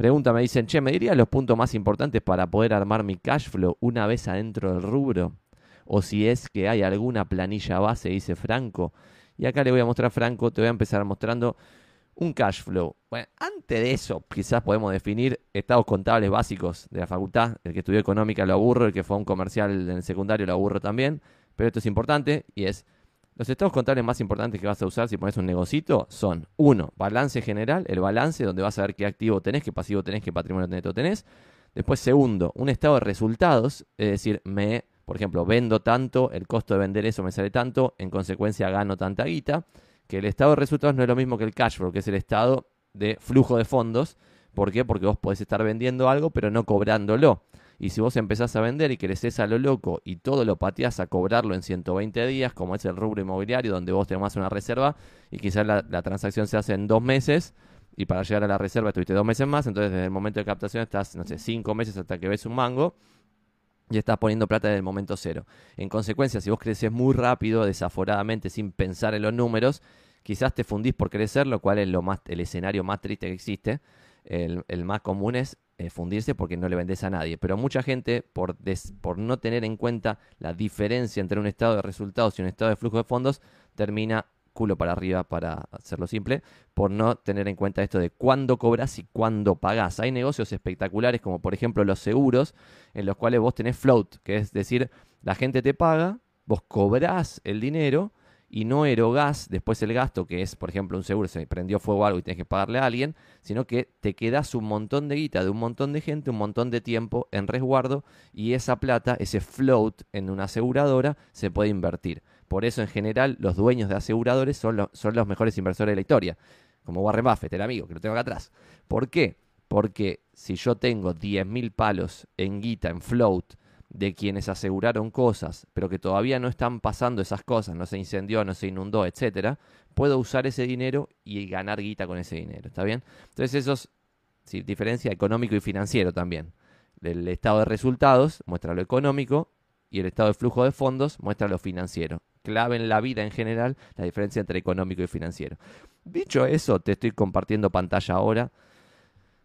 Pregunta, me dicen, che, ¿me dirías los puntos más importantes para poder armar mi cash flow una vez adentro del rubro? O si es que hay alguna planilla base, dice Franco. Y acá le voy a mostrar Franco, te voy a empezar mostrando un cash flow. Bueno, antes de eso, quizás podemos definir estados contables básicos de la facultad. El que estudió económica lo aburro, el que fue un comercial en el secundario lo aburro también. Pero esto es importante y es los estados contables más importantes que vas a usar si pones un negocito son, uno, balance general, el balance donde vas a ver qué activo tenés, qué pasivo tenés, qué patrimonio neto tenés. Después, segundo, un estado de resultados, es decir, me, por ejemplo, vendo tanto, el costo de vender eso me sale tanto, en consecuencia gano tanta guita que el estado de resultados no es lo mismo que el cash flow, que es el estado de flujo de fondos. ¿Por qué? Porque vos podés estar vendiendo algo, pero no cobrándolo. Y si vos empezás a vender y creces a lo loco y todo lo pateás a cobrarlo en 120 días, como es el rubro inmobiliario, donde vos tenés una reserva y quizás la, la transacción se hace en dos meses, y para llegar a la reserva estuviste dos meses más, entonces desde el momento de captación estás, no sé, cinco meses hasta que ves un mango y estás poniendo plata desde el momento cero. En consecuencia, si vos creces muy rápido, desaforadamente, sin pensar en los números, quizás te fundís por crecer, lo cual es lo más, el escenario más triste que existe. El, más común es eh, fundirse porque no le vendes a nadie. Pero mucha gente, por, por no tener en cuenta la diferencia entre un estado de resultados y un estado de flujo de fondos, termina culo para arriba, para hacerlo simple, por no tener en cuenta esto de cuándo cobras y cuándo pagás. Hay negocios espectaculares como por ejemplo los seguros, en los cuales vos tenés float, que es decir, la gente te paga, vos cobrás el dinero y no erogás después el gasto, que es, por ejemplo, un seguro, se prendió fuego algo y tienes que pagarle a alguien, sino que te quedas un montón de guita de un montón de gente, un montón de tiempo en resguardo y esa plata, ese float en una aseguradora, se puede invertir. Por eso, en general, los dueños de aseguradores son, son los mejores inversores de la historia, como Warren Buffett, el amigo, que lo tengo acá atrás. ¿Por qué? Porque si yo tengo 10.000 palos en guita, en float, de quienes aseguraron cosas, pero que todavía no están pasando esas cosas, no se incendió, no se inundó, etcétera, puedo usar ese dinero y ganar guita con ese dinero, ¿está bien? Entonces eso es sí, diferencia económico y financiero también. El estado de resultados muestra lo económico y el estado de flujo de fondos muestra lo financiero. Clave en la vida en general la diferencia entre económico y financiero. Dicho eso, te estoy compartiendo pantalla ahora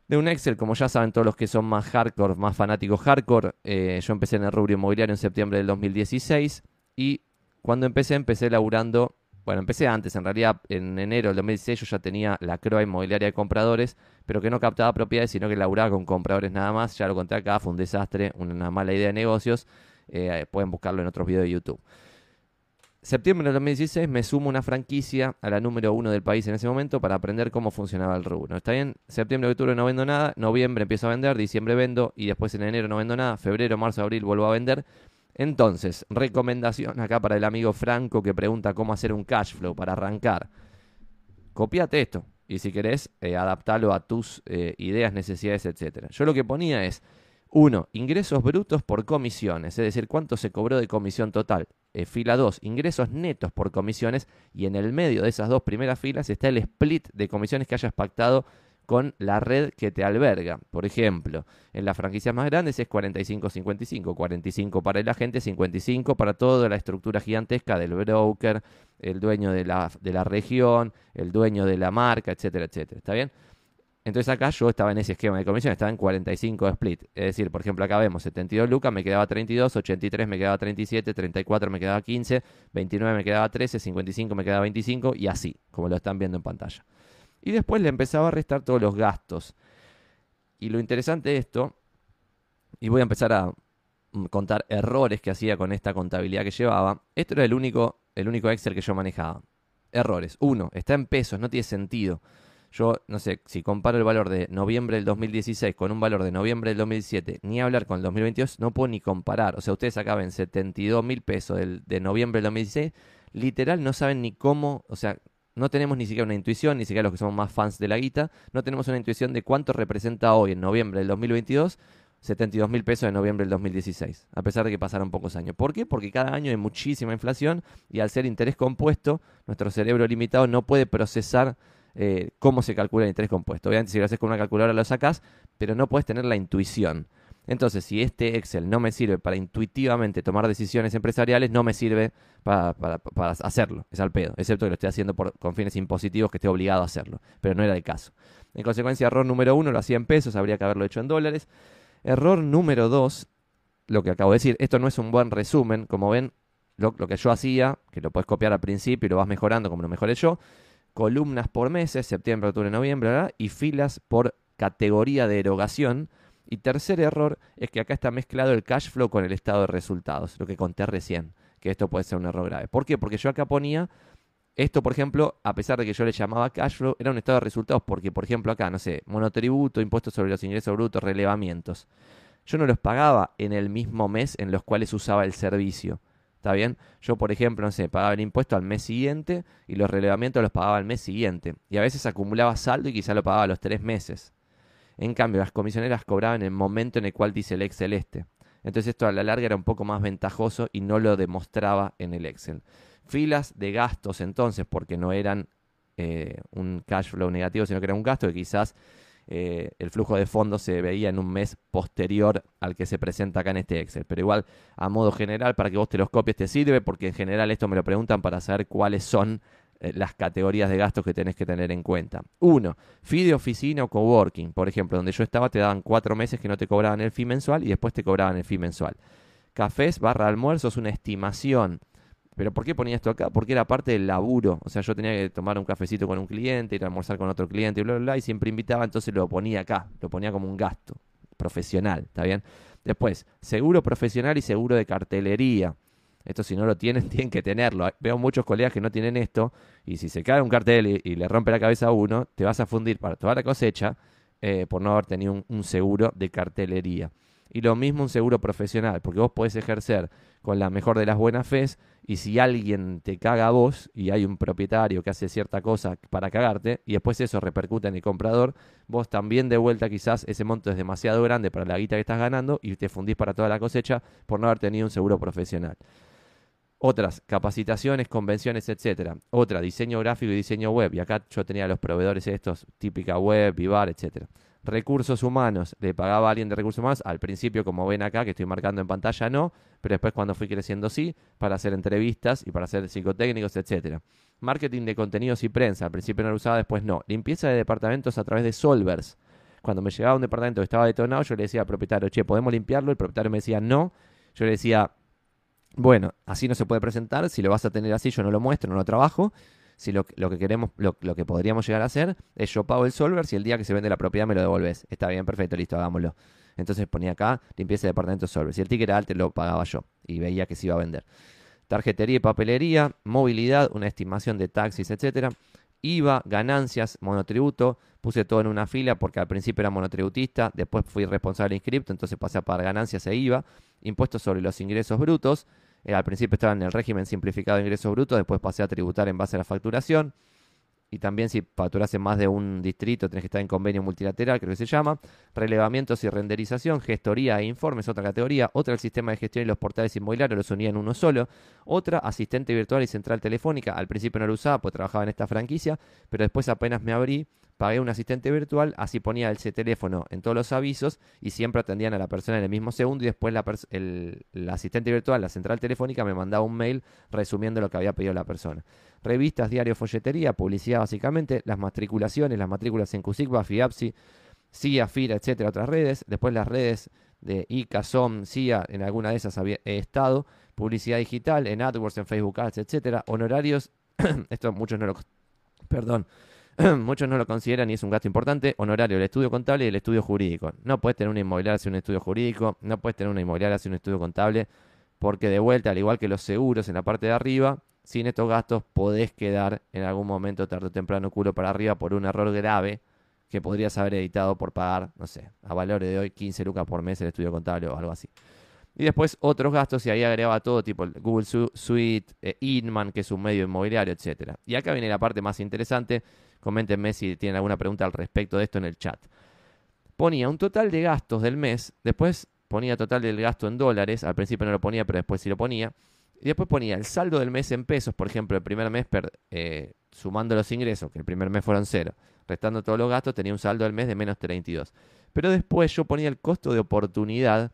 de un Excel, como ya saben todos los que son más hardcore, más fanáticos hardcore, eh, yo empecé en el rubro inmobiliario en septiembre del 2016 y cuando empecé, empecé laburando, bueno, empecé antes, en realidad en enero del 2016 yo ya tenía la CROA inmobiliaria de compradores, pero que no captaba propiedades, sino que laburaba con compradores nada más, ya lo conté acá, fue un desastre, una mala idea de negocios, eh, pueden buscarlo en otros videos de YouTube septiembre del 2016 me sumo una franquicia a la número uno del país en ese momento para aprender cómo funcionaba el rubro. ¿Está bien? Septiembre, octubre no vendo nada, noviembre empiezo a vender, diciembre vendo y después en enero no vendo nada, febrero, marzo, abril vuelvo a vender. Entonces, recomendación acá para el amigo Franco que pregunta cómo hacer un cash flow para arrancar. Copiate esto y si querés, eh, adaptalo a tus eh, ideas, necesidades, etc. Yo lo que ponía es, uno, ingresos brutos por comisiones, es decir, cuánto se cobró de comisión total. Eh, fila 2, ingresos netos por comisiones y en el medio de esas dos primeras filas está el split de comisiones que hayas pactado con la red que te alberga. Por ejemplo, en las franquicias más grandes es 45-55, 45 para el agente, 55 para toda la estructura gigantesca del broker, el dueño de la, de la región, el dueño de la marca, etcétera, etcétera. ¿Está bien? Entonces acá yo estaba en ese esquema de comisión, estaba en 45 split. Es decir, por ejemplo, acá vemos 72 lucas, me quedaba 32, 83 me quedaba 37, 34 me quedaba 15, 29 me quedaba 13, 55 me quedaba 25 y así, como lo están viendo en pantalla. Y después le empezaba a restar todos los gastos. Y lo interesante de esto, y voy a empezar a mm, contar errores que hacía con esta contabilidad que llevaba. Esto era el único, el único Excel que yo manejaba. Errores. Uno, está en pesos, no tiene sentido. Yo, no sé, si comparo el valor de noviembre del 2016 con un valor de noviembre del 2017, ni hablar con el 2022, no puedo ni comparar. O sea, ustedes acá ven 72 mil pesos de noviembre del 2016, literal no saben ni cómo, o sea, no tenemos ni siquiera una intuición, ni siquiera los que somos más fans de la guita, no tenemos una intuición de cuánto representa hoy en noviembre del 2022 72 mil pesos de noviembre del 2016, a pesar de que pasaron pocos años. ¿Por qué? Porque cada año hay muchísima inflación y al ser interés compuesto, nuestro cerebro limitado no puede procesar eh, cómo se calcula el interés compuesto. Obviamente, si lo haces con una calculadora lo sacas, pero no puedes tener la intuición. Entonces, si este Excel no me sirve para intuitivamente tomar decisiones empresariales, no me sirve para, para, hacerlo. Es al pedo. Excepto que lo estoy haciendo por, con fines impositivos que esté obligado a hacerlo. Pero no era el caso. En consecuencia, error número uno, lo hacía en pesos, habría que haberlo hecho en dólares. Error número dos, lo que acabo de decir, esto no es un buen resumen. Como ven, lo, que yo hacía, que lo puedes copiar al principio y lo vas mejorando como lo mejoré yo, columnas por meses, septiembre, octubre, noviembre, y filas por categoría de erogación. Y tercer error es que acá está mezclado el cash flow con el estado de resultados, lo que conté recién, que esto puede ser un error grave. ¿Por qué? Porque yo acá ponía esto, por ejemplo, a pesar de que yo le llamaba cash flow, era un estado de resultados porque, por ejemplo, acá, no sé, monotributo, impuestos sobre los ingresos brutos, relevamientos. Yo no los pagaba en el mismo mes en los cuales usaba el servicio. ¿Está bien? Yo, por ejemplo, no sé, pagaba el impuesto al mes siguiente y los relevamientos los pagaba al mes siguiente. Y a veces acumulaba saldo y quizá lo pagaba a los tres meses. En cambio, las comisioneras cobraban en el momento en el cual dice el Excel este. Entonces esto a la larga era un poco más ventajoso y no lo demostraba en el Excel. Filas de gastos entonces, porque no eran eh, un cash flow negativo, sino que era un gasto que quizás eh, el flujo de fondos se veía en un mes posterior al que se presenta acá en este Excel. Pero igual, a modo general, para que vos te los copies te sirve, porque en general esto me lo preguntan para saber cuáles son eh, las categorías de gastos que tenés que tener en cuenta. Uno, fee de oficina o coworking. Por ejemplo, donde yo estaba te daban cuatro meses que no te cobraban el fee mensual y después te cobraban el fee mensual. Cafés barra almuerzos, una estimación pero ¿por qué ponía esto acá? Porque era parte del laburo. O sea, yo tenía que tomar un cafecito con un cliente, ir a almorzar con otro cliente, y bla, bla, bla, y siempre invitaba, entonces lo ponía acá, lo ponía como un gasto profesional, ¿está bien? Después, seguro profesional y seguro de cartelería. Esto si no lo tienen, tienen que tenerlo. Veo muchos colegas que no tienen esto, y si se cae un cartel y, le rompe la cabeza a uno, te vas a fundir para toda la cosecha eh, por no haber tenido un seguro de cartelería. Y lo mismo un seguro profesional, porque vos podés ejercer con la mejor de las buenas fes y si alguien te caga a vos y hay un propietario que hace cierta cosa para cagarte y después eso repercute en el comprador, vos también de vuelta quizás ese monto es demasiado grande para la guita que estás ganando y te fundís para toda la cosecha por no haber tenido un seguro profesional. Otras, capacitaciones, convenciones, etcétera. Otra, diseño gráfico y diseño web. Y acá yo tenía los proveedores estos, típica web, Vivar, etcétera recursos humanos, le pagaba a alguien de recursos humanos, al principio como ven acá, que estoy marcando en pantalla no, pero después cuando fui creciendo sí, para hacer entrevistas y para hacer psicotécnicos, etcétera. Marketing de contenidos y prensa, al principio no lo usaba, después no. Limpieza de departamentos a través de Solvers. Cuando me llegaba un departamento que estaba detonado, yo le decía al propietario, che, ¿podemos limpiarlo? El propietario me decía no. Yo le decía, bueno, así no se puede presentar, si lo vas a tener así yo no lo muestro, no lo trabajo si lo, que queremos, lo, que podríamos llegar a hacer es yo pago el solver, si el día que se vende la propiedad me lo devolves. Está bien, perfecto, listo, hagámoslo. Entonces ponía acá, limpieza de departamento solver. Si el ticket era alto, lo pagaba yo y veía que se iba a vender. Tarjetería y papelería, movilidad, una estimación de taxis, etcétera. IVA, ganancias, monotributo, puse todo en una fila porque al principio era monotributista, después fui responsable inscripto, entonces pasé a pagar ganancias e IVA, impuestos sobre los ingresos brutos, eh, al principio estaba en el régimen simplificado de ingresos brutos, después pasé a tributar en base a la facturación. Y también si facturase más de un distrito, tenés que estar en convenio multilateral, creo que se llama. Relevamientos y renderización, gestoría e informes, otra categoría. Otra el sistema de gestión y los portales inmobiliarios, los unía en uno solo. Otra, asistente virtual y central telefónica. Al principio no lo usaba, pues trabajaba en esta franquicia, pero después apenas me abrí, pagué un asistente virtual, así ponía ese teléfono en todos los avisos y siempre atendían a la persona en el mismo segundo y después la el, asistente virtual, la central telefónica, me mandaba un mail resumiendo lo que había pedido la persona. Revistas, diario, folletería, publicidad básicamente, las matriculaciones, las matrículas en CUSICBA, FIAPSI, CIA, FIRA, etcétera, otras redes, después las redes de ICA, SOM, CIA, en alguna de esas había, he estado, publicidad digital, en AdWords, en Facebook Ads, etcétera, honorarios, esto muchos no lo... Perdón, muchos no lo consideran y es un gasto importante, honorario del estudio contable y el estudio jurídico. No puedes tener una inmobiliaria sin un estudio jurídico, no puedes tener una inmobiliaria sin un estudio contable, porque de vuelta, al igual que los seguros en la parte de arriba, sin estos gastos podés quedar en algún momento tarde o temprano culo para arriba por un error grave que podrías haber editado por pagar, no sé, a valores de hoy 15 lucas por mes el estudio contable o algo así. Y después otros gastos y ahí agregaba todo tipo Google Suite, eh, Inman, que es un medio inmobiliario, etc. Y acá viene la parte más interesante, Coméntenme si tienen alguna pregunta al respecto de esto en el chat. Ponía un total de gastos del mes, después ponía total del gasto en dólares, al principio no lo ponía, pero después sí lo ponía. Y después ponía el saldo del mes en pesos, por ejemplo, el primer mes eh, sumando los ingresos, que el primer mes fueron cero, restando todos los gastos, tenía un saldo del mes de menos 32. Pero después yo ponía el costo de oportunidad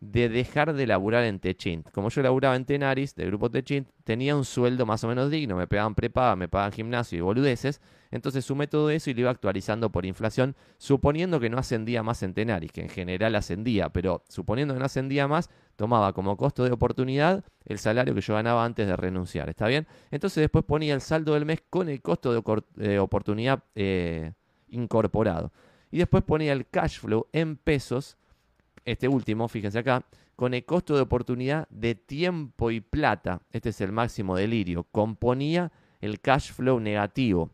de dejar de laburar en Techint. Como yo laburaba en Tenaris, del grupo Techint, tenía un sueldo más o menos digno, me pegaban prepaga, me pagaban gimnasio y boludeces, entonces sumé todo eso y lo iba actualizando por inflación, suponiendo que no ascendía más en Tenaris, que en general ascendía, pero suponiendo que no ascendía más, tomaba como costo de oportunidad el salario que yo ganaba antes de renunciar, ¿está bien? Entonces después ponía el saldo del mes con el costo de, oportunidad eh, incorporado. Y después ponía el cash flow en pesos este último, fíjense acá, con el costo de oportunidad de tiempo y plata, este es el máximo delirio, componía el cash flow negativo.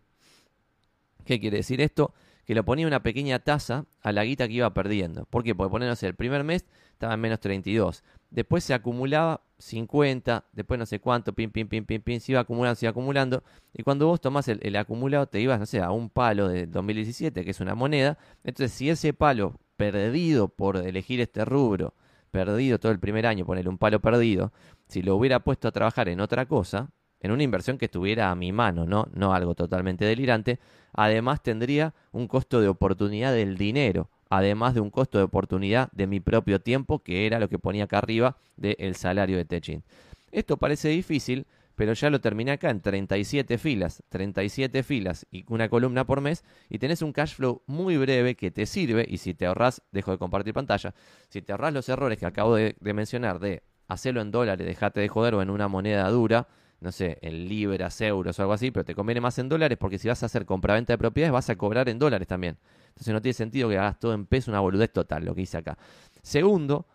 ¿Qué quiere decir esto? Que le ponía una pequeña tasa a la guita que iba perdiendo. ¿Por qué? Porque poner, el primer mes estaba en menos 32. Después se acumulaba 50, después no sé cuánto, pim, pim, pim, pim, pim, se iba acumulando, se iba acumulando. Y cuando vos tomás el, el acumulado, te ibas, no sé, a un palo de 2017, que es una moneda. Entonces, si ese palo perdido por elegir este rubro, perdido todo el primer año, ponerle un palo perdido, si lo hubiera puesto a trabajar en otra cosa, en una inversión que estuviera a mi mano, ¿no? No algo totalmente delirante, además tendría un costo de oportunidad del dinero, además de un costo de oportunidad de mi propio tiempo, que era lo que ponía acá arriba del salario de Techin. Esto parece difícil, pero ya lo terminé acá en 37 filas, 37 filas y una columna por mes, y tenés un cash flow muy breve que te sirve, y si te ahorras, dejo de compartir pantalla, si te ahorras los errores que acabo de, mencionar de hacerlo en dólares, dejate de joder o en una moneda dura, no sé, en libras, euros o algo así, pero te conviene más en dólares porque si vas a hacer compraventa de propiedades vas a cobrar en dólares también. Entonces no tiene sentido que hagas todo en peso, una boludez total, lo que hice acá. Segundo,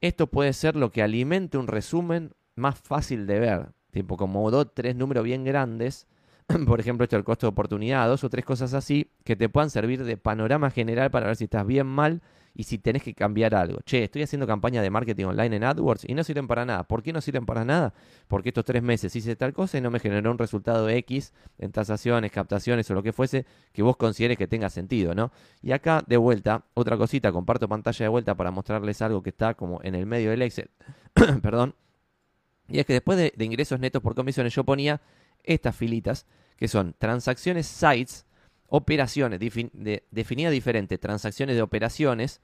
esto puede ser lo que alimente un resumen más fácil de ver tipo como dos, tres números bien grandes, por ejemplo, esto del costo de oportunidad, dos o tres cosas así, que te puedan servir de panorama general para ver si estás bien mal y si tenés que cambiar algo. Che, estoy haciendo campaña de marketing online en AdWords y no sirven para nada. ¿Por qué no sirven para nada? Porque estos tres meses hice tal cosa y no me generó un resultado X en tasaciones, captaciones o lo que fuese que vos consideres que tenga sentido, ¿no? Y acá, de vuelta, otra cosita, comparto pantalla de vuelta para mostrarles algo que está como en el medio del Excel. Perdón y es que después de, ingresos netos por comisiones yo ponía estas filitas, que son transacciones sites, operaciones, definida diferente, transacciones de operaciones.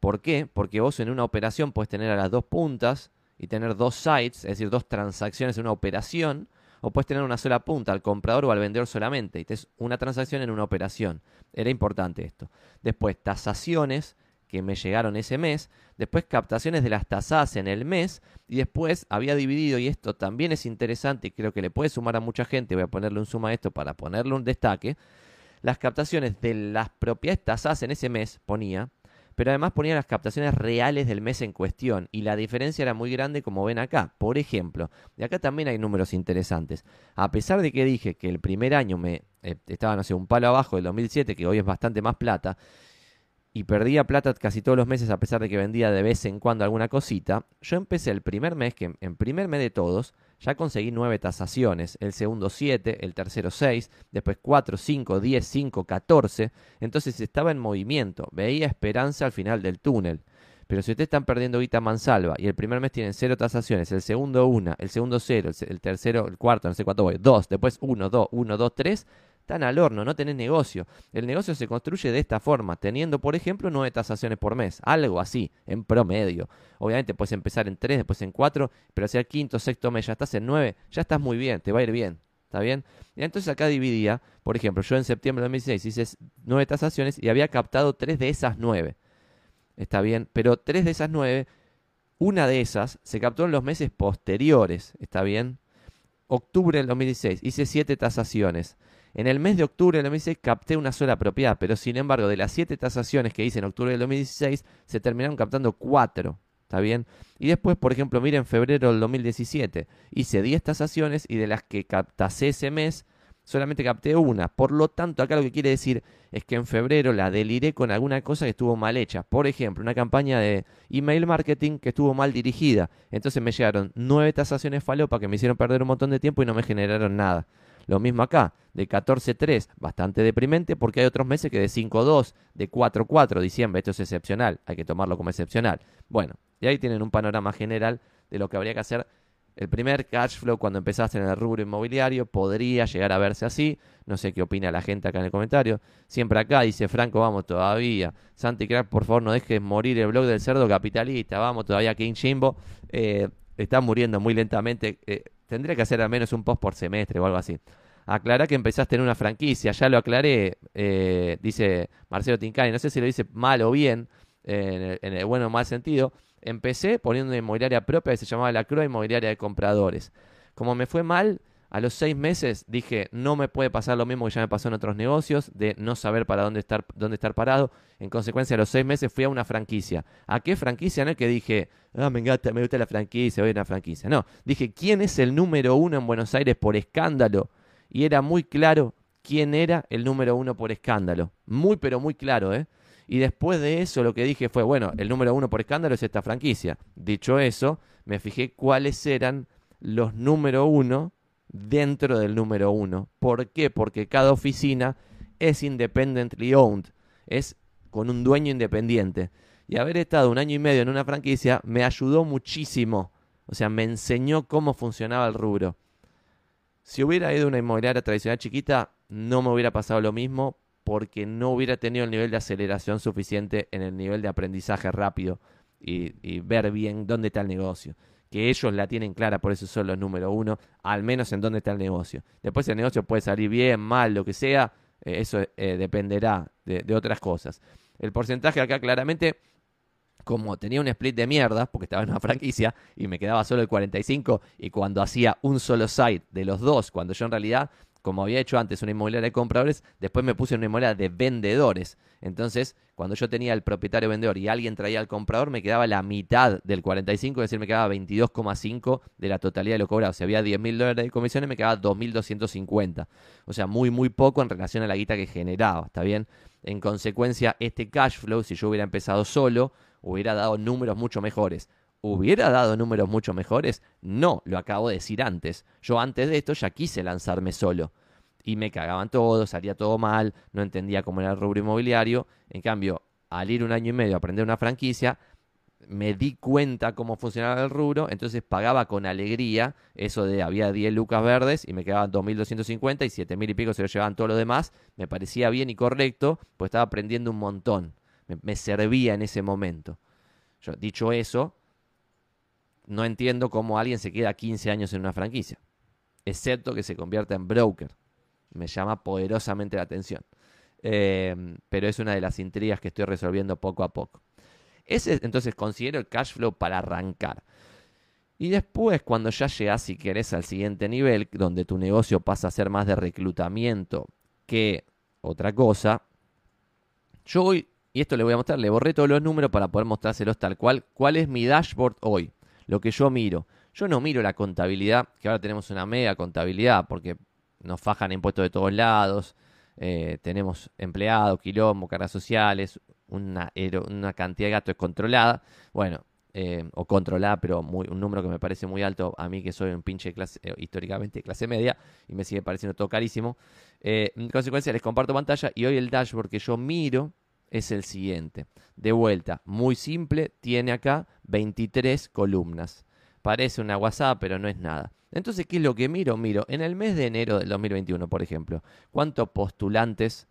¿Por qué? Porque vos en una operación puedes tener a las dos puntas y tener dos sites, es decir, dos transacciones en una operación, o puedes tener una sola punta, al comprador o al vendedor solamente, y es una transacción en una operación. Era importante esto. Después, tasaciones, que me llegaron ese mes, después captaciones de las tasadas en el mes y después había dividido, y esto también es interesante y creo que le puede sumar a mucha gente, voy a ponerle un suma a esto para ponerle un destaque, las captaciones de las propiedades tasadas en ese mes ponía, pero además ponía las captaciones reales del mes en cuestión y la diferencia era muy grande como ven acá. Por ejemplo, de acá también hay números interesantes. A pesar de que dije que el primer año me eh, estaba, no sé, un palo abajo del 2007, que hoy es bastante más plata, y perdía plata casi todos los meses a pesar de que vendía de vez en cuando alguna cosita, yo empecé el primer mes, que en primer mes de todos, ya conseguí nueve tasaciones, el segundo siete, el tercero seis, después cuatro, cinco, diez, cinco, catorce, entonces estaba en movimiento, veía esperanza al final del túnel. Pero si ustedes están perdiendo guita mansalva y el primer mes tienen cero tasaciones, el segundo una, el segundo cero, el, tercero, el cuarto, no sé cuánto voy, dos, después uno, dos, uno, dos, tres, están al horno, no tenés negocio. El negocio se construye de esta forma, teniendo, por ejemplo, nueve tasaciones por mes, algo así, en promedio. Obviamente puedes empezar en tres, después en cuatro, pero si al quinto, sexto mes ya estás en nueve, ya estás muy bien, te va a ir bien. ¿Está bien? Y entonces acá dividía, por ejemplo, yo en septiembre de 2016 hice nueve tasaciones y había captado tres de esas nueve. Está bien, pero tres de esas nueve, una de esas se captó en los meses posteriores. ¿Está bien? Octubre del 2016 hice siete tasaciones. En el mes de octubre del 2016 capté una sola propiedad, pero sin embargo, de las siete tasaciones que hice en octubre del 2016, se terminaron captando cuatro. ¿Está bien? Y después, por ejemplo, miren, en febrero del 2017 hice 10 tasaciones y de las que captasé ese mes, solamente capté una. Por lo tanto, acá lo que quiere decir es que en febrero la deliré con alguna cosa que estuvo mal hecha. Por ejemplo, una campaña de email marketing que estuvo mal dirigida. Entonces me llegaron nueve tasaciones falopa que me hicieron perder un montón de tiempo y no me generaron nada. Lo mismo acá, de 14-3, bastante deprimente porque hay otros meses que de 5-2, de 4-4, diciembre, esto es excepcional, hay que tomarlo como excepcional. Bueno, y ahí tienen un panorama general de lo que habría que hacer El primer cash flow cuando empezaste en el rubro inmobiliario podría llegar a verse así. No sé qué opina la gente acá en el comentario. Siempre acá dice Franco, vamos todavía. Santi Crack, por favor, no dejes morir el blog del cerdo capitalista. Vamos todavía, King Jimbo. Eh, está muriendo muy lentamente. Eh, tendría que hacer al menos un post por semestre o algo así. Aclara que empezaste en una franquicia, ya lo aclaré, eh, dice Marcelo Tincani, no sé si lo dice mal o bien, en, el, bueno o mal sentido. Empecé poniendo una inmobiliaria propia que se llamaba La Cruz Inmobiliaria de Compradores. Como me fue mal, a los seis meses dije, no me puede pasar lo mismo que ya me pasó en otros negocios, de no saber para dónde estar, dónde estar parado. En consecuencia, a los seis meses fui a una franquicia. ¿A qué franquicia? No es que dije, ah, me encanta, me gusta la franquicia, voy a una franquicia. No, dije, ¿quién es el número uno en Buenos Aires por escándalo? Y era muy claro quién era el número uno por escándalo. Muy, pero muy claro, ¿eh? Y después de eso lo que dije fue, bueno, el número uno por escándalo es esta franquicia. Dicho eso, me fijé cuáles eran los número uno dentro del número uno. ¿Por qué? Porque cada oficina es independently owned, es con un dueño independiente. Y haber estado un año y medio en una franquicia me ayudó muchísimo. O sea, me enseñó cómo funcionaba el rubro. Si hubiera ido a una inmobiliaria tradicional chiquita, no me hubiera pasado lo mismo porque no hubiera tenido el nivel de aceleración suficiente en el nivel de aprendizaje rápido y, y ver bien dónde está el negocio que ellos la tienen clara, por eso son los número uno, al menos en dónde está el negocio. Después el negocio puede salir bien, mal, lo que sea, eh, eso eh, dependerá de, otras cosas. El porcentaje acá claramente, como tenía un split de mierda, porque estaba en una franquicia y me quedaba solo el 45, y cuando hacía un solo site de los dos, cuando yo en realidad como había hecho antes una inmobiliaria de compradores, después me puse una inmobiliaria de vendedores. Entonces, cuando yo tenía el propietario vendedor y alguien traía al comprador, me quedaba la mitad del 45, es decir, me quedaba 22,5 de la totalidad de lo cobrado. Si había 10 mil dólares de comisiones, me quedaba 2.250. O sea, muy, muy poco en relación a la guita que generaba, ¿está bien? En consecuencia, este cash flow, si yo hubiera empezado solo, hubiera dado números mucho mejores. ¿Hubiera dado números mucho mejores? No, lo acabo de decir antes. Yo antes de esto ya quise lanzarme solo. Y me cagaban todos, salía todo mal, no entendía cómo era el rubro inmobiliario. En cambio, al ir un año y medio a aprender una franquicia, me di cuenta cómo funcionaba el rubro, entonces pagaba con alegría eso de había 10 lucas verdes y me quedaban 2.250 y 7.000 y pico se lo llevaban todos los demás. Me parecía bien y correcto, pues estaba aprendiendo un montón. Me, me servía en ese momento. Yo, dicho eso, no entiendo cómo alguien se queda 15 años en una franquicia, excepto que se convierta en broker. Me llama poderosamente la atención. Eh, pero es una de las intrigas que estoy resolviendo poco a poco. Ese entonces considero el cash flow para arrancar. Y después, cuando ya llegas, si querés, al siguiente nivel, donde tu negocio pasa a ser más de reclutamiento que otra cosa, yo hoy, y esto le voy a mostrar, le borré todos los números para poder mostrárselos tal cual, cuál es mi dashboard hoy lo que yo miro. Yo no miro la contabilidad, que ahora tenemos una mega contabilidad, porque nos fajan impuestos de todos lados, eh, tenemos empleados, quilombo, cargas sociales, una, una cantidad de gastos controlada. Bueno, eh, o controlada, pero un número que me parece muy alto a mí que soy un pinche clase, eh, históricamente clase media y me sigue pareciendo todo carísimo. en consecuencia les comparto pantalla y hoy el dashboard que yo miro es el siguiente. De vuelta, muy simple, tiene acá 23 columnas. Parece una WhatsApp, pero no es nada. Entonces, ¿qué es lo que miro? Miro, en el mes de enero del 2021, por ejemplo, ¿cuántos postulantes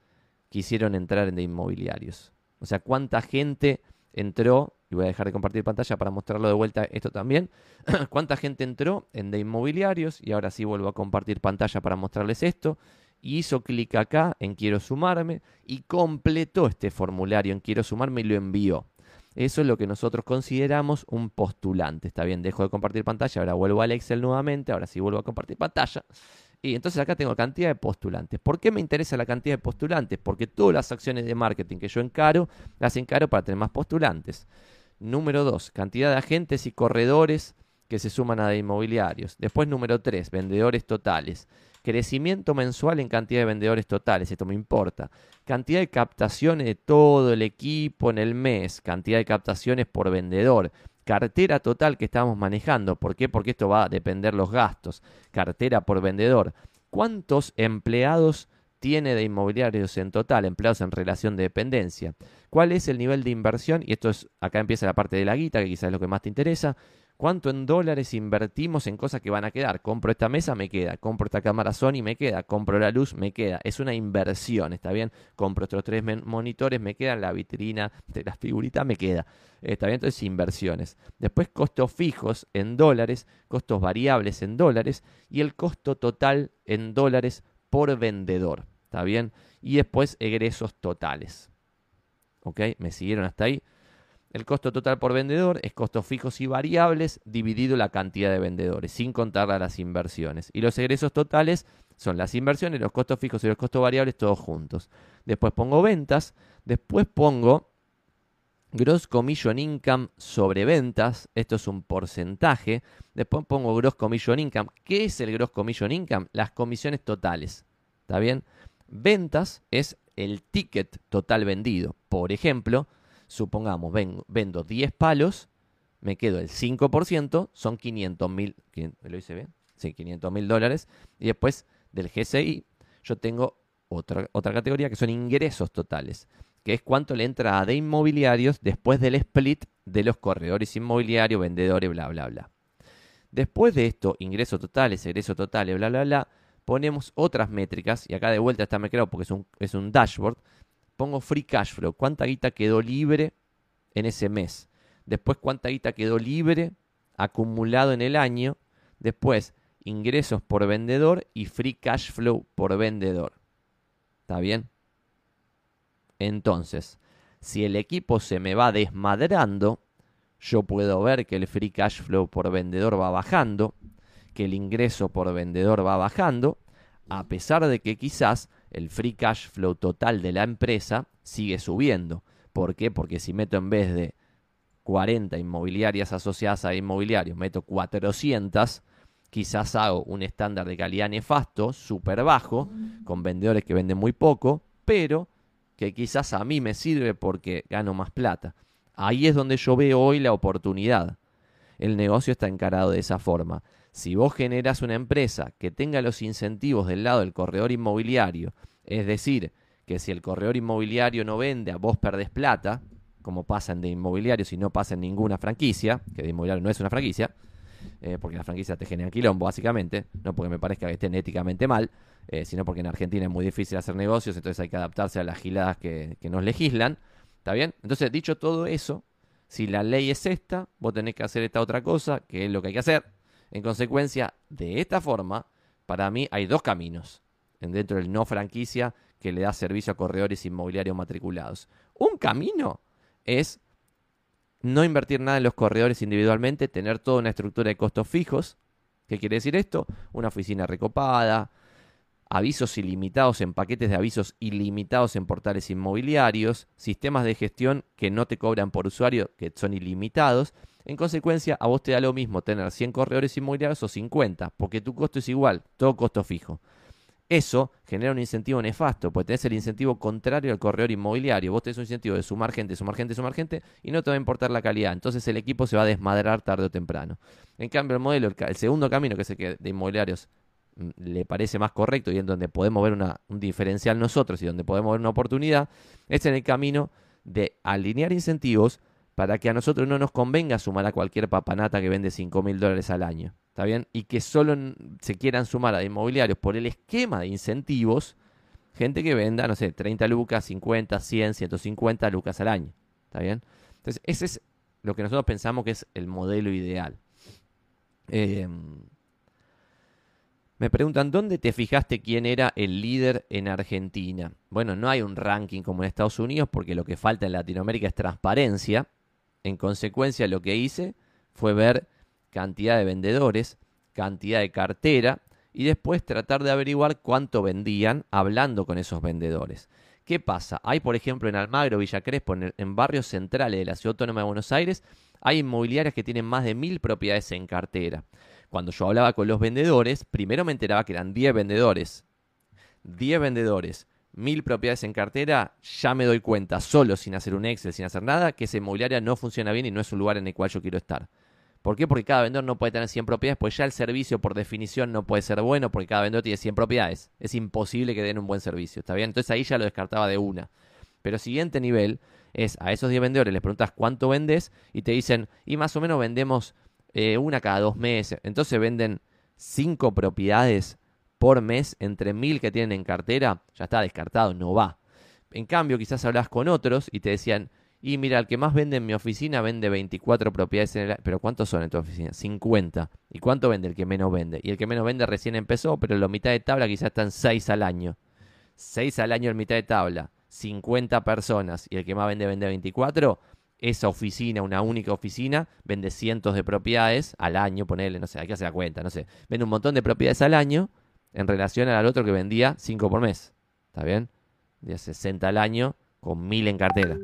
quisieron entrar en de inmobiliarios? O sea, ¿cuánta gente entró? Y voy a dejar de compartir pantalla para mostrarlo de vuelta esto también. ¿Cuánta gente entró en de inmobiliarios? Y ahora sí vuelvo a compartir pantalla para mostrarles esto y hizo clic acá en quiero sumarme y completó este formulario en quiero sumarme y lo envió. Eso es lo que nosotros consideramos un postulante. Está bien, dejo de compartir pantalla, ahora vuelvo al Excel nuevamente, ahora sí vuelvo a compartir pantalla. Y entonces acá tengo cantidad de postulantes. ¿Por qué me interesa la cantidad de postulantes? Porque todas las acciones de marketing que yo encaro, las encaro para tener más postulantes. Número dos, cantidad de agentes y corredores que se suman a de inmobiliarios. Después número tres, vendedores totales. Crecimiento mensual en cantidad de vendedores totales, esto me importa. Cantidad de captaciones de todo el equipo en el mes, cantidad de captaciones por vendedor. Cartera total que estamos manejando. ¿Por qué? Porque esto va a depender los gastos. Cartera por vendedor. ¿Cuántos empleados tiene de inmobiliarios en total, empleados en relación de dependencia? ¿Cuál es el nivel de inversión? Y esto es, acá empieza la parte de la guita, que quizás es lo que más te interesa. ¿Cuánto en dólares invertimos en cosas que van a quedar? Compro esta mesa, me queda. Compro esta cámara Sony, me queda. Compro la luz, me queda. Es una inversión, ¿está bien? Compro estos tres monitores, me quedan. La vitrina de las figuritas, me queda. ¿Está bien? Entonces, inversiones. Después, costos fijos en dólares, costos variables en dólares y el costo total en dólares por vendedor. ¿Está bien? Y después, egresos totales. ¿Ok? ¿Me siguieron hasta ahí? El costo total por vendedor es costos fijos y variables dividido la cantidad de vendedores, sin contar las inversiones. Y los egresos totales son las inversiones, los costos fijos y los costos variables todos juntos. Después pongo ventas, después pongo Gross Commission Income sobre ventas, esto es un porcentaje. Después pongo Gross Commission Income. ¿Qué es el Gross Commission Income? Las comisiones totales. ¿Está bien? Ventas es el ticket total vendido. Por ejemplo, supongamos, vendo 10 palos, me quedo el 5%, son 500 mil, ¿lo hice bien? Sí, 500 mil dólares. Y después del GCI, yo tengo otra, otra categoría que son ingresos totales, que es cuánto le entra a de inmobiliarios después del split de los corredores inmobiliarios, vendedores, bla, bla, bla. Después de esto, ingresos totales, egresos totales, bla, bla, bla, ponemos otras métricas, y acá de vuelta está me creo porque es un, es un dashboard, pongo free cash flow, cuánta guita quedó libre en ese mes. Después cuánta guita quedó libre acumulado en el año. Después ingresos por vendedor y free cash flow por vendedor. ¿Está bien? Entonces, si el equipo se me va desmadrando, yo puedo ver que el free cash flow por vendedor va bajando, que el ingreso por vendedor va bajando, a pesar de que quizás el free cash flow total de la empresa sigue subiendo. ¿Por qué? Porque si meto en vez de 40 inmobiliarias asociadas a inmobiliarios, meto 400, quizás hago un estándar de calidad nefasto, súper bajo, con vendedores que venden muy poco, pero que quizás a mí me sirve porque gano más plata. Ahí es donde yo veo hoy la oportunidad. El negocio está encarado de esa forma. Si vos generas una empresa que tenga los incentivos del lado del corredor inmobiliario, es decir, que si el corredor inmobiliario no vende, a vos perdés plata, como pasa en de inmobiliario si no pasa en ninguna franquicia, que de inmobiliario no es una franquicia, eh, porque la franquicia te genera quilombo, básicamente, no porque me parezca que estén éticamente mal, eh, sino porque en Argentina es muy difícil hacer negocios, entonces hay que adaptarse a las giladas que, que nos legislan. ¿Está bien? Entonces, dicho todo eso, si la ley es esta, vos tenés que hacer esta otra cosa, que es lo que hay que hacer. En consecuencia, de esta forma, para mí hay dos caminos dentro del no franquicia que le da servicio a corredores inmobiliarios matriculados. Un camino es no invertir nada en los corredores individualmente, tener toda una estructura de costos fijos. ¿Qué quiere decir esto? Una oficina recopada, avisos ilimitados en paquetes de avisos ilimitados en portales inmobiliarios, sistemas de gestión que no te cobran por usuario, que son ilimitados, en consecuencia, a vos te da lo mismo tener 100 corredores inmobiliarios o 50, porque tu costo es igual, todo costo fijo. Eso genera un incentivo nefasto, porque tenés el incentivo contrario al corredor inmobiliario. Vos tenés un incentivo de sumar gente, sumar gente, sumar gente, y no te va a importar la calidad. Entonces el equipo se va a desmadrar tarde o temprano. En cambio, el modelo, el, segundo camino, que es el que de inmobiliarios mm, le parece más correcto y en donde podemos ver un diferencial nosotros y donde podemos ver una oportunidad, es en el camino de alinear incentivos para que a nosotros no nos convenga sumar a cualquier papanata que vende 5 mil dólares al año. ¿Está bien? Y que solo se quieran sumar a inmobiliarios por el esquema de incentivos, gente que venda, no sé, 30 lucas, 50, 100, 150 lucas al año. ¿Está bien? Entonces, ese es lo que nosotros pensamos que es el modelo ideal. Em, me preguntan, ¿dónde te fijaste quién era el líder en Argentina? Bueno, no hay un ranking como en Estados Unidos porque lo que falta en Latinoamérica es transparencia. En consecuencia, lo que hice fue ver cantidad de vendedores, cantidad de cartera y después tratar de averiguar cuánto vendían hablando con esos vendedores. ¿Qué pasa? Hay, por ejemplo, en Almagro, Villa Crespo, en, barrios centrales de la Ciudad Autónoma de Buenos Aires, hay inmobiliarias que tienen más de mil propiedades en cartera. Cuando yo hablaba con los vendedores, primero me enteraba que eran 10 vendedores. 10 vendedores mil propiedades en cartera, ya me doy cuenta, solo sin hacer un Excel, sin hacer nada, que esa inmobiliaria no funciona bien y no es un lugar en el cual yo quiero estar. ¿Por qué? Porque cada vendedor no puede tener 100 propiedades, pues ya el servicio por definición no puede ser bueno porque cada vendedor tiene 100 propiedades. Es imposible que den un buen servicio, ¿está bien? Entonces ahí ya lo descartaba de una. Pero siguiente nivel es a esos 10 vendedores les preguntas cuánto vendes y te dicen, y más o menos vendemos eh, una cada dos meses. Entonces venden cinco propiedades por mes entre mil que tienen en cartera, ya está descartado, no va. En cambio, quizás hablas con otros y te decían, y mira, el que más vende en mi oficina vende 24 propiedades en el Pero ¿cuántos son en tu oficina? 50. ¿Y cuánto vende el que menos vende? Y el que menos vende recién empezó, pero la mitad de tabla quizás están 6 al año. 6 al año en mitad de tabla. 50 personas. Y el que más vende vende 24. Esa oficina, una única oficina, vende cientos de propiedades al año, ponele, no sé, hay que hacer la cuenta, no sé. Vende un montón de propiedades al año en relación al otro que vendía 5 por mes. ¿Está bien? De 60 al año con 1000 en cartera.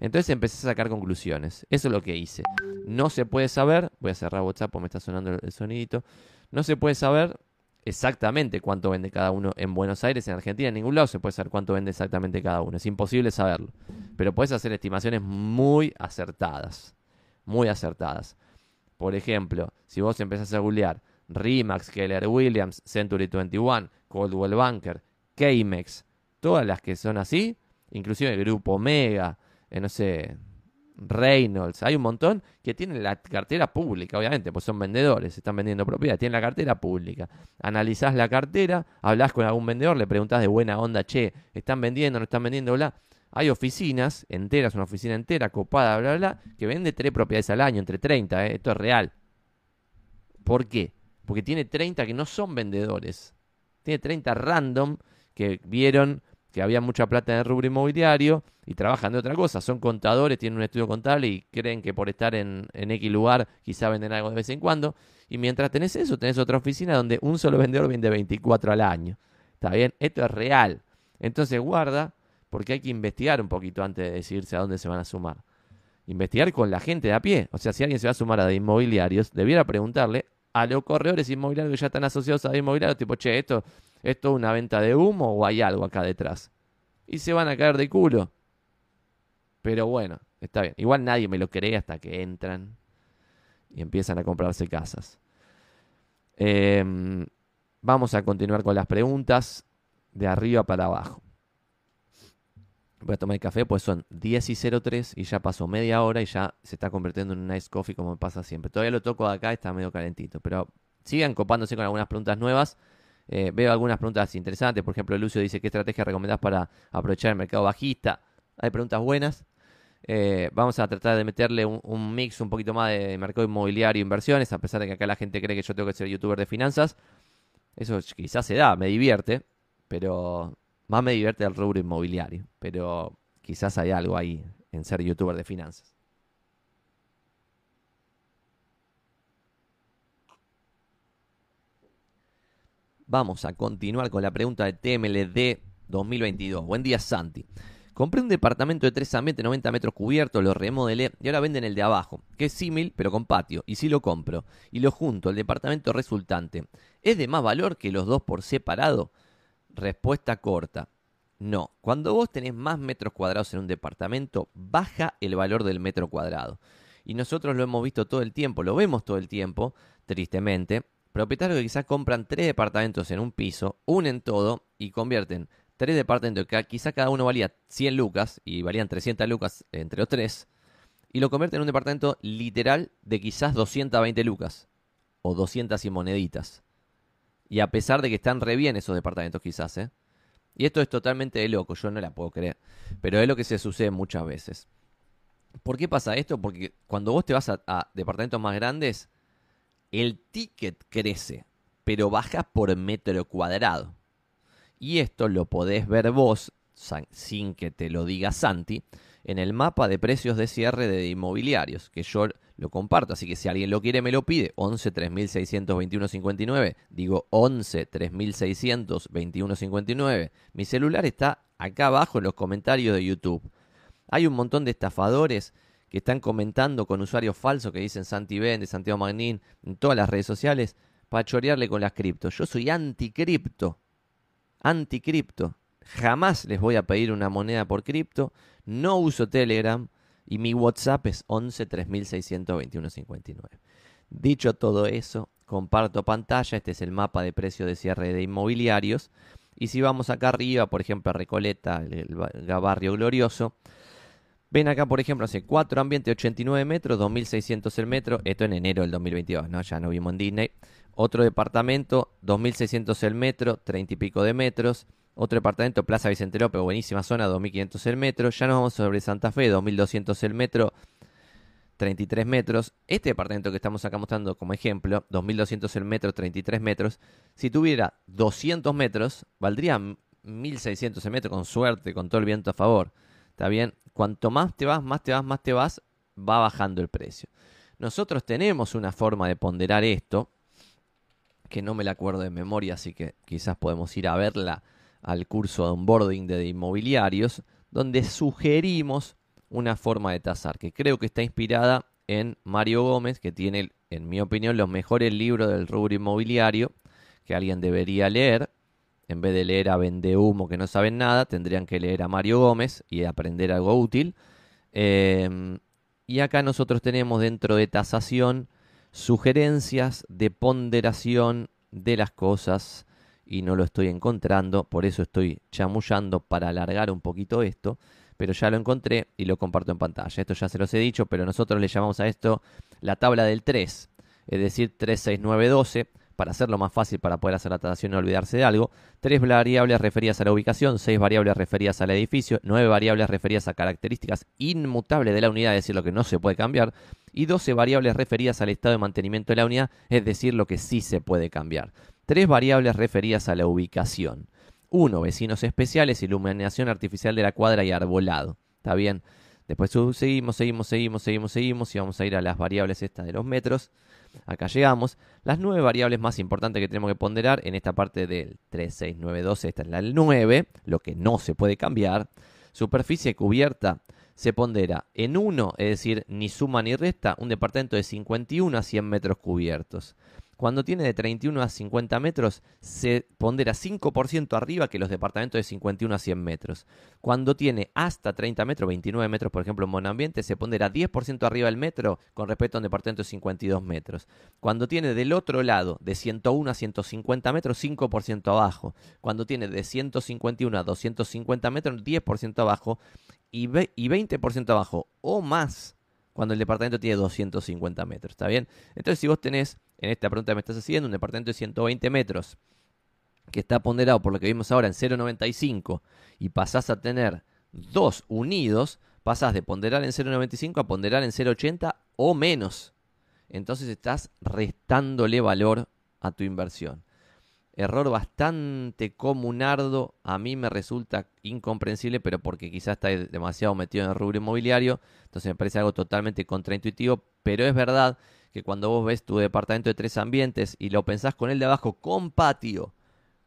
Entonces empecé a sacar conclusiones. Eso es lo que hice. No se puede saber, voy a cerrar WhatsApp porque me está sonando el sonidito. No se puede saber exactamente cuánto vende cada uno en Buenos Aires, en Argentina, en ningún lado se puede saber cuánto vende exactamente cada uno. Es imposible saberlo. Pero puedes hacer estimaciones muy acertadas. Muy acertadas. Por ejemplo, si vos empezás a googlear Remax, Keller Williams, Century 21, Coldwell Banker, Kmex, todas las que son así, inclusive el grupo Omega, eh, no sé, Reynolds, hay un montón que tienen la cartera pública, obviamente, pues son vendedores, están vendiendo propiedad, tienen la cartera pública. Analizás la cartera, hablas con algún vendedor, le preguntás de buena onda, che, ¿están vendiendo, no están vendiendo, bla? Hay oficinas enteras, una oficina entera, copada, bla, bla, que vende tres propiedades al año, entre 30, ¿eh? esto es real. ¿Por qué? Porque tiene 30 que no son vendedores. Tiene 30 random que vieron que había mucha plata en el rubro inmobiliario y trabajan de otra cosa. Son contadores, tienen un estudio contable y creen que por estar en, en X lugar quizá venden algo de vez en cuando. Y mientras tenés eso, tenés otra oficina donde un solo vendedor vende 24 al año. ¿Está bien? Esto es real. Entonces guarda, porque hay que investigar un poquito antes de decidirse a dónde se van a sumar. Investigar con la gente de a pie. O sea, si alguien se va a sumar a de inmobiliarios, debiera preguntarle a los corredores inmobiliarios que ya están asociados a inmobiliarios, tipo, che, esto ¿esto es una venta de humo o hay algo acá detrás? Y se van a caer de culo. Pero bueno, está bien. Igual nadie me lo cree hasta que entran y empiezan a comprarse casas. Em, vamos a continuar con las preguntas de arriba para abajo. Voy a tomar el café, pues son 10 y 03 y ya pasó media hora y ya se está convirtiendo en un nice coffee como me pasa siempre. Todavía lo toco acá, está medio calentito, pero sigan copándose con algunas preguntas nuevas. Eh, veo algunas preguntas interesantes. Por ejemplo, Lucio dice: ¿Qué estrategia recomendás para aprovechar el mercado bajista? Hay preguntas buenas. Eh, vamos a tratar de meterle un, mix un poquito más de mercado inmobiliario e inversiones, a pesar de que acá la gente cree que yo tengo que ser youtuber de finanzas. Eso quizás se da, me divierte, pero más me divierte el rubro inmobiliario. Pero quizás hay algo ahí en ser youtuber de finanzas. Vamos a continuar con la pregunta de TMLD 2022. Buen día, Santi. Compré un departamento de 3 ambientes, 90 metros cubiertos, lo remodelé y ahora venden el de abajo, que es símil pero con patio. Y si lo compro y lo junto, el departamento resultante, ¿es de más valor que los dos por separado? Respuesta corta. No, cuando vos tenés más metros cuadrados en un departamento, baja el valor del metro cuadrado. Y nosotros lo hemos visto todo el tiempo, lo vemos todo el tiempo, tristemente, propietarios que quizás compran tres departamentos en un piso, unen todo y convierten tres departamentos que quizás cada uno valía 100 lucas y valían 300 lucas entre los tres, y lo convierten en un departamento literal de quizás 220 lucas o 200 y moneditas. Y a pesar de que están re bien esos departamentos quizás, ¿eh? Y esto es totalmente loco, yo no la puedo creer. Pero es lo que se sucede muchas veces. ¿Por qué pasa esto? Porque cuando vos te vas a departamentos más grandes, el ticket crece, pero baja por metro cuadrado. Y esto lo podés ver vos, sin que te lo diga Santi, en el mapa de precios de cierre de inmobiliarios, que yo lo comparto, así que si alguien lo quiere me lo pide, 11 3621 59, digo 11 3621 59. Mi celular está acá abajo en los comentarios de YouTube. Hay un montón de estafadores que están comentando con usuarios falsos que dicen Santi de Santiago Magnín, en todas las redes sociales, para chorearle con las criptos. Yo soy anticripto. Anticripto. Jamás les voy a pedir una moneda por cripto. No uso Telegram. Y mi WhatsApp es 11 3621 59. Dicho todo eso, comparto pantalla. Este es el mapa de precio de cierre de inmobiliarios. Y si vamos acá arriba, por ejemplo, a Recoleta, el barrio glorioso, Ven acá, por ejemplo, hace cuatro ambientes, 89 metros, 2.600 el metro. Esto en enero del 2022, ¿no? Ya no vimos en Disney. Otro departamento, 2.600 el metro, 30 y pico de metros. Otro departamento, Plaza Vicente López, buenísima zona, 2.500 el metro. Ya nos vamos sobre Santa Fe, 2.200 el metro, 33 metros. Este departamento que estamos acá mostrando como ejemplo, 2.200 el metro, 33 metros. Si tuviera 200 metros, valdría 1.600 el metro con suerte, con todo el viento a favor. ¿Está bien? Cuanto más te vas, más te vas, más te vas, va bajando el precio. Nosotros tenemos una forma de ponderar esto, que no me la acuerdo de memoria, así que quizás podemos ir a verla al curso de onboarding de inmobiliarios, donde sugerimos una forma de tasar, que creo que está inspirada en Mario Gómez, que tiene, en mi opinión, los mejores libros del rubro inmobiliario que alguien debería leer en vez de leer a Vende Humo que no saben nada, tendrían que leer a Mario Gómez y aprender algo útil. Em, y acá nosotros tenemos dentro de tasación sugerencias de ponderación de las cosas y no lo estoy encontrando, por eso estoy chamullando para alargar un poquito esto, pero ya lo encontré y lo comparto en pantalla. Esto ya se los he dicho, pero nosotros le llamamos a esto la tabla del 3, es decir, 3, 6, 9, 12 para hacerlo más fácil para poder hacer la tratación y no olvidarse de algo, tres variables referidas a la ubicación, seis variables referidas al edificio, nueve variables referidas a características inmutables de la unidad, es decir, lo que no se puede cambiar, y doce variables referidas al estado de mantenimiento de la unidad, es decir, lo que sí se puede cambiar. Tres variables referidas a la ubicación. Uno, vecinos especiales, iluminación artificial de la cuadra y arbolado. ¿Está bien? Después seguimos, seguimos, seguimos, seguimos, seguimos y vamos a ir a las variables estas de los metros. Acá llegamos. Las nueve variables más importantes que tenemos que ponderar en esta parte del 3, 6, 9, 12, esta es la 9, lo que no se puede cambiar. Superficie cubierta se pondera en 1, es decir, ni suma ni resta, un departamento de 51 a 100 metros cubiertos. Cuando tiene de 31 a 50 metros, se pondera 5% arriba que los departamentos de 51 a 100 metros. Cuando tiene hasta 30 metros, 29 metros, por ejemplo, en monoambiente, se pondera 10% arriba del metro con respecto a un departamento de 52 metros. Cuando tiene del otro lado, de 101 a 150 metros, 5% abajo. Cuando tiene de 151 a 250 metros, 10% abajo. Y, 20% abajo o más cuando el departamento tiene 250 metros. ¿Está bien? Entonces, si vos tenés en esta pregunta que me estás haciendo, un departamento de 120 metros que está ponderado por lo que vimos ahora en 0,95 y pasás a tener dos unidos, pasás de ponderar en 0,95 a ponderar en 0,80 o menos. Entonces estás restándole valor a tu inversión. Error bastante comunardo, a mí me resulta incomprensible, pero porque quizás está demasiado metido en el rubro inmobiliario, entonces me parece algo totalmente contraintuitivo, pero es verdad que cuando vos ves tu departamento de tres ambientes y lo pensás con el de abajo con patio,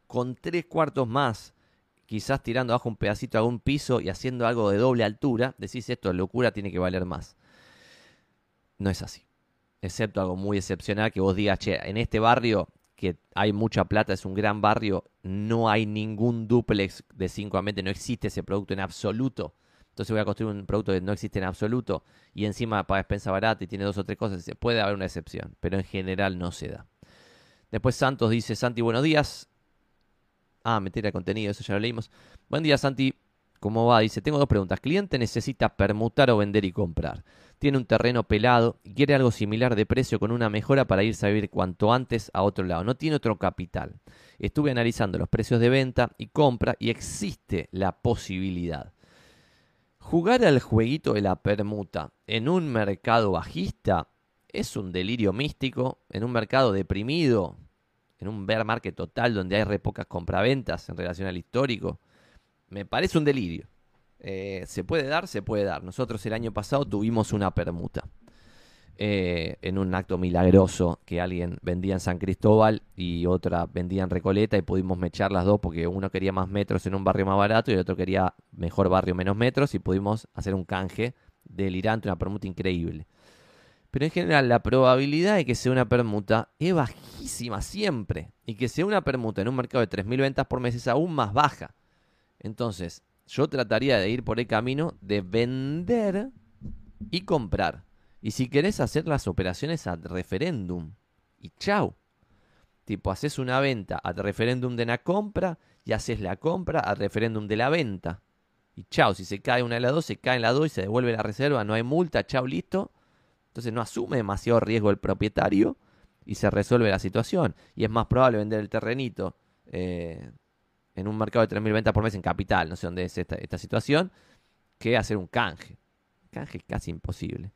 con tres cuartos más, quizás tirando abajo un pedacito a un piso y haciendo algo de doble altura, decís esto, locura, tiene que valer más. No es así. Excepto algo muy excepcional que vos digas, che, en este barrio que hay mucha plata, es un gran barrio, no hay ningún duplex de cinco ambientes, no existe ese producto en absoluto entonces voy a construir un producto que no existe en absoluto y encima paga expensa barata y tiene dos o tres cosas, puede haber una excepción, pero en general no se da. Después Santos dice, Santi, buenos días. Ah, meter el contenido, eso ya lo leímos. Buen día, Santi. ¿Cómo va? Dice, tengo dos preguntas. Cliente necesita permutar o vender y comprar. Tiene un terreno pelado y quiere algo similar de precio con una mejora para irse a vivir cuanto antes a otro lado. No tiene otro capital. Estuve analizando los precios de venta y compra y existe la posibilidad. Jugar al jueguito de la permuta en un mercado bajista es un delirio místico, en un mercado deprimido, en un bear market total donde hay re pocas compraventas en relación al histórico. Me parece un delirio. Eh, ¿Se puede dar? Se puede dar. Nosotros el año pasado tuvimos una permuta. Eh, en un acto milagroso que alguien vendía en San Cristóbal y otra vendía en Recoleta y pudimos mechar las dos porque uno quería más metros en un barrio más barato y el otro quería mejor barrio menos metros y pudimos hacer un canje delirante, una permuta increíble. Pero en general la probabilidad de que sea una permuta es bajísima siempre y que sea una permuta en un mercado de 3.000 ventas por mes es aún más baja. Entonces yo trataría de ir por el camino de vender y comprar y si querés hacer las operaciones ad referéndum. Y chau. Tipo, haces una venta ad referéndum de la compra y haces la compra ad referéndum de la venta. Y chao, si se cae una de las dos, se cae en la dos y se devuelve la reserva, no hay multa, chao, listo. Entonces no asume demasiado riesgo el propietario y se resuelve la situación. Y es más probable vender el terrenito eh, en un mercado de 3.000 ventas por mes en capital, no sé dónde es esta, esta situación, que hacer un canje. Canje casi imposible.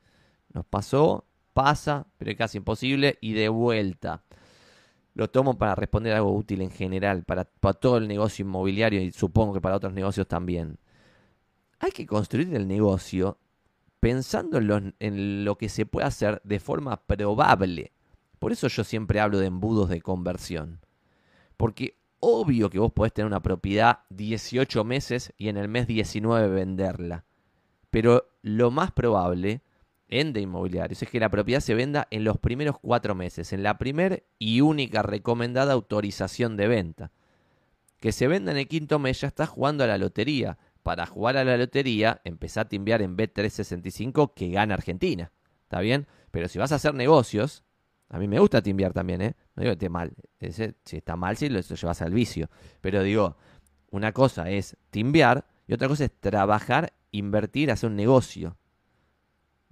Nos pasó, pasa, pero es casi imposible y de vuelta. Lo tomo para responder algo útil en general, para, para todo el negocio inmobiliario y supongo que para otros negocios también. Hay que construir el negocio pensando en lo, que se puede hacer de forma probable. Por eso yo siempre hablo de embudos de conversión. Porque obvio que vos podés tener una propiedad 18 meses y en el mes 19 venderla. Pero lo más probable en de inmobiliarios es que la propiedad se venda en los primeros cuatro meses, en la primera y única recomendada autorización de venta. Que se venda en el quinto mes ya está jugando a la lotería para jugar a la lotería, empezá a timbiar en B365 que gana Argentina. ¿Está bien? Pero si vas a hacer negocios, a mí me gusta timbiar también, ¿eh? No digo que esté mal. si está mal, sí, lo llevas al vicio. Pero digo, una cosa es timbiar y otra cosa es trabajar, invertir, hacer un negocio.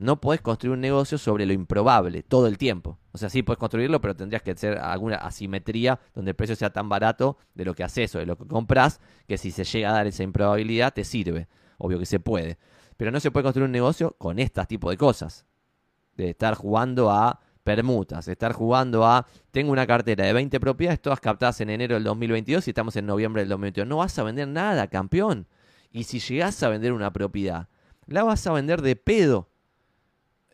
No podés construir un negocio sobre lo improbable todo el tiempo. O sea, sí puedes construirlo, pero tendrías que hacer alguna asimetría donde el precio sea tan barato de lo que haces o de lo que compras, que si se llega a dar esa improbabilidad te sirve. Obvio que se puede. Pero no se puede construir un negocio con este tipo de cosas. De estar jugando a permutas, de estar jugando a tengo una cartera de 20 propiedades, todas captadas en enero del 2022 y estamos en noviembre del 2022. No vas a vender nada, campeón. Y si llegas a vender una propiedad, la vas a vender de pedo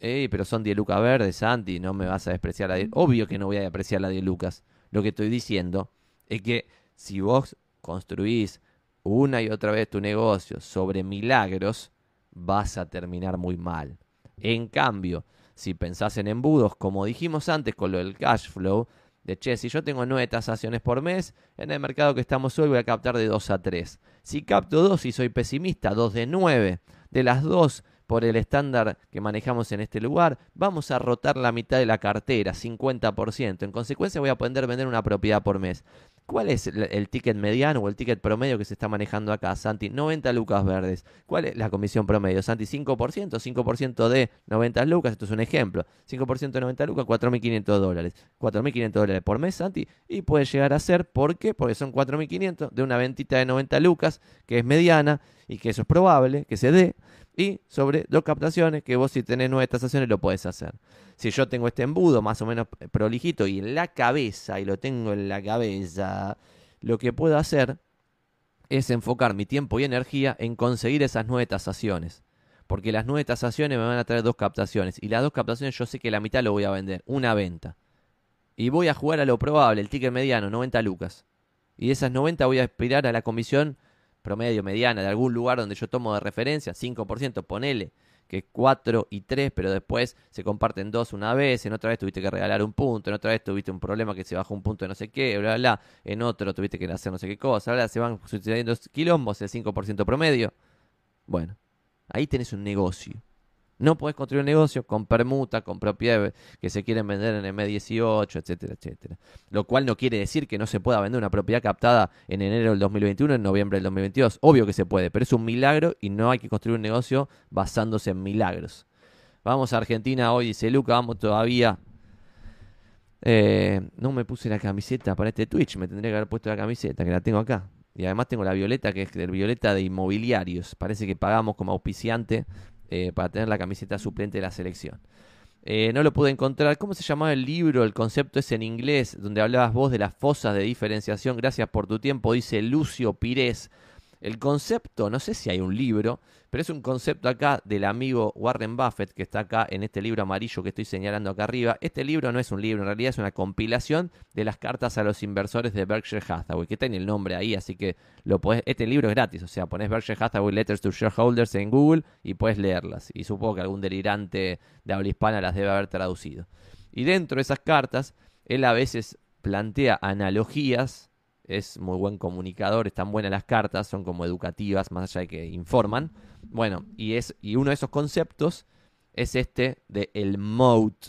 Ey, pero son 10 lucas verdes, Santi, no me vas a despreciar la 10. Obvio que no voy a despreciar la 10 lucas. Lo que estoy diciendo es que si vos construís una y otra vez tu negocio sobre milagros, vas a terminar muy mal. En cambio, si pensás en embudos, como dijimos antes con lo del cash flow, de che, si yo tengo 9 tasaciones por mes, en el mercado que estamos hoy voy a captar de 2 a 3. Si capto 2 y soy pesimista, 2 de 9. De las 2 por el estándar que manejamos en este lugar, vamos a rotar la mitad de la cartera, 50%. En consecuencia voy a poder vender una propiedad por mes. ¿Cuál es el, ticket mediano o el ticket promedio que se está manejando acá, Santi? 90 lucas verdes. ¿Cuál es la comisión promedio, Santi? 5%, 5% de 90 lucas, esto es un ejemplo. 5% de 90 lucas, 4.500 dólares. 4.500 dólares por mes, Santi. Y puede llegar a ser, ¿por qué? Porque son 4.500 de una ventita de 90 lucas, que es mediana y que eso es probable que se dé y sobre dos captaciones que vos si tenés nueve tasaciones lo podés hacer. Si yo tengo este embudo más o menos prolijito y en la cabeza, y lo tengo en la cabeza, lo que puedo hacer es enfocar mi tiempo y energía en conseguir esas nueve tasaciones. Porque las nueve tasaciones me van a traer dos captaciones. Y las dos captaciones yo sé que la mitad lo voy a vender. Una venta. Y voy a jugar a lo probable, el ticket mediano, 90 lucas. Y de esas 90 voy a aspirar a la comisión promedio, mediana, de algún lugar donde yo tomo de referencia, 5%, ponele que 4 y 3, pero después se comparten dos una vez, en otra vez tuviste que regalar un punto, en otra vez tuviste un problema que se bajó un punto de no sé qué, bla, bla, en otro tuviste que hacer no sé qué cosa, bla, se van sucediendo quilombos, el 5% promedio. Bueno, ahí tenés un negocio. No puedes construir un negocio con permuta, con propiedades que se quieren vender en el M18, etcétera, etcétera. Lo cual no quiere decir que no se pueda vender una propiedad captada en enero del 2021, en noviembre del 2022. Obvio que se puede, pero es un milagro y no hay que construir un negocio basándose en milagros. Vamos a Argentina hoy, dice Luca, vamos todavía. Eh, no me puse la camiseta para este Twitch, me tendría que haber puesto la camiseta, que la tengo acá. Y además tengo la violeta, que es el violeta de inmobiliarios. Parece que pagamos como auspiciante eh, para tener la camiseta suplente de la selección. Eh, no lo pude encontrar. ¿Cómo se llamaba el libro? El concepto es en inglés, donde hablabas vos de las fosas de diferenciación. Gracias por tu tiempo, dice Lucio Pires. El concepto, no sé si hay un libro, pero es un concepto acá del amigo Warren Buffett que está acá en este libro amarillo que estoy señalando acá arriba. Este libro no es un libro, en realidad es una compilación de las cartas a los inversores de Berkshire Hathaway, que tiene el nombre ahí, así que lo podés, este libro es gratis, o sea, pones Berkshire Hathaway Letters to Shareholders en Google y puedes leerlas. Y supongo que algún delirante de habla hispana las debe haber traducido. Y dentro de esas cartas, él a veces plantea analogías es muy buen comunicador, están buenas las cartas, son como educativas, más allá de que informan. Bueno, y, es, y uno de esos conceptos es este de el moat,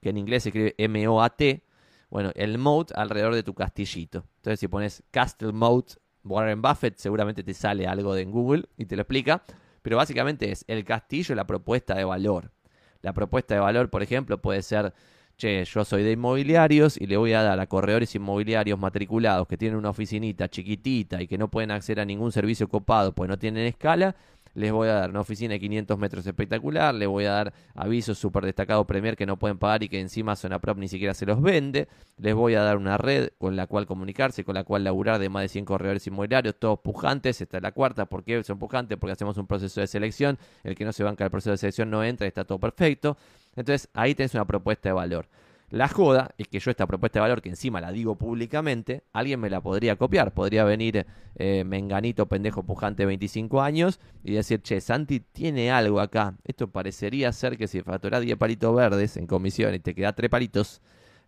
que en inglés se escribe M-O-A-T. Bueno, el moat alrededor de tu castillito. Entonces, si pones castle moat, Warren Buffett seguramente te sale algo de en Google y te lo explica, pero básicamente es el castillo la propuesta de valor. La propuesta de valor, por ejemplo, puede ser, che, yo soy de inmobiliarios y le voy a dar a corredores inmobiliarios matriculados que tienen una oficinita chiquitita y que no pueden acceder a ningún servicio copado pues no tienen escala, les voy a dar una oficina de 500 metros espectacular, les voy a dar avisos súper destacados Premier que no pueden pagar y que encima Prop ni siquiera se los vende, les voy a dar una red con la cual comunicarse, con la cual laburar de más de 100 corredores inmobiliarios, todos pujantes, esta es la cuarta, ¿por qué son pujantes? Porque hacemos un proceso de selección, el que no se banca el proceso de selección no entra, está todo perfecto, entonces ahí tenés una propuesta de valor. La joda es que yo esta propuesta de valor, que encima la digo públicamente, alguien me la podría copiar. Podría venir eh, Menganito, pendejo pujante de 25 años, y decir, che, Santi tiene algo acá. Esto parecería ser que si facturás 10 palitos verdes en comisión y te queda 3 palitos,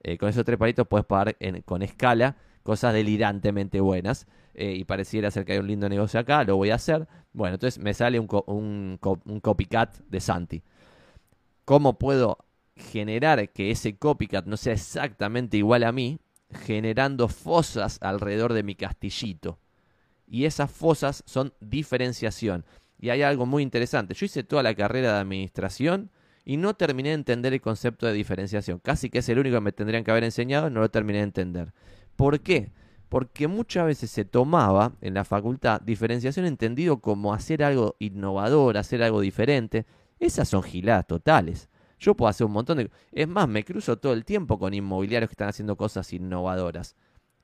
eh, con esos 3 palitos puedes pagar con escala cosas delirantemente buenas. Eh, y pareciera ser que hay un lindo negocio acá, lo voy a hacer. Bueno, entonces me sale un, un, un copycat de Santi. ¿Cómo puedo generar que ese copycat no sea exactamente igual a mí, generando fosas alrededor de mi castillito. Y esas fosas son diferenciación. Y hay algo muy interesante. Yo hice toda la carrera de administración y no terminé de entender el concepto de diferenciación. Casi que es el único que me tendrían que haber enseñado, no lo terminé de entender. ¿Por qué? Porque muchas veces se tomaba en la facultad diferenciación entendido como hacer algo innovador, hacer algo diferente. Esas son giladas totales. Yo puedo hacer un montón de... Es más, me cruzo todo el tiempo con inmobiliarios que están haciendo cosas innovadoras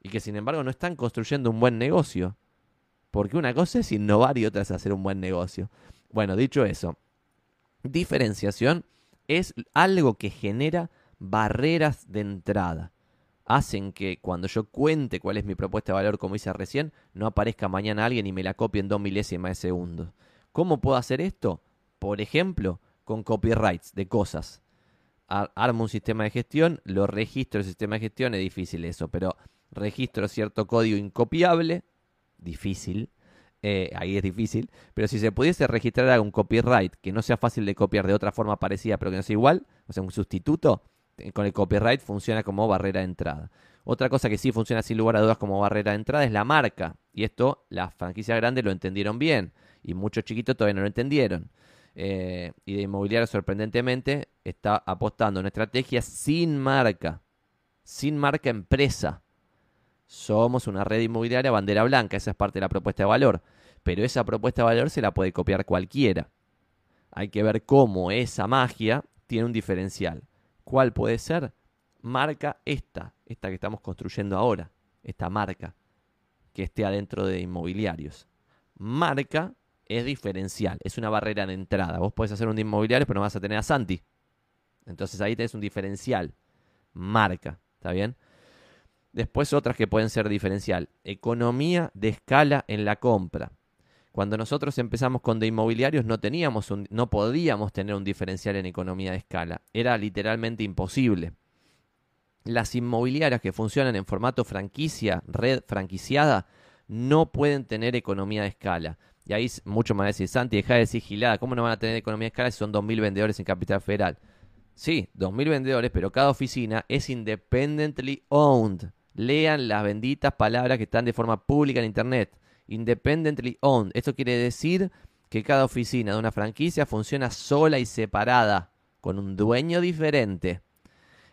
y que sin embargo no están construyendo un buen negocio. Porque una cosa es innovar y otra es hacer un buen negocio. Bueno, dicho eso, diferenciación es algo que genera barreras de entrada. Hacen que cuando yo cuente cuál es mi propuesta de valor, como hice recién, no aparezca mañana alguien y me la copie en dos milésimas de segundo. ¿Cómo puedo hacer esto? Por ejemplo, con copyrights de cosas. armo un sistema de gestión, lo registro el sistema de gestión, es difícil eso, pero registro cierto código incopiable, difícil, eh, ahí es difícil, pero si se pudiese registrar algún copyright que no sea fácil de copiar de otra forma parecida, pero que no sea igual, o sea, un sustituto, eh, con el copyright funciona como barrera de entrada. Otra cosa que sí funciona sin lugar a dudas como barrera de entrada es la marca. Y esto las franquicias grandes lo entendieron bien y muchos chiquitos todavía no lo entendieron. Eh, y de inmobiliario sorprendentemente está apostando una estrategia sin marca, sin marca empresa. Somos una red inmobiliaria bandera blanca, esa es parte de la propuesta de valor, pero esa propuesta de valor se la puede copiar cualquiera. Hay que ver cómo esa magia tiene un diferencial. ¿Cuál puede ser? Marca esta, esta que estamos construyendo ahora, esta marca que esté adentro de inmobiliarios. Marca es diferencial, es una barrera de entrada. Vos podés hacer un inmobiliario, pero no vas a tener a Santi. Entonces ahí tenés un diferencial. Marca, ¿está bien? Después otras que pueden ser diferencial. Economía de escala en la compra. Cuando nosotros empezamos con de inmobiliarios no teníamos no podíamos tener un diferencial en economía de escala. Era literalmente imposible. Las inmobiliarias que funcionan en formato franquicia, red franquiciada, no pueden tener economía de escala. Y ahí mucho más decir, Santi, deja de decir gilada. ¿Cómo no van a tener economía de escala si son 2.000 vendedores en Capital Federal? Sí, 2.000 vendedores, pero cada oficina es independently owned. Lean las benditas palabras que están de forma pública en Internet. Independently owned. Esto quiere decir que cada oficina de una franquicia funciona sola y separada, con un dueño diferente.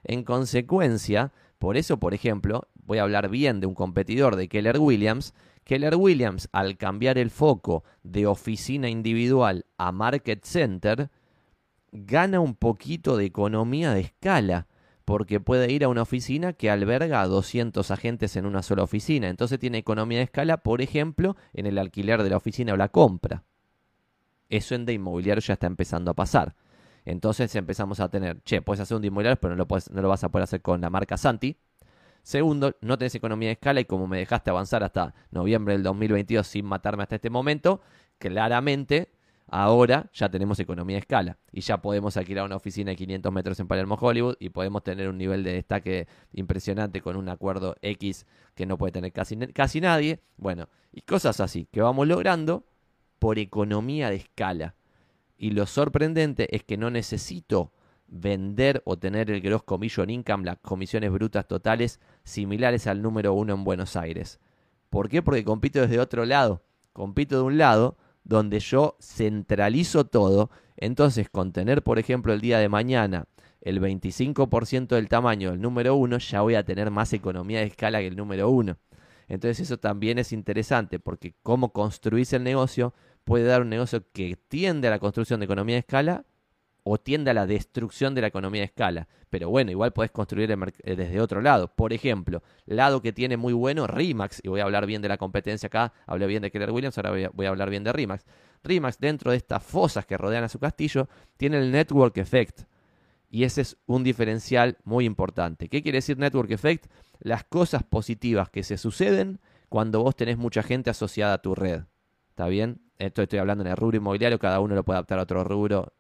En consecuencia, por eso, por ejemplo, voy a hablar bien de un competidor de Keller Williams, Keller Williams, al cambiar el foco de oficina individual a market center, gana un poquito de economía de escala, porque puede ir a una oficina que alberga a 200 agentes en una sola oficina. Entonces tiene economía de escala, por ejemplo, en el alquiler de la oficina o la compra. Eso en de inmobiliario ya está empezando a pasar. Entonces empezamos a tener, che, puedes hacer un de inmobiliario, pero no lo, no lo vas a poder hacer con la marca Santi, Segundo, no tenés economía de escala y como me dejaste avanzar hasta noviembre del 2022 sin matarme hasta este momento, claramente ahora ya tenemos economía de escala y ya podemos alquilar una oficina de 500 metros en Palermo Hollywood y podemos tener un nivel de destaque impresionante con un acuerdo X que no puede tener casi, casi nadie. Bueno, y cosas así que vamos logrando por economía de escala. Y lo sorprendente es que no necesito vender o tener el gross commission income, las comisiones brutas totales similares al número uno en Buenos Aires. ¿Por qué? Porque compito desde otro lado. Compito de un lado donde yo centralizo todo. Entonces, con tener, por ejemplo, el día de mañana el 25% del tamaño del número 1, ya voy a tener más economía de escala que el número 1. Entonces eso también es interesante porque cómo construís el negocio puede dar un negocio que tiende a la construcción de economía de escala o tiende a la destrucción de la economía de escala. Pero bueno, igual podés construir eh, desde otro lado. Por ejemplo, lado que tiene muy bueno, Rimax, y voy a hablar bien de la competencia acá, hablé bien de Keller Williams, ahora voy a, hablar bien de Rimax. Rimax, dentro de estas fosas que rodean a su castillo, tiene el network effect. Y ese es un diferencial muy importante. ¿Qué quiere decir network effect? Las cosas positivas que se suceden cuando vos tenés mucha gente asociada a tu red. ¿Está bien? Esto estoy hablando en el rubro inmobiliario, cada uno lo puede adaptar a otro rubro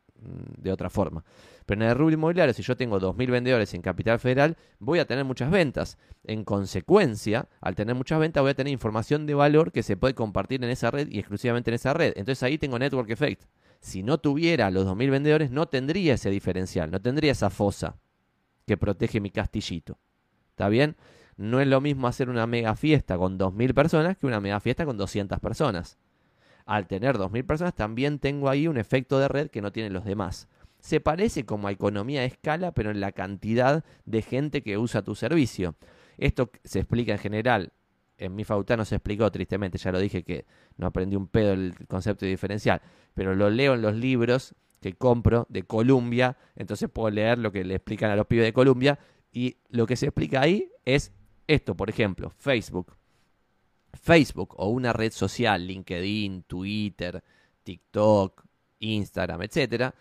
de otra forma. Pero en el rubro inmobiliario, si yo tengo 2.000 vendedores en Capital Federal, voy a tener muchas ventas. En consecuencia, al tener muchas ventas, voy a tener información de valor que se puede compartir en esa red y exclusivamente en esa red. Entonces ahí tengo network effect si no tuviera los 2.000 vendedores, no tendría ese diferencial, no tendría esa fosa que protege mi castillito. ¿Está bien? No es lo mismo hacer una mega fiesta con 2.000 personas que una mega fiesta con 200 personas. Al tener 2.000 personas también tengo ahí un efecto de red que no tienen los demás. Se parece como a economía de escala, pero en la cantidad de gente que usa tu servicio. Esto se explica en general en mi facultad no se explicó tristemente, ya lo dije que no aprendí un pedo el concepto de diferencial, pero lo leo en los libros que compro de Columbia, entonces puedo leer lo que le explican a los pibes de Columbia y lo que se explica ahí es esto, por ejemplo, Facebook. Facebook o una red social, LinkedIn, Twitter, TikTok, Instagram, etcétera,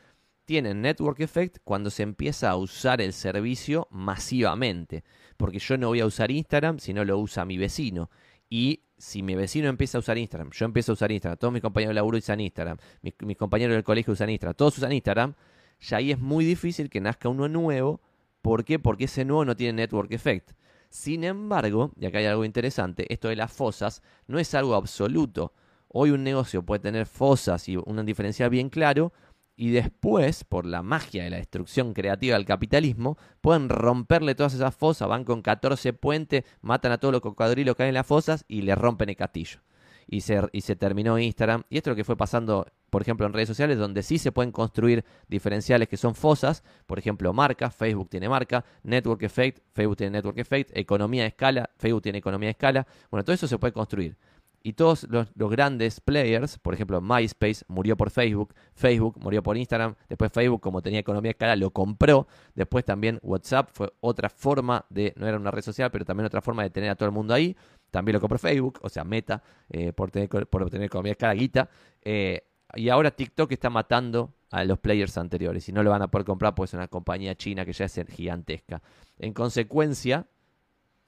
tienen network effect cuando se empieza a usar el servicio masivamente porque yo no voy a usar Instagram si no lo usa mi vecino. Y si mi vecino empieza a usar Instagram, yo empiezo a usar Instagram, todos mis compañeros de laburo usan Instagram, mis compañeros del colegio usan Instagram, todos usan Instagram, ya ahí es muy difícil que nazca uno nuevo. ¿Por qué? Porque ese nuevo no tiene network effect. Sin embargo, y acá hay algo interesante, esto de las fosas no es algo absoluto. Hoy un negocio puede tener fosas y un diferencial bien claro, y después, por la magia de la destrucción creativa del capitalismo, pueden romperle todas esas fosas, van con 14 puentes, matan a todos los cocodrilos que hay en las fosas y le rompen el castillo. Y se, y se terminó Instagram. Y esto es lo que fue pasando, por ejemplo, en redes sociales, donde sí se pueden construir diferenciales que son fosas. Por ejemplo, marca, Facebook tiene marca, Network Effect, Facebook tiene Network Effect, economía de escala, Facebook tiene economía de escala. Bueno, todo eso se puede construir. Y todos los, grandes players, por ejemplo, MySpace murió por Facebook, Facebook murió por Instagram, después Facebook, como tenía economía de escala, lo compró. Después también WhatsApp fue otra forma de, no era una red social, pero también otra forma de tener a todo el mundo ahí. También lo compró Facebook, o sea, Meta, eh, por, tener, por obtener economía escala, guita. Eh, y ahora TikTok está matando a los players anteriores y no lo van a poder comprar porque es una compañía china que ya es gigantesca. En consecuencia,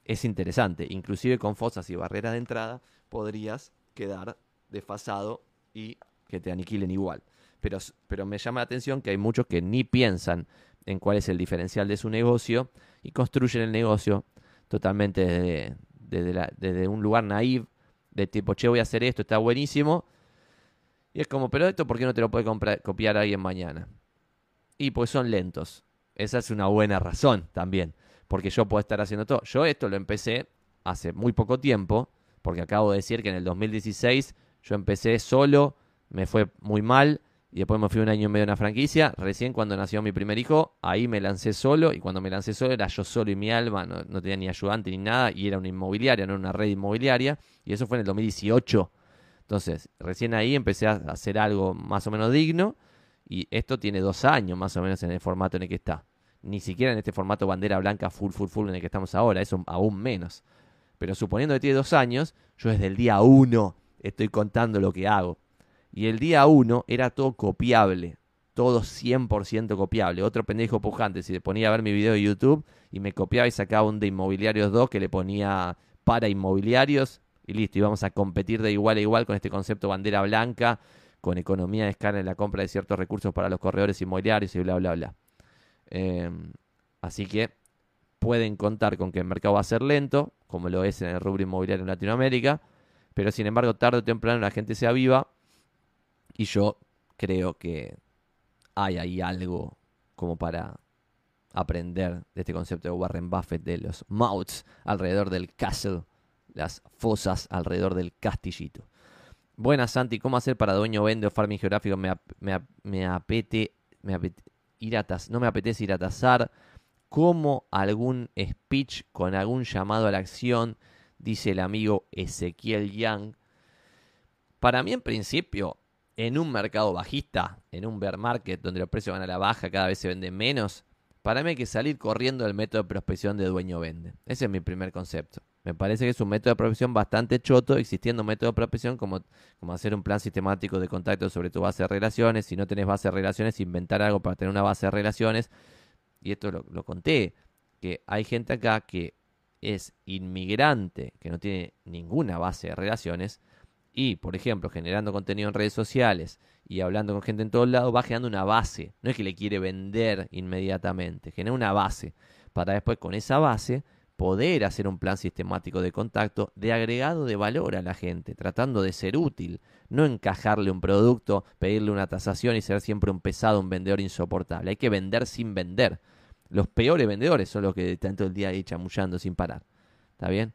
es interesante, inclusive con fosas y barreras de entrada, podrías quedar desfasado y que te aniquilen igual. Pero, pero me llama la atención que hay muchos que ni piensan en cuál es el diferencial de su negocio y construyen el negocio totalmente desde, desde, un lugar naive, de tipo, che, voy a hacer esto, está buenísimo. Y es como, pero esto, ¿por qué no te lo puede comprar, copiar alguien mañana? Y pues son lentos. Esa es una buena razón también. Porque yo puedo estar haciendo todo. Yo esto lo empecé hace muy poco tiempo porque acabo de decir que en el 2016 yo empecé solo, me fue muy mal y después me fui un año y medio en una franquicia. Recién cuando nació mi primer hijo, ahí me lancé solo y cuando me lancé solo era yo solo y mi alma, no, tenía ni ayudante ni nada y era una inmobiliaria, no una red inmobiliaria y eso fue en el 2018. Entonces, recién ahí empecé a hacer algo más o menos digno y esto tiene dos años más o menos en el formato en el que está. Ni siquiera en este formato bandera blanca full, full, full en el que estamos ahora, eso aún menos. Pero suponiendo que tiene dos años, yo desde el día uno estoy contando lo que hago. Y el día uno era todo copiable, todo 100% copiable. Otro pendejo pujante, si le ponía a ver mi video de YouTube y me copiaba y sacaba un de Inmobiliarios 2 que le ponía para inmobiliarios y listo, íbamos a competir de igual a igual con este concepto bandera blanca, con economía de escala en la compra de ciertos recursos para los corredores inmobiliarios y bla, bla, bla. Em, así que pueden contar con que el mercado va a ser lento, como lo es en el rubro inmobiliario en Latinoamérica, pero sin embargo tarde o temprano la gente se aviva y yo creo que hay ahí algo como para aprender de este concepto de Warren Buffett, de los mouths alrededor del castle las fosas alrededor del castillito. Buenas, Santi. ¿Cómo hacer para dueño vende o farming geográfico? Me, me, apete, me ir a no me apetece ir a tasar. Como algún speech con algún llamado a la acción, dice el amigo Ezequiel Young. Para mí, en principio, en un mercado bajista, en un bear market donde los precios van a la baja, cada vez se venden menos, para mí hay que salir corriendo del método de prospección de dueño vende. Ese es mi primer concepto. Me parece que es un método de prospección bastante choto, existiendo método de prospección como, como hacer un plan sistemático de contacto sobre tu base de relaciones. Si no tenés base de relaciones, inventar algo para tener una base de relaciones. Y esto lo, lo conté, que hay gente acá que es inmigrante, que no tiene ninguna base de relaciones, y, por ejemplo, generando contenido en redes sociales y hablando con gente en todos lados, va generando una base. No es que le quiere vender inmediatamente, genera una base para después con esa base poder hacer un plan sistemático de contacto de agregado de valor a la gente, tratando de ser útil, no encajarle un producto, pedirle una tasación y ser siempre un pesado, un vendedor insoportable. Hay que vender sin vender. Los peores vendedores son los que tanto el día ahí chamullando sin parar. ¿Está bien?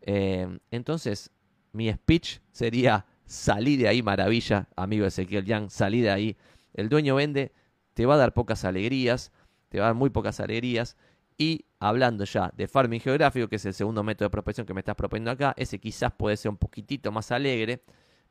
Eh, entonces, mi speech sería, salí de ahí, maravilla, amigo Ezequiel Young, salí de ahí. El dueño vende, te va a dar pocas alegrías, te va a dar muy pocas alegrías. Y hablando ya de farming geográfico, que es el segundo método de prospección que me estás proponiendo acá, ese quizás puede ser un poquitito más alegre,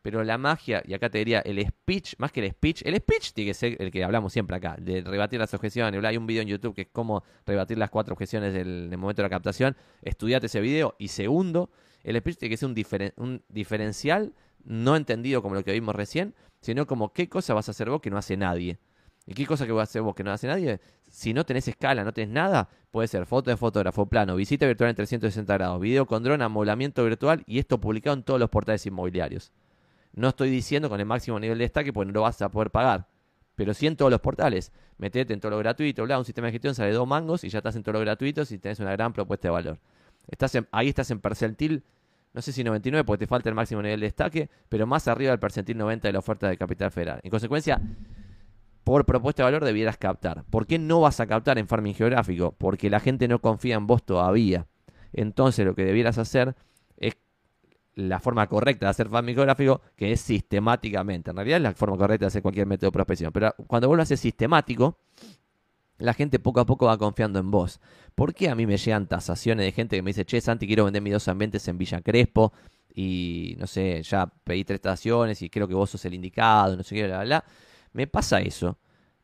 pero la magia, y acá te diría el speech, más que el speech, el speech tiene que ser el que hablamos siempre acá, de rebatir las objeciones. Hay un video en YouTube que es cómo rebatir las cuatro objeciones del, del momento de la captación. Estudiate ese video. Y segundo, el speech tiene que ser un, diferencial no entendido como lo que vimos recién, sino como qué cosa vas a hacer vos que no hace nadie. ¿Y qué cosa que vas a hacer vos que no hace nadie? Si no tenés escala, no tenés nada, puede ser foto de fotógrafo, plano, visita virtual en 360 grados, video con dron, amoblamiento virtual y esto publicado en todos los portales inmobiliarios. No estoy diciendo con el máximo nivel de destaque porque no lo vas a poder pagar. Pero sí en todos los portales. Metete en todo lo gratuito, bla, un sistema de gestión sale dos mangos y ya estás en todo lo gratuito y tenés una gran propuesta de valor. Estás ahí estás en percentil no sé si 99 porque te falta el máximo nivel de destaque, pero más arriba del percentil 90 de la oferta de Capital Federal. En consecuencia, por propuesta de valor debieras captar. ¿Por qué no vas a captar en farming geográfico? Porque la gente no confía en vos todavía. Entonces lo que debieras hacer es la forma correcta de hacer farming geográfico, que es sistemáticamente. En realidad es la forma correcta de hacer cualquier método de prospección. Pero cuando vos lo haces sistemático, la gente poco a poco va confiando en vos. ¿Por qué a mí me llegan tasaciones de gente que me dice, che, Santi, quiero vender mis dos ambientes en Villa Crespo y no sé, ya pedí tres tasaciones y creo que vos sos el indicado, no sé qué, bla, bla, bla? Me pasa eso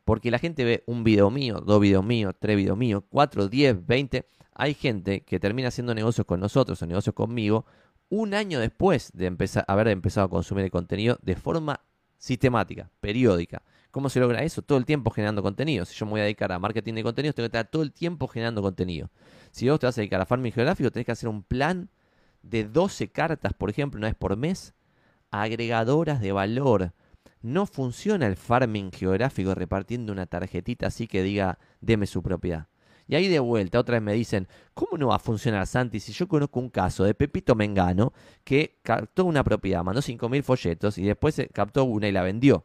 porque la gente ve un video mío, dos videos míos, tres videos míos, cuatro, diez, veinte. Hay gente que termina haciendo negocios con nosotros o negocios conmigo un año después de haber empezado a consumir el contenido de forma sistemática, periódica. ¿Cómo se logra eso? Todo el tiempo generando contenido. Si yo me voy a dedicar a marketing de contenidos, tengo que estar todo el tiempo generando contenido. Si vos te vas a dedicar a farming geográfico, tenés que hacer un plan de 12 cartas, por ejemplo, una vez por mes, agregadoras de valor. No funciona el farming geográfico repartiendo una tarjetita así que diga, deme su propiedad. Y ahí de vuelta, otra vez me dicen, ¿cómo no va a funcionar Santi si yo conozco un caso de Pepito Mengano que captó una propiedad, mandó 5.000 folletos y después captó una y la vendió?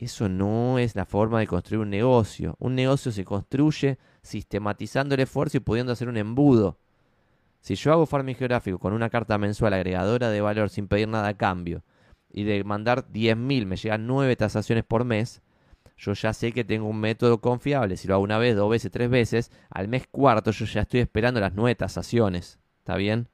Eso no es la forma de construir un negocio. Un negocio se construye sistematizando el esfuerzo y pudiendo hacer un embudo. Si yo hago farming geográfico con una carta mensual agregadora de valor sin pedir nada a cambio y de mandar 10.000 me llegan 9 tasaciones por mes, yo ya sé que tengo un método confiable. Si lo hago una vez, dos veces, tres veces, al mes cuarto yo ya estoy esperando las 9 tasaciones. ¿Está bien?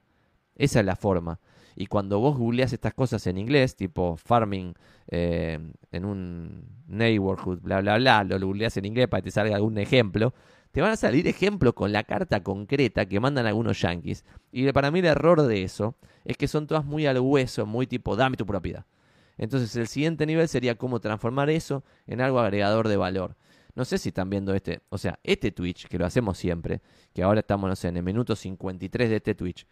Esa es la forma. Y cuando vos googleás estas cosas en inglés, tipo farming eh, en un neighborhood, bla, bla, bla, lo googleás en inglés para que te salga algún ejemplo, te van a salir ejemplos con la carta concreta que mandan algunos yankees. Y para mí el error de eso es que son todas muy al hueso, muy tipo, dame tu propiedad. Entonces el siguiente nivel sería cómo transformar eso en algo agregador de valor. No sé si están viendo este, o sea, este Twitch, que lo hacemos siempre, que ahora estamos, no sé, en el minuto 53 de este Twitch,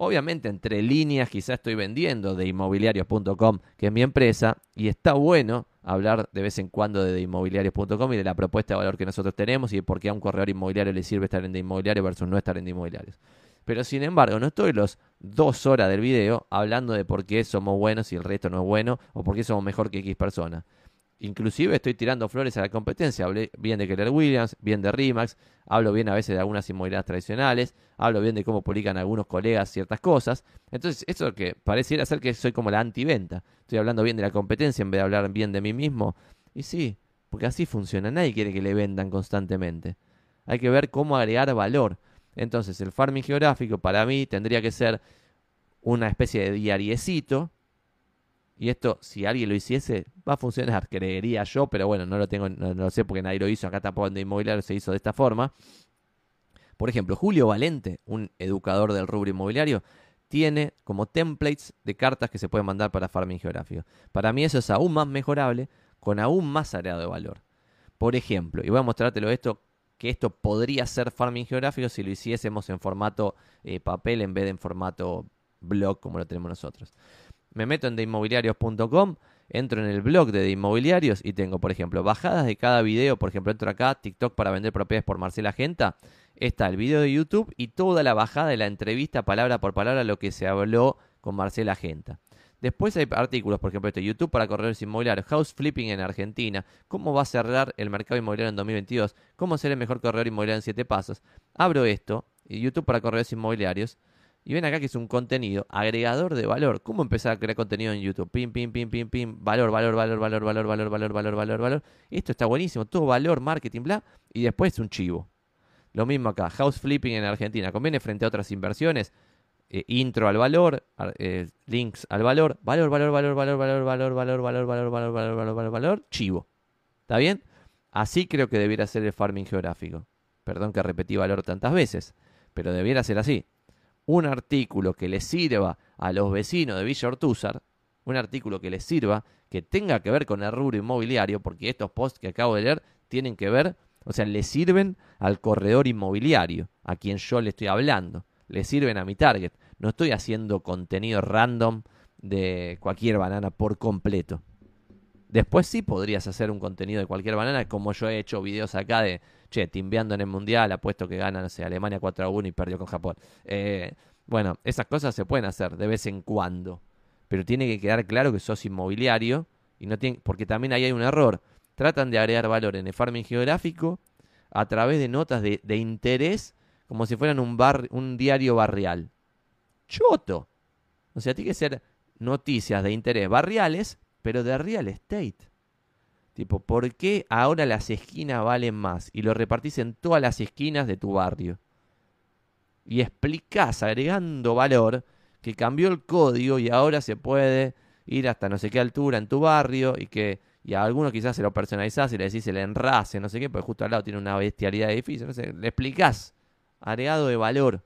Obviamente, entre líneas, quizás estoy vendiendo de inmobiliarios.com, que es mi empresa, y está bueno hablar de vez en cuando de, inmobiliarios.com y de la propuesta de valor que nosotros tenemos y de por qué a un corredor inmobiliario le sirve estar en de inmobiliario versus no estar en de inmobiliarios. Pero sin embargo, no estoy los dos horas del video hablando de por qué somos buenos y el resto no es bueno, o por qué somos mejor que X persona. Inclusive estoy tirando flores a la competencia. Hablé bien de Keller Williams, bien de Rimax, hablo bien a veces de algunas inmobiliarias tradicionales, hablo bien de cómo publican algunos colegas ciertas cosas. Entonces, eso que pareciera ser que soy como la antiventa. Estoy hablando bien de la competencia en vez de hablar bien de mí mismo. Y sí, porque así funciona. Nadie quiere que le vendan constantemente. Hay que ver cómo agregar valor. Entonces, el farming geográfico para mí tendría que ser una especie de diariecito y esto, si alguien lo hiciese, va a funcionar, creería yo, pero bueno, no lo tengo, no, lo sé porque nadie lo hizo. Acá tampoco de inmobiliario se hizo de esta forma. Por ejemplo, Julio Valente, un educador del rubro inmobiliario, tiene como templates de cartas que se pueden mandar para farming geográfico. Para mí eso es aún más mejorable, con aún más agregado de valor. Por ejemplo, y voy a mostrártelo esto, que esto podría ser farming geográfico si lo hiciésemos en formato eh, papel en vez de en formato blog como lo tenemos nosotros me meto en deinmobiliarios.com, entro en el blog de, Inmobiliarios y tengo, por ejemplo, bajadas de cada video. Por ejemplo, entro acá, TikTok para vender propiedades por Marcela Genta. Está el video de YouTube y toda la bajada de la entrevista, palabra por palabra, lo que se habló con Marcela Genta. Después hay artículos, por ejemplo, este YouTube para corredores inmobiliarios, House Flipping en Argentina, cómo va a cerrar el mercado inmobiliario en 2022, cómo ser el mejor corredor inmobiliario en 7 pasos. Abro esto, YouTube para corredores inmobiliarios, y ven acá que es un contenido agregador de valor. ¿Cómo empezar a crear contenido en YouTube? Pim, pim, pim, pim, pim. Valor, valor, valor, valor, valor, valor, valor, valor, valor, valor. Esto está buenísimo. Todo valor, marketing, bla. Y después un chivo. Lo mismo acá. House flipping en Argentina. ¿Conviene frente a otras inversiones? intro al valor, links al valor, valor, valor, valor, valor, valor, valor, valor, valor, valor, valor, valor, valor, valor, valor, chivo. ¿Está bien? Así creo que debiera ser el farming geográfico. Perdón que repetí valor tantas veces, pero debiera ser así un artículo que le sirva a los vecinos de Villa Ortúzar, un artículo que les sirva, que tenga que ver con el rubro inmobiliario, porque estos posts que acabo de leer tienen que ver, o sea, le sirven al corredor inmobiliario, a quien yo le estoy hablando, le sirven a mi target. No estoy haciendo contenido random de cualquier banana por completo. Después sí podrías hacer un contenido de cualquier banana, como yo he hecho videos acá de, che, timbeando en el mundial, apuesto que gana, no sé, Alemania 4 a 1 y perdió con Japón. Eh, bueno, esas cosas se pueden hacer de vez en cuando, pero tiene que quedar claro que sos inmobiliario y no tiene, porque también ahí hay un error. Tratan de agregar valor en el farming geográfico a través de notas de, de interés como si fueran un, bar, un diario barrial. Choto. O sea, tiene que ser noticias de interés barriales pero de real estate. Tipo, ¿por qué ahora las esquinas valen más? Y lo repartís en todas las esquinas de tu barrio. Y explicás, agregando valor, que cambió el código y ahora se puede ir hasta no sé qué altura en tu barrio y que y a algunos quizás se lo personalizás y le decís el enrase, no sé qué, porque justo al lado tiene una bestialidad de edificio, no sé, le explicás, agregado de valor.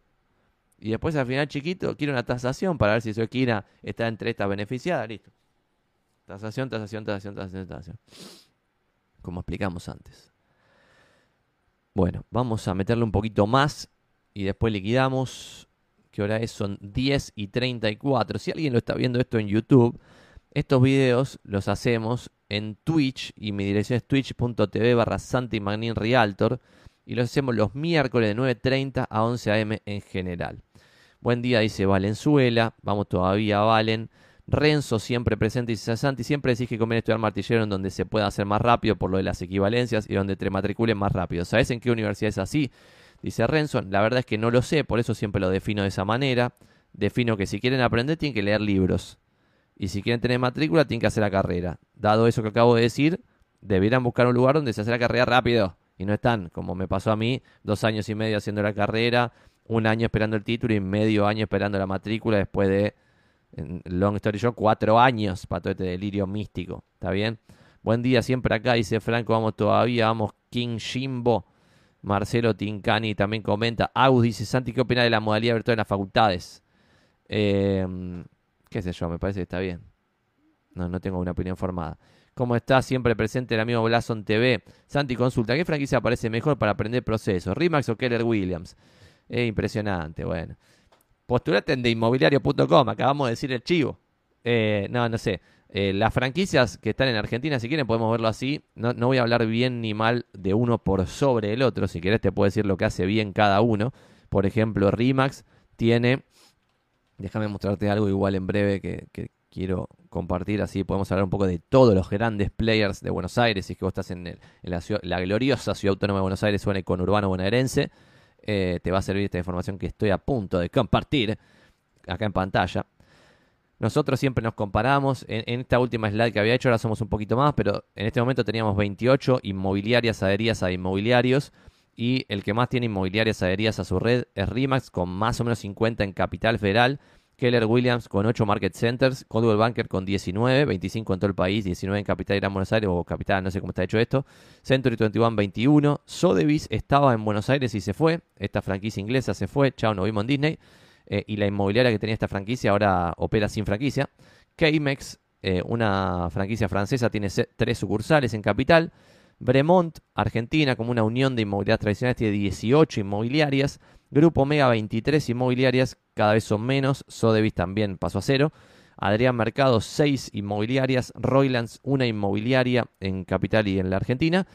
Y después al final chiquito quiere una tasación para ver si su esquina está entre estas beneficiadas, listo. Tasación, tasación, tasación, tasación, tasación. Como explicamos antes. Bueno, vamos a meterle un poquito más y después liquidamos. ¿Qué hora es? Son 10 y 34. Si alguien lo está viendo esto en YouTube, estos videos los hacemos en Twitch y mi dirección es twitch.tv barra Santi Magnin Realtor y los hacemos los miércoles de 9.30 a 11 am en general. Buen día, dice Valenzuela. Vamos todavía, Valen. Renzo siempre presente y Santi, siempre decís que conviene estudiar martillero en donde se pueda hacer más rápido por lo de las equivalencias y donde te matriculen más rápido. ¿Sabes en qué universidad es así? Dice Renzo, la verdad es que no lo sé, por eso siempre lo defino de esa manera. Defino que si quieren aprender tienen que leer libros. Y si quieren tener matrícula tienen que hacer la carrera. Dado eso que acabo de decir, debieran buscar un lugar donde se hace la carrera rápido. Y no están, como me pasó a mí, dos años y medio haciendo la carrera, un año esperando el título y medio año esperando la matrícula después de Long Story Short, cuatro años para todo este delirio místico. ¿Está bien? Buen día siempre acá, dice Franco, vamos todavía, vamos King Jimbo. Marcelo Tincani también comenta. Agus dice, Santi, ¿qué opina de la modalidad virtual en las facultades? Em, qué sé yo, me parece que está bien. No, no tengo una opinión formada. ¿Cómo está? Siempre presente el amigo Blason TV. Santi, consulta, ¿qué franquicia parece mejor para aprender procesos? ¿Rimax o Keller Williams? Es impresionante, bueno. Postulate en deinmobiliario.com, acabamos de decir el chivo. Eh, no, no sé. Eh, las franquicias que están en Argentina, si quieren podemos verlo así. No, no, voy a hablar bien ni mal de uno por sobre el otro. Si querés te puedo decir lo que hace bien cada uno. Por ejemplo, Rimax tiene... Déjame mostrarte algo igual en breve que, quiero, compartir, así podemos hablar un poco de todos los grandes players de Buenos Aires. Si es que vos estás en, la, gloriosa ciudad autónoma de Buenos Aires o en el conurbano bonaerense, eh, te va a servir esta información que estoy a punto de compartir acá en pantalla. Nosotros siempre nos comparamos. En, esta última slide que había hecho, ahora somos un poquito más, pero en este momento teníamos 28 inmobiliarias adheridas a inmobiliarios. Y el que más tiene inmobiliarias adheridas a su red es RIMAX, con más o menos 50 en Capital Federal. Keller Williams con 8 market centers, Coldwell Banker con 19, 25 en todo el país, 19 en Capital Gran Buenos Aires o Capital, no sé cómo está hecho esto. Century 21, 21. Sotheby's estaba en Buenos Aires y se fue. Esta franquicia inglesa se fue. Chao, nos vimos en Disney. Eh, y la inmobiliaria que tenía esta franquicia ahora opera sin franquicia. Kmex, eh, una franquicia francesa, tiene tres sucursales en Capital. Bremont, Argentina, como una unión de inmobiliarias tradicionales, tiene 18 inmobiliarias. Grupo Omega, 23 inmobiliarias, cada vez son menos. Sotheby's también pasó a cero. Adrián Mercado, 6 inmobiliarias. Roylands, una inmobiliaria en Capital y en la Argentina.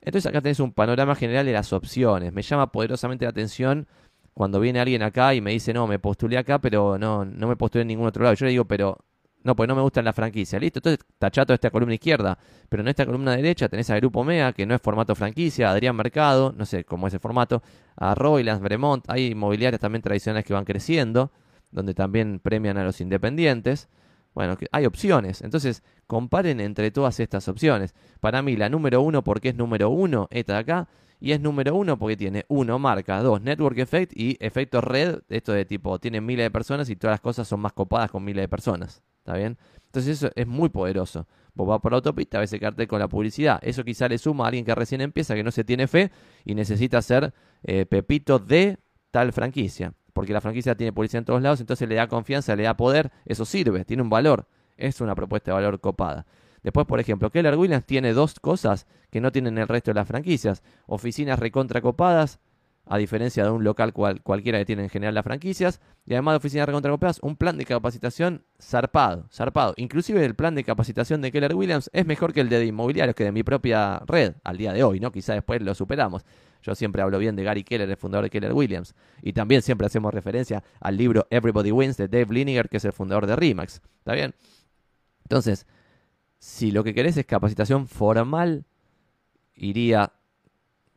Entonces acá tenés un panorama general de las opciones. Me llama poderosamente la atención cuando viene alguien acá y me dice, no, me postulé acá, pero no, no me postulé en ningún otro lado. Yo le digo, pero no, pues no me gusta la franquicia. Listo, entonces tachato esta columna izquierda. Pero en esta columna derecha tenés a Grupo MEA, que no es formato franquicia, Adrián Mercado, no sé cómo es el formato, a Roylands, Bremont. Hay inmobiliarias también tradicionales que van creciendo, donde también premian a los independientes. Bueno, hay opciones. Entonces, comparen entre todas estas opciones. Para mí, la número uno, porque es número uno, esta de acá, y es número uno porque tiene uno, marca, dos, network effect y efecto red, esto de tipo, tiene miles de personas y todas las cosas son más copadas con miles de personas. ¿Está bien? Entonces eso es muy poderoso. Vos vas por la autopista, ves el cartel con la publicidad. Eso quizá le suma a alguien que recién empieza, que no se tiene fe y necesita ser eh, pepito de tal franquicia. Porque la franquicia tiene publicidad en todos lados, entonces le da confianza, le da poder. Eso sirve, tiene un valor. Es una propuesta de valor copada. Después, por ejemplo, Keller Williams tiene dos cosas que no tienen el resto de las franquicias. Oficinas recontracopadas, a diferencia de un local cualquiera que tiene en general las franquicias. Y además de oficinas recontracopadas, un plan de capacitación zarpado, zarpado. Inclusive el plan de capacitación de Keller Williams es mejor que el de inmobiliarios, que de mi propia red, al día de hoy, ¿no? Quizá después lo superamos. Yo siempre hablo bien de Gary Keller, el fundador de Keller Williams. Y también siempre hacemos referencia al libro Everybody Wins de Dave Liniger, que es el fundador de RIMAX. ¿Está bien? Entonces, si lo que querés es capacitación formal, iría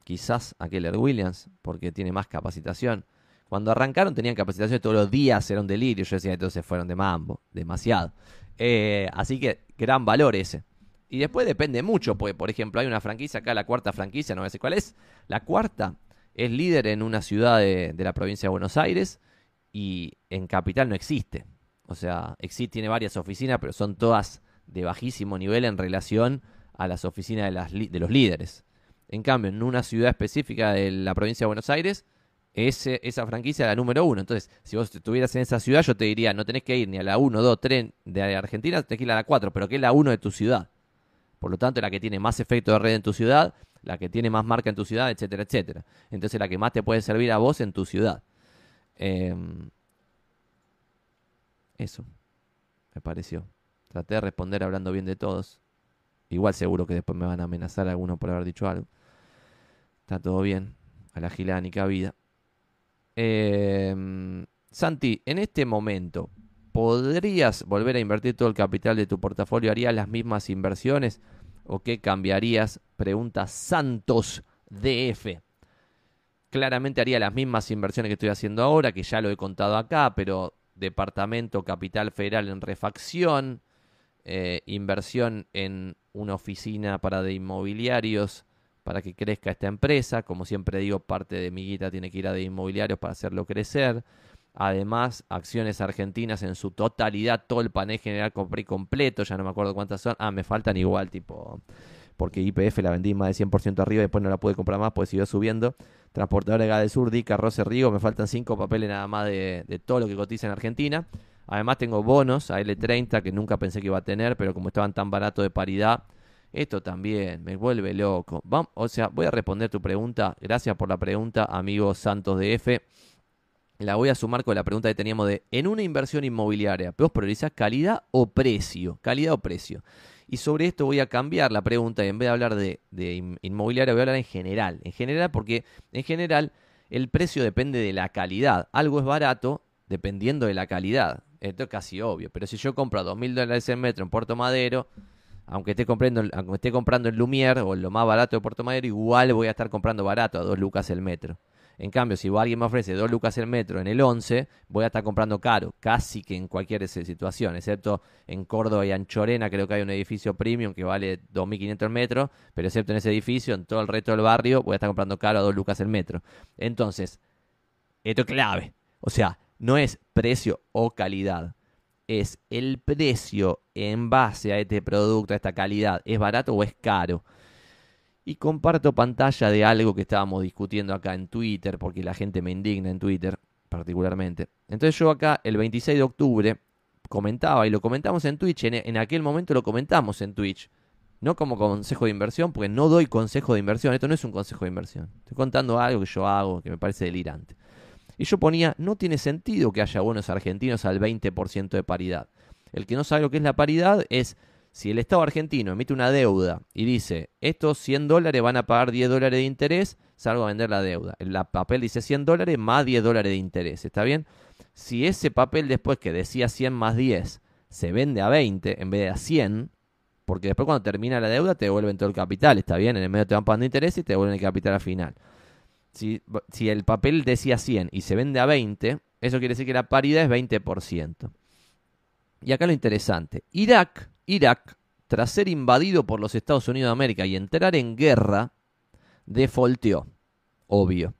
quizás a Keller Williams, porque tiene más capacitación. Cuando arrancaron tenían capacitación todos los días, era un delirio. Yo decía, entonces fueron de mambo, demasiado. Eh, así que gran valor ese. Y después depende mucho, pues, por ejemplo, hay una franquicia acá, la cuarta franquicia, no sé cuál es. La cuarta es líder en una ciudad de, de la provincia de Buenos Aires y en capital no existe. O sea, existe, tiene varias oficinas, pero son todas de bajísimo nivel en relación a las oficinas de, los líderes. En cambio, en una ciudad específica de la provincia de Buenos Aires, esa franquicia es la número uno. Entonces, si vos estuvieras en esa ciudad, yo te diría, no tenés que ir ni a la 1, 2, 3 de Argentina, tenés que ir a la 4, pero que es la 1 de tu ciudad. Por lo tanto, la que tiene más efecto de red en tu ciudad, la que tiene más marca en tu ciudad, etcétera, etcétera. Entonces, la que más te puede servir a vos en tu ciudad. Em, eso, me pareció. Traté de responder hablando bien de todos. Igual seguro que después me van a amenazar algunos por haber dicho algo. Está todo bien. A la gilada ni cabida. Em, Santi, en este momento, ¿podrías volver a invertir todo el capital de tu portafolio? ¿Harías las mismas inversiones? ¿O qué cambiarías? Pregunta Santos DF. Claramente haría las mismas inversiones que estoy haciendo ahora, que ya lo he contado acá, pero departamento capital federal en refacción, eh, inversión en una oficina para de inmobiliarios para que crezca esta empresa. Como siempre digo, parte de mi guita tiene que ir a de inmobiliarios para hacerlo crecer. Además, acciones argentinas en su totalidad, todo el panel general compré completo, ya no me acuerdo cuántas son. Ah, me faltan igual, tipo, porque IPF la vendí más de 100% arriba y después no la pude comprar más, pues siguió subiendo. Transportadora de Gas Sur, Dica, Roce Rigo, me faltan cinco papeles nada más de todo lo que cotiza en Argentina. Además tengo bonos a L30 que nunca pensé que iba a tener, pero como estaban tan baratos de paridad, esto también me vuelve loco. O sea, voy a responder tu pregunta. Gracias por la pregunta, amigo Santos de F. La voy a sumar con la pregunta que teníamos de, en una inversión inmobiliaria, ¿vos priorizás calidad o precio? Calidad o precio. Y sobre esto voy a cambiar la pregunta y en vez de hablar de inmobiliaria voy a hablar en general. En general porque en general el precio depende de la calidad. Algo es barato dependiendo de la calidad. Esto es casi obvio. Pero si yo compro a 2.000 dólares el metro en Puerto Madero, aunque esté, comprando, aunque esté comprando en Lumière o lo más barato de Puerto Madero, igual voy a estar comprando barato a 2 lucas el metro. En cambio, si alguien me ofrece 2 lucas el metro en el 11, voy a estar comprando caro, casi que en cualquier situación, excepto en Córdoba y Anchorena, creo que hay un edificio premium que vale 2.500 el metro, pero excepto en ese edificio, en todo el resto del barrio, voy a estar comprando caro a 2 lucas el metro. Entonces, esto es clave. O sea, no es precio o calidad, es el precio en base a este producto, a esta calidad. ¿Es barato o es caro? y comparto pantalla de algo que estábamos discutiendo acá en Twitter, porque la gente me indigna en Twitter particularmente. Entonces yo acá el 26 de octubre comentaba, y lo comentamos en Twitch, en, aquel momento lo comentamos en Twitch, no como consejo de inversión, porque no doy consejo de inversión, esto no es un consejo de inversión, estoy contando algo que yo hago que me parece delirante. Y yo ponía, no tiene sentido que haya bonos argentinos al 20% de paridad. El que no sabe lo que es la paridad es si el Estado argentino emite una deuda y dice, estos 100 dólares van a pagar 10 dólares de interés, salgo a vender la deuda. El papel dice 100 dólares más 10 dólares de interés, ¿está bien? Si ese papel después que decía 100 más 10 se vende a 20 en vez de a 100, porque después cuando termina la deuda te devuelven todo el capital, ¿está bien? En el medio te van pagando interés y te devuelven el capital al final. Si, el papel decía 100 y se vende a 20, eso quiere decir que la paridad es 20%. Y acá lo interesante, Irak Irak, tras ser invadido por los Estados Unidos de América y entrar en guerra, defolteó, obvio,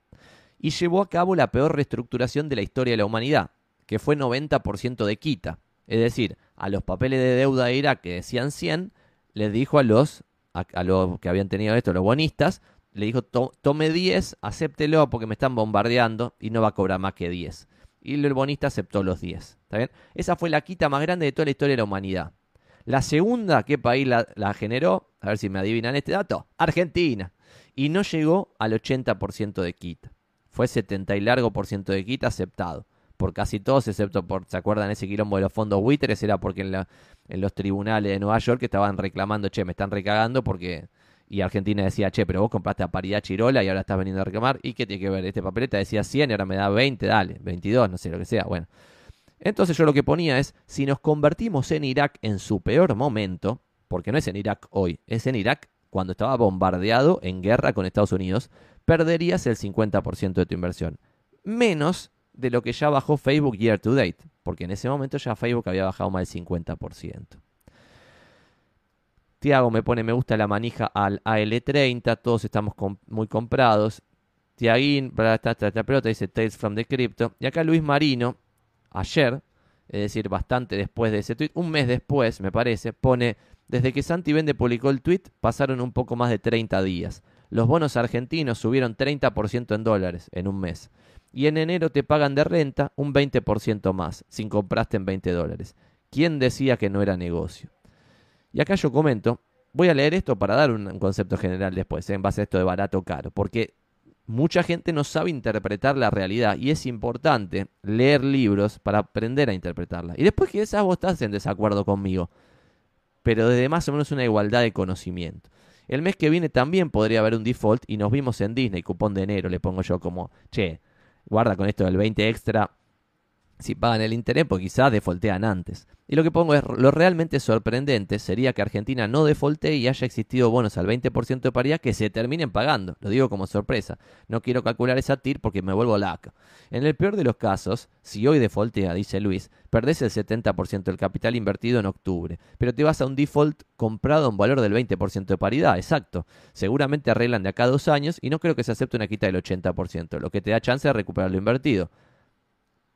y llevó a cabo la peor reestructuración de la historia de la humanidad, que fue 90% de quita. Es decir, a los papeles de deuda de Irak que decían 100, les dijo a los, a, los que habían tenido esto, los bonistas, le dijo, tome 10, acéptelo porque me están bombardeando y no va a cobrar más que 10. Y el bonista aceptó los 10. ¿Está bien? Esa fue la quita más grande de toda la historia de la humanidad. La segunda, ¿qué país la, generó? A ver si me adivinan este dato. Argentina. Y no llegó al 80% de quita. Fue 70 y largo por ciento de quita aceptado. Por casi todos, excepto por, ¿se acuerdan ese quilombo de los fondos buitres? Era porque en, en los tribunales de Nueva York estaban reclamando, che, me están recagando porque... Y Argentina decía, che, pero vos compraste a paridad Chirola y ahora estás veniendo a reclamar. ¿Y qué tiene que ver? Este papeleta decía 100 y ahora me da 20, dale, 22, no sé lo que sea. Bueno, entonces yo lo que ponía es, si nos convertimos en Irak en su peor momento, porque no es en Irak hoy, es en Irak cuando estaba bombardeado en guerra con Estados Unidos, perderías el 50% de tu inversión. Menos de lo que ya bajó Facebook year to date, porque en ese momento ya Facebook había bajado más del 50%. Tiago me pone me gusta la manija al AL30, todos estamos muy comprados. Tiaguín, pelota dice Tales from the Crypto. Y acá Luis Marino ayer, es decir, bastante después de ese tweet, un mes después, me parece, pone, desde que Santi Vende publicó el tweet, pasaron un poco más de 30 días. Los bonos argentinos subieron 30% en dólares en un mes. Y en enero te pagan de renta un 20% más, sin compraste en 20 dólares. ¿Quién decía que no era negocio? Y acá yo comento, voy a leer esto para dar un concepto general después, en base a esto de barato o caro, porque mucha gente no sabe interpretar la realidad y es importante leer libros para aprender a interpretarla. Y después quizás vos estás en desacuerdo conmigo, pero desde más o menos una igualdad de conocimiento. El mes que viene también podría haber un default y nos vimos en Disney, cupón de enero, le pongo yo como, che, guarda con esto del 20 extra, si pagan el interés, pues quizás defoltean antes. Y lo que pongo es, lo realmente sorprendente sería que Argentina no defaultee y haya existido bonos al 20% de paridad que se terminen pagando. Lo digo como sorpresa. No quiero calcular esa TIR porque me vuelvo laca. En el peor de los casos, si hoy defaultea, dice Luis, perdés el 70% del capital invertido en octubre. Pero te vas a un default comprado a un valor del 20% de paridad, exacto. Seguramente arreglan de acá dos años y no creo que se acepte una quita del 80%, lo que te da chance de recuperar lo invertido.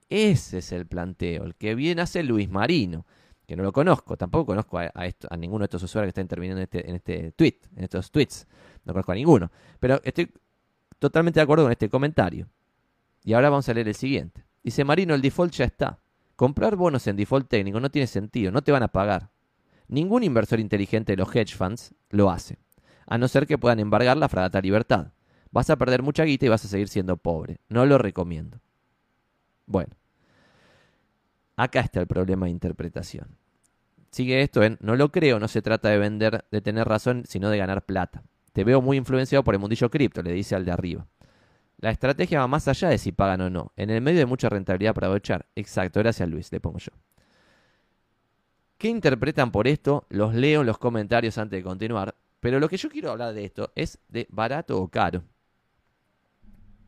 Ese es el planteo, el que viene a ser Luis Marino, que no lo conozco, tampoco conozco a, a, ninguno de estos usuarios que está interviniendo en este, en este tweet, en estos tweets, no conozco a ninguno, pero estoy totalmente de acuerdo con este comentario. Y ahora vamos a leer el siguiente. Dice Marino, el default ya está. Comprar bonos en default técnico no tiene sentido, no te van a pagar. Ningún inversor inteligente de los hedge funds lo hace, a no ser que puedan embargar la fragata libertad. Vas a perder mucha guita y vas a seguir siendo pobre. No lo recomiendo. Bueno, acá está el problema de interpretación. Sigue esto en, no lo creo, no se trata de vender, de tener razón, sino de ganar plata. Te veo muy influenciado por el mundillo cripto, le dice al de arriba. La estrategia va más allá de si pagan o no. En el medio de mucha rentabilidad para aprovechar. Exacto, gracias Luis, le pongo yo. ¿Qué interpretan por esto? Los leo en los comentarios antes de continuar. Pero lo que yo quiero hablar de esto es de barato o caro.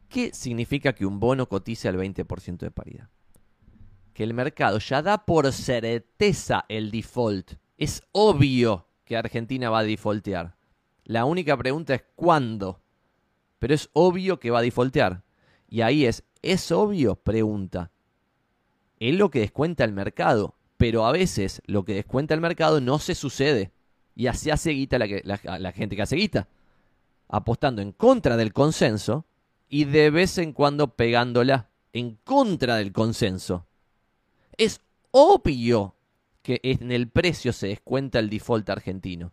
¿Qué significa que un bono cotice al 20% de paridad? Que el mercado ya da por certeza el default. Es obvio que Argentina va a defaultear. La única pregunta es cuándo. Pero es obvio que va a defaultear. Y ahí es, ¿es obvio? Pregunta. Es lo que descuenta el mercado. Pero a veces lo que descuenta el mercado no se sucede. Y así hace guita la, la, la gente que hace guita. Apostando en contra del consenso y de vez en cuando pegándola en contra del consenso. Es obvio que en el precio se descuenta el default argentino.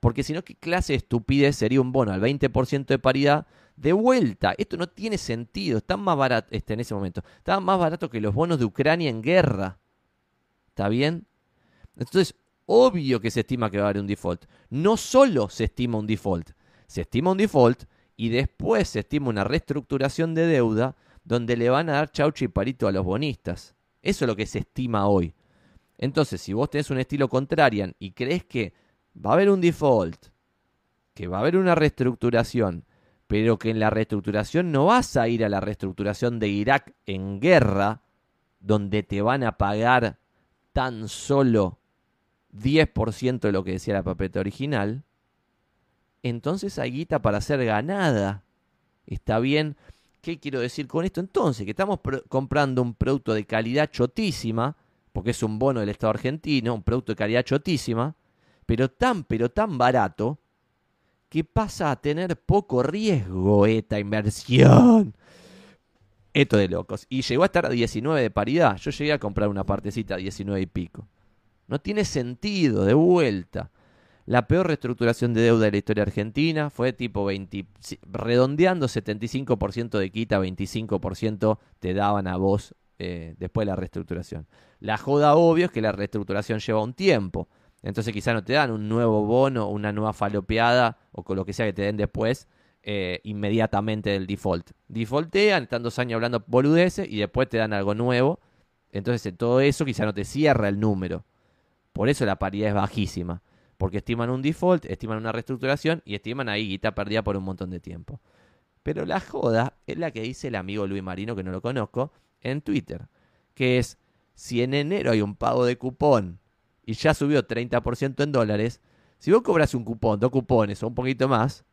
Porque si no, ¿qué clase de estupidez sería un bono al 20% de paridad de vuelta? Esto no tiene sentido. Está más barato, este, en ese momento, está más barato que los bonos de Ucrania en guerra. ¿Está bien? Entonces, obvio que se estima que va a haber un default. No solo se estima un default, se estima un default y después se estima una reestructuración de deuda donde le van a dar chaucho y parito a los bonistas. Eso es lo que se estima hoy. Entonces, si vos tenés un estilo contrarian y crees que va a haber un default, que va a haber una reestructuración, pero que en la reestructuración no vas a ir a la reestructuración de Irak en guerra, donde te van a pagar tan solo 10% de lo que decía la papeta original, entonces hay guita para ser ganada. Está bien. ¿Qué quiero decir con esto? Entonces, que estamos comprando un producto de calidad chotísima, porque es un bono del Estado argentino, un producto de calidad chotísima, pero tan, pero tan barato, que pasa a tener poco riesgo esta inversión. Esto de locos. Y llegó a estar a 19 de paridad. Yo llegué a comprar una partecita a 19 y pico. No tiene sentido, de vuelta. La peor reestructuración de deuda de la historia argentina fue tipo 20, redondeando 75% de quita, 25% te daban a vos eh, después de la reestructuración. La joda obvio es que la reestructuración lleva un tiempo. Entonces quizá no te dan un nuevo bono, una nueva falopeada o con lo que sea que te den después eh, inmediatamente del default. Defaultean, están dos años hablando boludeces y después te dan algo nuevo. Entonces todo eso quizá no te cierra el número. Por eso la paridad es bajísima porque estiman un default, estiman una reestructuración y estiman ahí guita perdida por un montón de tiempo. Pero la joda es la que dice el amigo Luis Marino, que no lo conozco, en Twitter, que es, si en enero hay un pago de cupón y ya subió 30% en dólares, si vos cobras un cupón, dos cupones o un poquito más,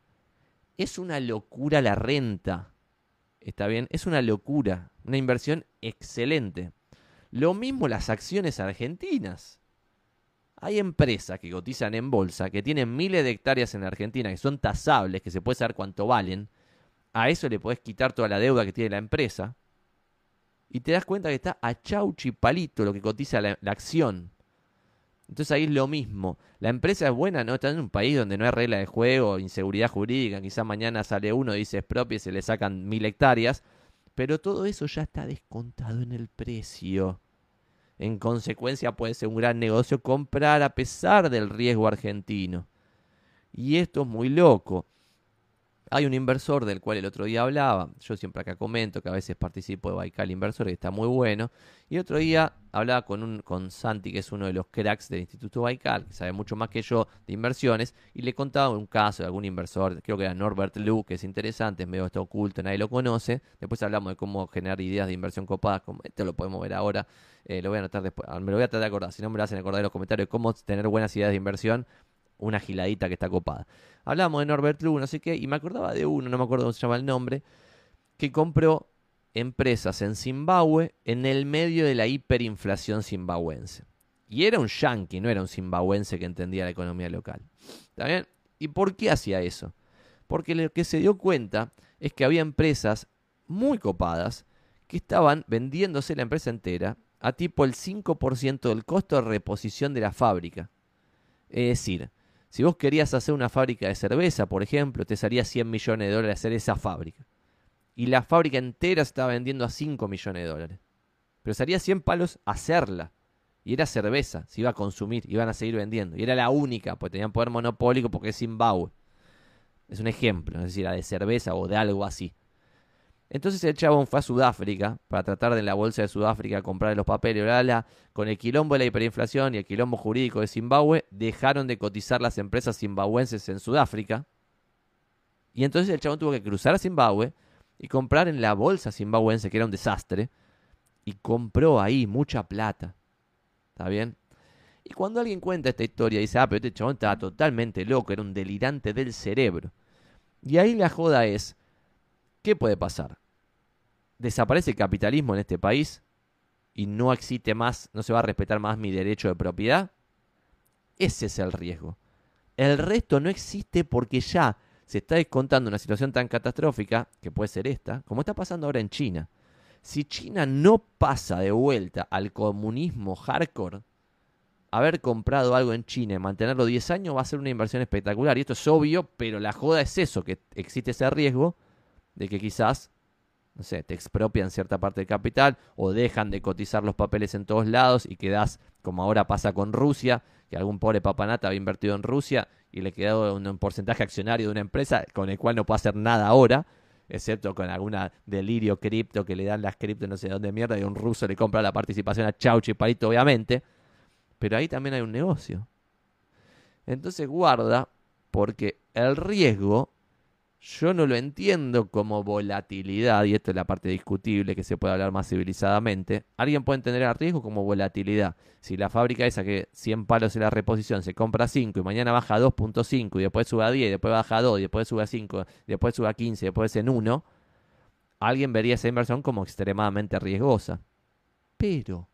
es una locura la renta. ¿Está bien? Es una locura, una inversión excelente. Lo mismo las acciones argentinas. Hay empresas que cotizan en bolsa, que tienen miles de hectáreas en Argentina, que son tasables, que se puede saber cuánto valen. A eso le podés quitar toda la deuda que tiene la empresa. Y te das cuenta que está a chauchi palito lo que cotiza la, acción. Entonces ahí es lo mismo. La empresa es buena, ¿no? Está en un país donde no hay regla de juego, inseguridad jurídica. Quizás mañana sale uno, dice es propio y se le sacan mil hectáreas. Pero todo eso ya está descontado en el precio. En consecuencia puede ser un gran negocio comprar a pesar del riesgo argentino. Y esto es muy loco. Hay un inversor del cual el otro día hablaba, yo siempre acá comento que a veces participo de Baikal Inversor, que está muy bueno, y otro día hablaba con, un, con Santi, que es uno de los cracks del Instituto Baikal, que sabe mucho más que yo de inversiones, y le contaba un caso de algún inversor, creo que era Norbert Lu, que es interesante, es medio está oculto, nadie lo conoce, después hablamos de cómo generar ideas de inversión copadas, como esto lo podemos ver ahora, eh, lo voy a anotar después, me lo voy a tratar de acordar, si no me lo hacen acordar en los comentarios, cómo tener buenas ideas de inversión, una giladita que está copada. Hablábamos de Norbert Lu, no sé qué, y me acordaba de uno, no me acuerdo cómo se llama el nombre, que compró empresas en Zimbabue en el medio de la hiperinflación zimbabuense. Y era un yanqui, no era un zimbabuense que entendía la economía local. ¿Está bien? ¿Y por qué hacía eso? Porque lo que se dio cuenta es que había empresas muy copadas que estaban vendiéndose la empresa entera a tipo el 5% del costo de reposición de la fábrica. Es decir, si vos querías hacer una fábrica de cerveza, por ejemplo, te salía 100 millones de dólares hacer esa fábrica. Y la fábrica entera se estaba vendiendo a 5 millones de dólares. Pero salía 100 palos hacerla. Y era cerveza, se iba a consumir, iban a seguir vendiendo. Y era la única, pues tenían poder monopólico porque es Zimbabue. Es un ejemplo, es decir, de cerveza o de algo así. Entonces el chabón fue a Sudáfrica para tratar de en la bolsa de Sudáfrica comprar los papeles, bla, con el quilombo de la hiperinflación y el quilombo jurídico de Zimbabue, dejaron de cotizar las empresas zimbabuenses en Sudáfrica. Y entonces el chabón tuvo que cruzar a Zimbabue y comprar en la bolsa zimbabuense, que era un desastre, y compró ahí mucha plata. ¿Está bien? Y cuando alguien cuenta esta historia, dice, ah, pero este chabón estaba totalmente loco, era un delirante del cerebro. Y ahí la joda es, ¿qué puede pasar? Desaparece el capitalismo en este país y no existe más, no se va a respetar más mi derecho de propiedad, ese es el riesgo. El resto no existe porque ya se está descontando una situación tan catastrófica, que puede ser esta, como está pasando ahora en China. Si China no pasa de vuelta al comunismo hardcore, haber comprado algo en China y mantenerlo 10 años va a ser una inversión espectacular. Y esto es obvio, pero la joda es eso, que existe ese riesgo de que quizás no sé, te expropian cierta parte del capital o dejan de cotizar los papeles en todos lados y quedas, como ahora pasa con Rusia, que algún pobre papanata había invertido en Rusia y le quedó un, porcentaje accionario de una empresa con el cual no puede hacer nada ahora, excepto con alguna delirio cripto que le dan las cripto no sé dónde mierda y un ruso le compra la participación a Chauchi y Palito, obviamente. Pero ahí también hay un negocio. Entonces guarda, porque el riesgo yo no lo entiendo como volatilidad, y esto es la parte discutible que se puede hablar más civilizadamente. Alguien puede entender el riesgo como volatilidad. Si la fábrica esa que 100 palos en la reposición se compra 5 y mañana baja a 2.5 y después sube a 10, y después baja a 2 y después sube a 5, y después sube a 15 y después en 1, alguien vería esa inversión como extremadamente riesgosa. Pero,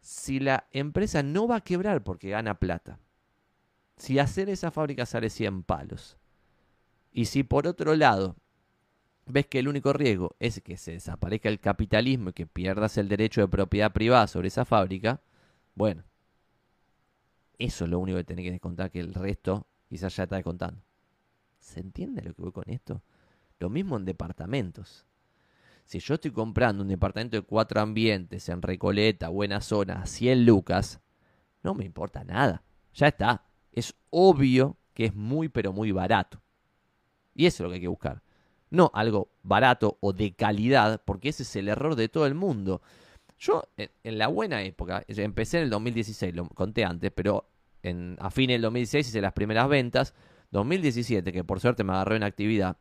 si la empresa no va a quebrar porque gana plata, si hacer esa fábrica sale 100 palos, y si por otro lado ves que el único riesgo es que se desaparezca el capitalismo y que pierdas el derecho de propiedad privada sobre esa fábrica, bueno, eso es lo único que tenés que descontar, que el resto quizás ya está descontando. ¿Se entiende lo que voy con esto? Lo mismo en departamentos. Si yo estoy comprando un departamento de cuatro ambientes en Recoleta, buena zona, a 100 lucas, no me importa nada. Ya está. Es obvio que es muy pero muy barato. Y eso es lo que hay que buscar. No algo barato o de calidad, porque ese es el error de todo el mundo. Yo, en, la buena época, empecé en el 2016, lo conté antes, pero en, a fines del 2016 hice las primeras ventas. 2017, que por suerte me agarró en actividad,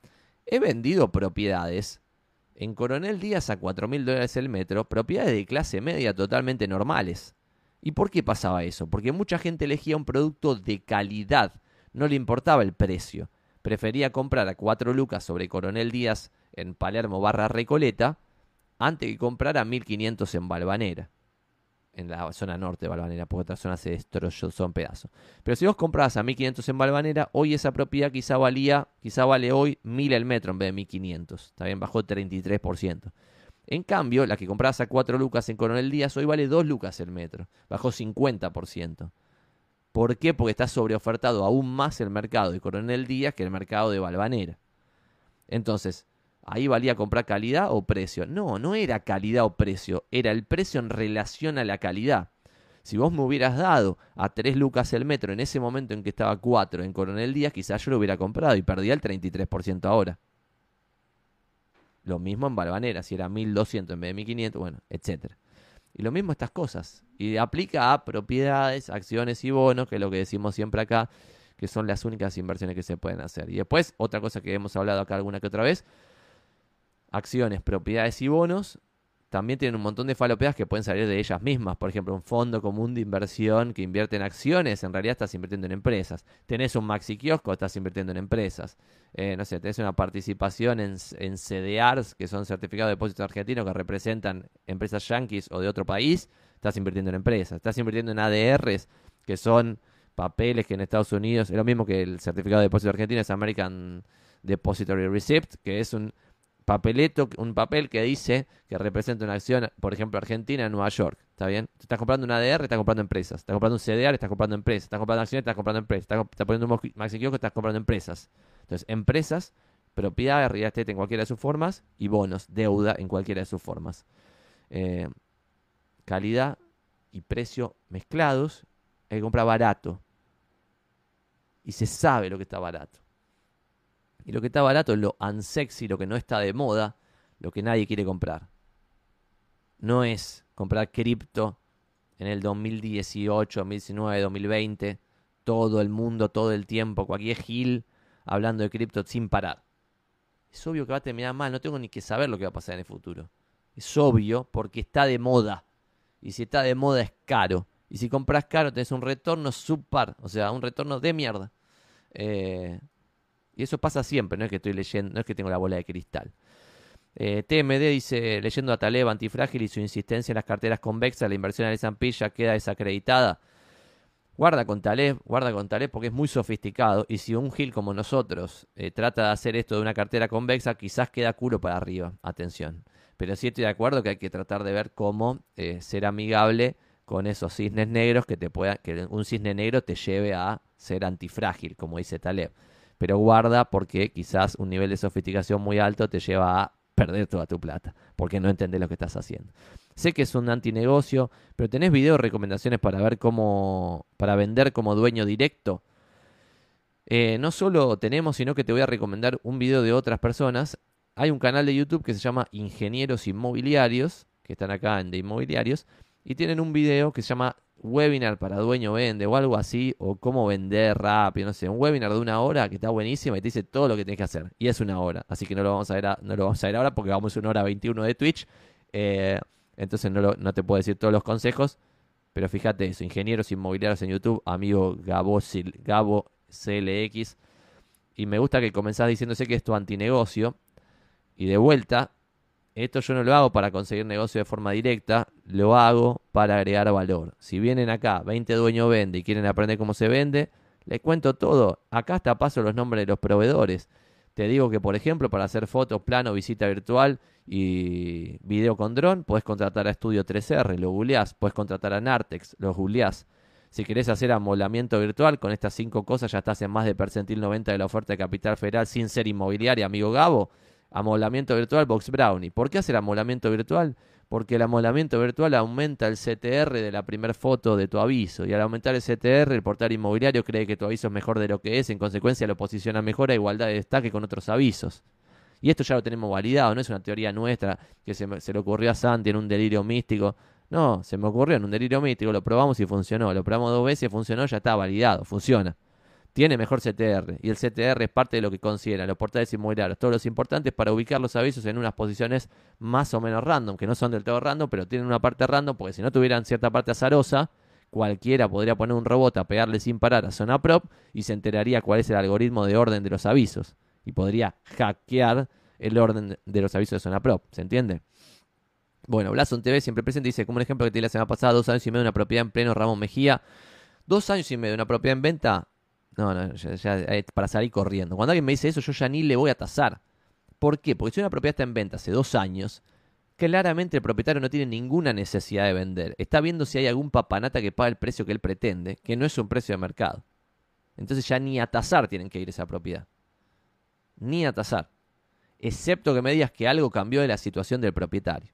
he vendido propiedades en Coronel Díaz a 4 mil dólares el metro, propiedades de clase media totalmente normales. ¿Y por qué pasaba eso? Porque mucha gente elegía un producto de calidad, no le importaba el precio prefería comprar a 4 lucas sobre Coronel Díaz en Palermo barra Recoleta antes que comprar a 1500 en Balvanera. En la zona norte de Balvanera, porque otra zona se destrozó, son pedazos. Pero si vos comprabas a 1500 en Balvanera, hoy esa propiedad quizá valía, quizá vale hoy 1000 el metro en vez de 1500. También bajó 33%. En cambio, la que comprabas a 4 lucas en Coronel Díaz, hoy vale 2 lucas el metro. Bajó 50%. ¿Por qué? Porque está sobreofertado aún más el mercado de Coronel Díaz que el mercado de Balvanera. Entonces, ¿ahí valía comprar calidad o precio? No, no era calidad o precio, era el precio en relación a la calidad. Si vos me hubieras dado a 3 lucas el metro en ese momento en que estaba 4 en Coronel Díaz, quizás yo lo hubiera comprado y perdía el 33% ahora. Lo mismo en Balvanera, si era 1200 en vez de 1500, bueno, etcétera. Y lo mismo estas cosas. Y aplica a propiedades, acciones y bonos, que es lo que decimos siempre acá, que son las únicas inversiones que se pueden hacer. Y después, otra cosa que hemos hablado acá alguna que otra vez, acciones, propiedades y bonos también tienen un montón de falopeas que pueden salir de ellas mismas. Por ejemplo, un fondo común de inversión que invierte en acciones, en realidad estás invirtiendo en empresas. Tenés un maxi kiosco, estás invirtiendo en empresas. Eh, no sé, tenés una participación en, en CDRs, que son certificados de depósito argentinos que representan empresas yanquis o de otro país, estás invirtiendo en empresas. Estás invirtiendo en ADRs, que son papeles que en Estados Unidos, es lo mismo que el certificado de depósito argentino, es American Depository Receipt, que es un papeleto, un papel que dice que representa una acción, por ejemplo, Argentina en Nueva York. ¿Está bien? Estás comprando una ADR, estás comprando empresas. Estás comprando un CDR, estás comprando empresas. Estás comprando acciones, estás comprando empresas. Estás, poniendo un maxi kiosco, estás comprando empresas. Entonces, empresas, propiedad, real estate en cualquiera de sus formas y bonos, deuda en cualquiera de sus formas. Eh, calidad y precio mezclados. Hay que comprar barato. Y se sabe lo que está barato. Y lo que está barato es lo unsexy, lo que no está de moda. lo que nadie quiere comprar. No es comprar cripto en el 2018, 2019, 2020, todo el mundo, todo el tiempo, cualquier gil hablando de cripto sin parar. Es obvio que va a terminar mal, no tengo ni que saber lo que va a pasar en el futuro. Es obvio porque está de moda. Y si está de moda es caro. Y si compras caro tenés un retorno subpar, o sea, un retorno de mierda. Eh, y eso pasa siempre, no es que estoy leyendo, no es que tengo la bola de cristal. Eh, TMD dice, leyendo a Taleb antifrágil y su insistencia en las carteras convexas, la inversión en el S&P ya queda desacreditada. Guarda con Taleb, guarda con Taleb porque es muy sofisticado y si un gil como nosotros eh, trata de hacer esto de una cartera convexa, quizás queda culo para arriba. Atención. Pero sí estoy de acuerdo que hay que tratar de ver cómo eh, ser amigable con esos cisnes negros que te pueda, que un cisne negro te lleve a ser antifrágil, como dice Taleb. Pero guarda porque quizás un nivel de sofisticación muy alto te lleva a perder toda tu plata, porque no entendés lo que estás haciendo. Sé que es un antinegocio, pero tenés video recomendaciones para ver cómo, para vender como dueño directo. Eh, no solo tenemos, sino que te voy a recomendar un video de otras personas. Hay un canal de YouTube que se llama Ingenieros Inmobiliarios, que están acá en de Inmobiliarios, y tienen un video que se llama webinar para dueño vende o algo así, o cómo vender rápido, no sé, un webinar de una hora que está buenísimo y te dice todo lo que tienes que hacer. Y es una hora, así que no lo vamos a ver, no lo vamos a ver ahora porque vamos a una hora 21 de Twitch. Eh, entonces no, no te puedo decir todos los consejos, pero fíjate eso, ingenieros inmobiliarios en YouTube, amigo Gabo, Gabo CLX. Y me gusta que comenzás diciéndose que es tu antinegocio. Y de vuelta, esto yo no lo hago para conseguir negocio de forma directa, lo hago para agregar valor. Si vienen acá 20 dueños vende y quieren aprender cómo se vende, les cuento todo. Acá hasta paso los nombres de los proveedores. Te digo que, por ejemplo, para hacer fotos, plano, visita virtual y video con dron, puedes contratar a Estudio 3R, lo googleás. Puedes contratar a Nartex, lo googleás. Si querés hacer amolamiento virtual, con estas cinco cosas ya estás en más de percentil 90 de la oferta de capital federal sin ser inmobiliaria, amigo Gabo. Amolamiento virtual, Box Brownie. ¿Por qué hacer amolamiento virtual? Porque el amolamiento virtual aumenta el CTR de la primera foto de tu aviso. Y al aumentar el CTR, el portal inmobiliario cree que tu aviso es mejor de lo que es. En consecuencia, lo posiciona mejor a igualdad de destaque con otros avisos. Y esto ya lo tenemos validado, no es una teoría nuestra que se, se le ocurrió a Santi en un delirio místico. No, se me ocurrió en un delirio místico, lo probamos y funcionó. Lo probamos dos veces, funcionó, ya está validado, funciona tiene mejor CTR y el CTR es parte de lo que consideran los portales inmobiliarios, todos los importantes para ubicar los avisos en unas posiciones más o menos random, que no son del todo random, pero tienen una parte random porque si no tuvieran cierta parte azarosa, cualquiera podría poner un robot a pegarle sin parar a zona prop y se enteraría cuál es el algoritmo de orden de los avisos y podría hackear el orden de los avisos de zona prop, ¿se entiende? Bueno, Blason TV siempre presente dice, como un ejemplo que te di la semana pasada, dos años y medio de una propiedad en pleno Ramón Mejía, dos años y medio de una propiedad en venta, no, no, ya, eh, para salir corriendo. Cuando alguien me dice eso, yo ya ni le voy a tasar. ¿Por qué? Porque si una propiedad está en venta hace dos años, claramente el propietario no tiene ninguna necesidad de vender. Está viendo si hay algún papanata que paga el precio que él pretende, que no es un precio de mercado. Entonces ya ni a tasar tienen que ir esa propiedad. Ni a tasar. Excepto que me digas que algo cambió de la situación del propietario.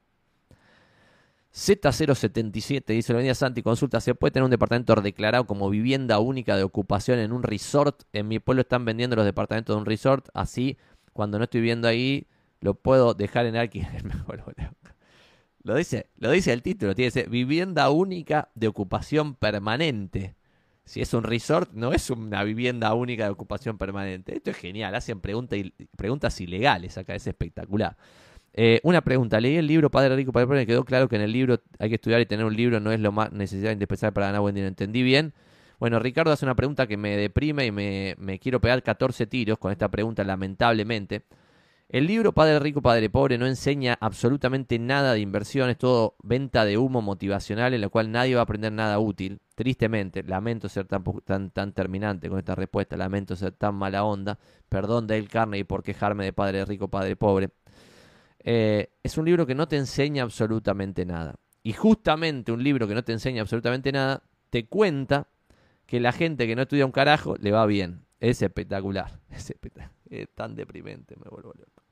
Z077 dice la Santi, consulta, ¿se puede tener un departamento declarado como vivienda única de ocupación en un resort? En mi pueblo están vendiendo los departamentos de un resort, así cuando no estoy viendo ahí lo puedo dejar en alquiler. lo dice, lo dice el título, tiene vivienda única de ocupación permanente. Si es un resort, no es una vivienda única de ocupación permanente. Esto es genial, hacen preguntas ilegales acá, es espectacular. Eh, una pregunta, leí el libro Padre Rico, Padre Pobre, me quedó claro que en el libro hay que estudiar y tener un libro no es lo más necesario indispensable para ganar buen dinero. ¿Entendí bien? Bueno, Ricardo hace una pregunta que me deprime y me, quiero pegar 14 tiros con esta pregunta, lamentablemente. El libro Padre Rico, Padre Pobre no enseña absolutamente nada de inversión, es todo venta de humo motivacional en la cual nadie va a aprender nada útil. Tristemente, lamento ser tan, tan, tan terminante con esta respuesta, lamento ser tan mala onda. Perdón Dale Carney por quejarme de Padre Rico, Padre Pobre. Eh, es un libro que no te enseña absolutamente nada. Y justamente un libro que no te enseña absolutamente nada, te cuenta que la gente que no estudia un carajo le va bien. Es espectacular. Es, es tan deprimente, me vuelvo loco.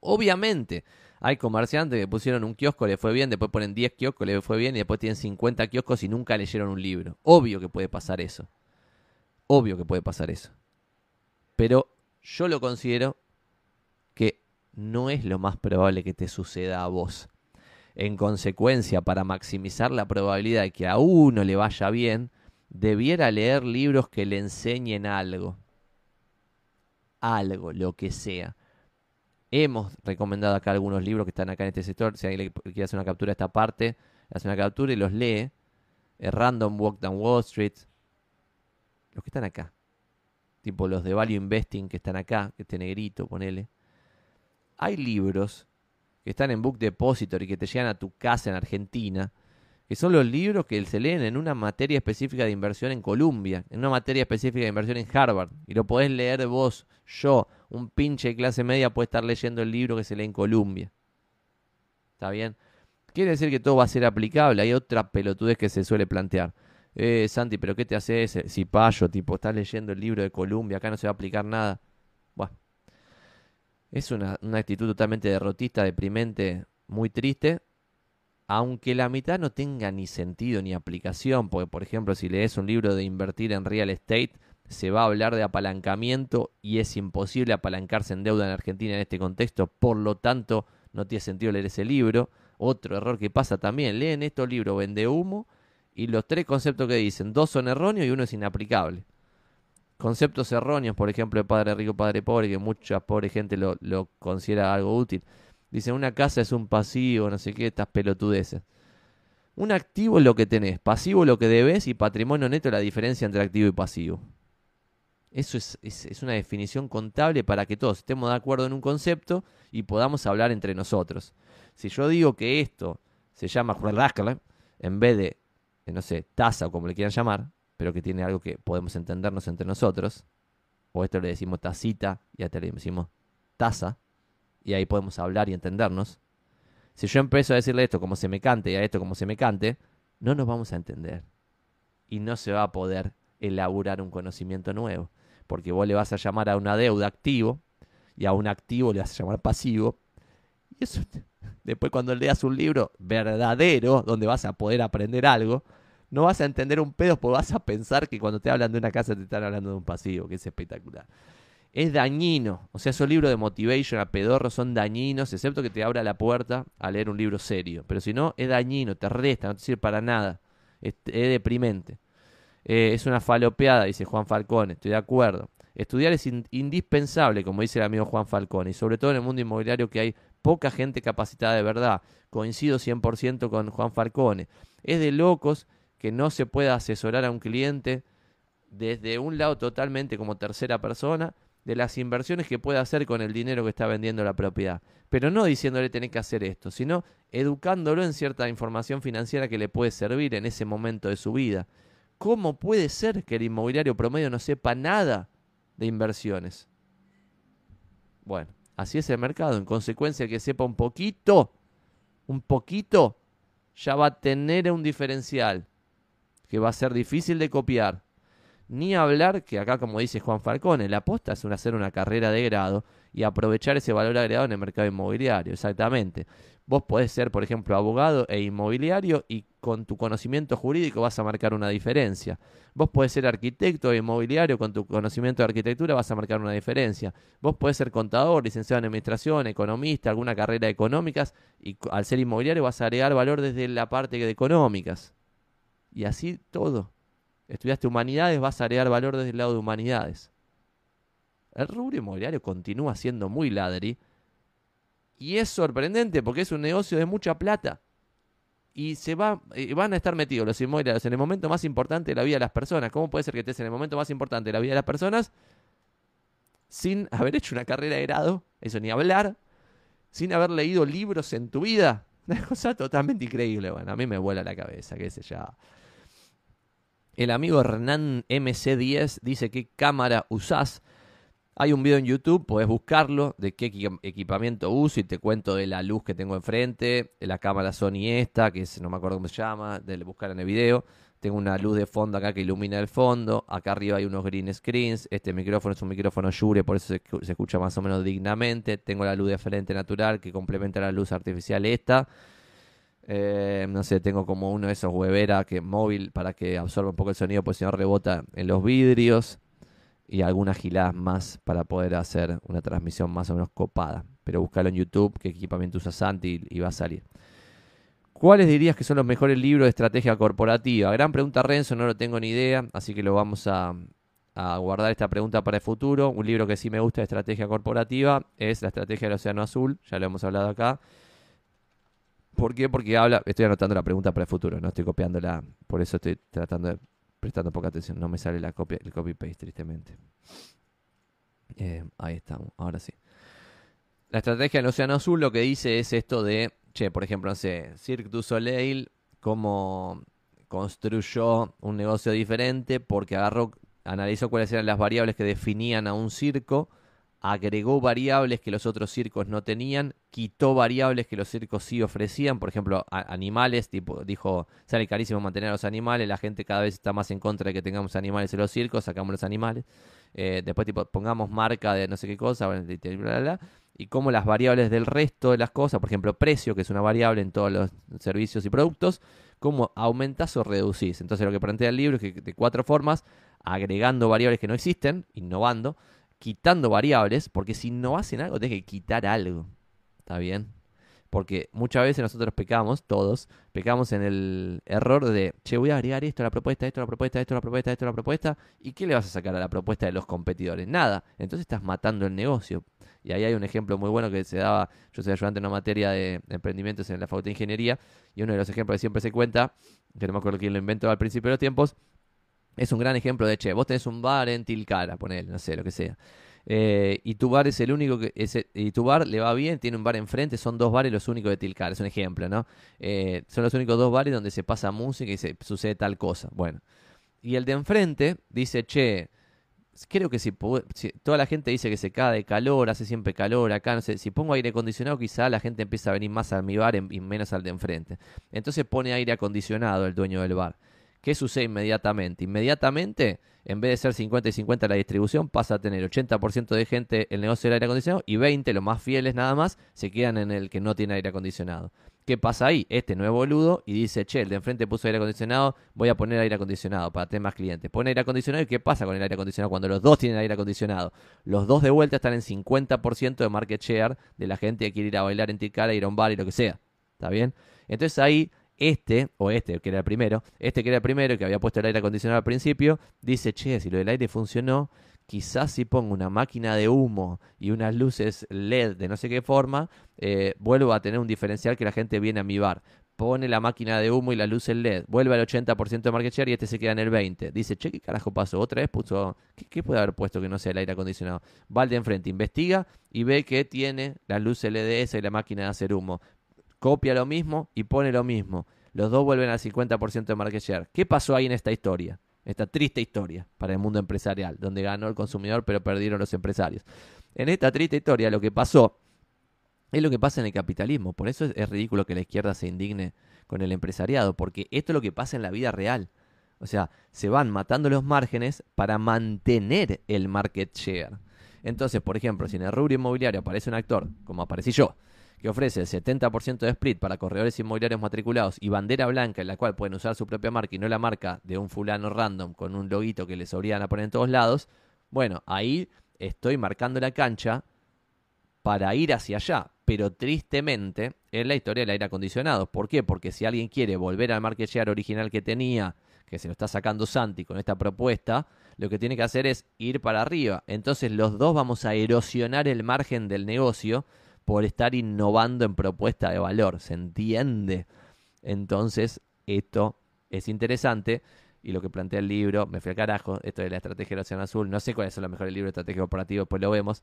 Obviamente, hay comerciantes que pusieron un kiosco, le fue bien, después ponen 10 kioscos, le fue bien, y después tienen 50 kioscos y nunca leyeron un libro. Obvio que puede pasar eso. Obvio que puede pasar eso. Pero yo lo considero no es lo más probable que te suceda a vos. En consecuencia, para maximizar la probabilidad de que a uno le vaya bien, debiera leer libros que le enseñen algo. Algo, lo que sea. Hemos recomendado acá algunos libros que están acá en este sector. Si alguien quiere hacer una captura de esta parte, hace una captura y los lee. Random Walk Down Wall Street. Los que están acá. Tipo los de Value Investing que están acá, que este negrito, ponele. Hay libros que están en Book Depository que te llegan a tu casa en Argentina, que son los libros que se leen en una materia específica de inversión en Columbia, en una materia específica de inversión en Harvard, y lo podés leer vos, yo, un pinche clase media puede estar leyendo el libro que se lee en Columbia. ¿Está bien? Quiere decir que todo va a ser aplicable. Hay otra pelotudez que se suele plantear. Eh, Santi, ¿pero qué te hace ese cipayo? Tipo, estás leyendo el libro de Columbia, acá no se va a aplicar nada. Es una, una actitud totalmente derrotista, deprimente, muy triste. Aunque la mitad no tenga ni sentido ni aplicación, porque por ejemplo si lees un libro de invertir en real estate, se va a hablar de apalancamiento y es imposible apalancarse en deuda en Argentina en este contexto, por lo tanto no tiene sentido leer ese libro. Otro error que pasa también, leen estos libros, vende humo, y los tres conceptos que dicen, dos son erróneos y uno es inaplicable. Conceptos erróneos, por ejemplo, de padre rico, padre pobre, que mucha pobre gente lo, considera algo útil. Dicen, una casa es un pasivo, no sé qué, estas pelotudeces. Un activo es lo que tenés, pasivo es lo que debes y patrimonio neto es la diferencia entre activo y pasivo. Eso es, una definición contable para que todos estemos de acuerdo en un concepto y podamos hablar entre nosotros. Si yo digo que esto se llama en vez de, no sé, taza o como le quieran llamar, pero que tiene algo que podemos entendernos entre nosotros, o esto le decimos tacita y a este le decimos taza, y ahí podemos hablar y entendernos. Si yo empiezo a decirle esto como se me cante y a esto como se me cante, no nos vamos a entender. Y no se va a poder elaborar un conocimiento nuevo porque vos le vas a llamar a una deuda activo y a un activo le vas a llamar pasivo. Y eso, después cuando leas un libro verdadero, donde vas a poder aprender algo, no vas a entender un pedo porque vas a pensar que cuando te hablan de una casa te están hablando de un pasivo, que es espectacular. Es dañino, o sea, esos libros de motivation a pedorro son dañinos, excepto que te abra la puerta a leer un libro serio. Pero si no, es dañino, te resta, no te sirve para nada. es deprimente. Eh, es una falopeada, dice Juan Falcón, estoy de acuerdo. Estudiar es indispensable, como dice el amigo Juan Falcón, y sobre todo en el mundo inmobiliario que hay poca gente capacitada de verdad. Coincido 100% con Juan Falcone. Es de locos que no se pueda asesorar a un cliente desde un lado totalmente como tercera persona de las inversiones que puede hacer con el dinero que está vendiendo la propiedad. Pero no diciéndole tenés que hacer esto, sino educándolo en cierta información financiera que le puede servir en ese momento de su vida. ¿Cómo puede ser que el inmobiliario promedio no sepa nada de inversiones? Bueno, así es el mercado. En consecuencia, que sepa un poquito, un poquito, ya va a tener un diferencial que va a ser difícil de copiar. Ni hablar que acá, como dice Juan Falcone, la aposta es hacer una carrera de grado y aprovechar ese valor agregado en el mercado inmobiliario. Exactamente. Vos podés ser, por ejemplo, abogado e inmobiliario y con tu conocimiento jurídico vas a marcar una diferencia. Vos podés ser arquitecto e inmobiliario, con tu conocimiento de arquitectura vas a marcar una diferencia. Vos podés ser contador, licenciado en administración, economista, alguna carrera de económicas y al ser inmobiliario vas a agregar valor desde la parte de económicas. Y así todo. Estudiaste humanidades, vas a agregar valor desde el lado de humanidades. El rubro inmobiliario continúa siendo muy ladri, y es sorprendente porque es un negocio de mucha plata. Y se va, eh, van a estar metidos los inmobiliarios en el momento más importante de la vida de las personas. ¿Cómo puede ser que estés en el momento más importante de la vida de las personas sin haber hecho una carrera de grado? Eso ni hablar. Sin haber leído libros en tu vida. Una cosa totalmente increíble. Bueno, a mí me vuela la cabeza, qué sé ya. El amigo Hernán MC10 dice qué cámara usás. Hay un video en YouTube, puedes buscarlo, de qué equipamiento uso y te cuento de la luz que tengo enfrente, de la cámara Sony esta, que es, no me acuerdo cómo se llama, de buscar en el video. Tengo una luz de fondo acá que ilumina el fondo. Acá arriba hay unos green screens. Este micrófono es un micrófono Shure, por eso se, escucha más o menos dignamente. Tengo la luz de frente natural que complementa la luz artificial esta. Eh, no sé, tengo como uno de esos hueveras que móvil para que absorba un poco el sonido, pues si no rebota en los vidrios y algunas giladas más para poder hacer una transmisión más o menos copada. pero búscalo en YouTube, qué equipamiento usa Santi y, va a salir. ¿Cuáles dirías que son los mejores libros de estrategia corporativa? Gran pregunta Renzo, no lo tengo ni idea, así que lo vamos a, a guardar esta pregunta para el futuro. Un libro que sí me gusta de estrategia corporativa es La Estrategia del Océano Azul, ya lo hemos hablado acá. ¿Por qué? Porque habla, estoy anotando la pregunta para el futuro, no estoy copiándola, por eso estoy tratando de prestando poca atención, no me sale la copia, el copy paste tristemente. Eh, ahí estamos, ahora sí. La estrategia del Océano Azul lo que dice es esto de, che, por ejemplo, no sé, Cirque du Soleil, cómo construyó un negocio diferente porque agarró, analizó cuáles eran las variables que definían a un circo agregó variables que los otros circos no tenían, quitó variables que los circos sí ofrecían, por ejemplo, animales, tipo, dijo, sale carísimo mantener a los animales, la gente cada vez está más en contra de que tengamos animales en los circos, sacamos los animales, eh, después tipo, pongamos marca de no sé qué cosa, y como las variables del resto de las cosas, por ejemplo, precio, que es una variable en todos los servicios y productos, cómo aumentás o reducís. Entonces lo que plantea el libro es que de cuatro formas, agregando variables que no existen, innovando, quitando variables, porque si no hacen algo, tienes que quitar algo. ¿Está bien? Porque muchas veces nosotros pecamos, todos, pecamos en el error de, che, voy a agregar esto a la propuesta, esto a la propuesta, esto a la propuesta, esto a la propuesta, ¿y qué le vas a sacar a la propuesta de los competidores? Nada. Entonces estás matando el negocio. Y ahí hay un ejemplo muy bueno que se daba, yo soy ayudante en una materia de emprendimientos en la Facultad de Ingeniería, y uno de los ejemplos que siempre se cuenta, que no me acuerdo quién lo inventó al principio de los tiempos, es un gran ejemplo de, che, vos tenés un bar en Tilcara, ponele, no sé, lo que sea. Eh, y tu bar es el único que. y tu bar le va bien, tiene un bar enfrente, son dos bares los únicos de Tilcara, es un ejemplo, ¿no? Eh, son los únicos dos bares donde se pasa música y se sucede tal cosa. Bueno. Y el de enfrente dice, che, creo que si, toda la gente dice que se cae de calor, hace siempre calor acá, no sé, si pongo aire acondicionado quizá la gente empieza a venir más a mi bar y menos al de enfrente. Entonces pone aire acondicionado el dueño del bar. ¿Qué sucede inmediatamente? Inmediatamente, en vez de ser 50 y 50 la distribución, pasa a tener 80% de gente el negocio del aire acondicionado y 20, los más fieles nada más, se quedan en el que no tiene aire acondicionado. ¿Qué pasa ahí? Este nuevo boludo y dice, che, el de enfrente puso aire acondicionado, voy a poner aire acondicionado para tener más clientes. Pone aire acondicionado y ¿qué pasa con el aire acondicionado cuando los dos tienen aire acondicionado? Los dos de vuelta están en 50% de market share de la gente que quiere ir a bailar en Ticara, ir a un bar y lo que sea. ¿Está bien? Entonces ahí este, o este, que era el primero, este que era el primero, que había puesto el aire acondicionado al principio, dice, che, si lo del aire funcionó, quizás si pongo una máquina de humo y unas luces LED de no sé qué forma, eh, vuelvo a tener un diferencial que la gente viene a mi bar. Pone la máquina de humo y las luces LED, vuelve al 80% de market share y este se queda en el 20%. Dice, che, ¿qué carajo pasó? Otra vez puso, ¿qué, ¿qué, puede haber puesto que no sea el aire acondicionado? Va al de enfrente, investiga y ve que tiene las luces LED y la máquina de hacer humo copia lo mismo y pone lo mismo. Los dos vuelven al 50% de market share. ¿Qué pasó ahí en esta historia? Esta triste historia para el mundo empresarial, donde ganó el consumidor pero perdieron los empresarios. En esta triste historia lo que pasó es lo que pasa en el capitalismo. Por eso es, ridículo que la izquierda se indigne con el empresariado, porque esto es lo que pasa en la vida real. O sea, se van matando los márgenes para mantener el market share. Entonces, por ejemplo, si en el rubro inmobiliario aparece un actor, como aparecí yo, que ofrece el 70% de split para corredores inmobiliarios matriculados y bandera blanca en la cual pueden usar su propia marca y no la marca de un fulano random con un loguito que les obligan a poner en todos lados, bueno, ahí estoy marcando la cancha para ir hacia allá. Pero tristemente es la historia del aire acondicionado. ¿Por qué? Porque si alguien quiere volver al market share original que tenía, que se lo está sacando Santi con esta propuesta, lo que tiene que hacer es ir para arriba. Entonces los dos vamos a erosionar el margen del negocio por estar innovando en propuesta de valor, ¿se entiende? Entonces, esto es interesante y lo que plantea el libro, me fui al carajo, esto de la estrategia del Océano Azul, no sé cuáles son los mejores libros de estrategia operativa, después lo vemos.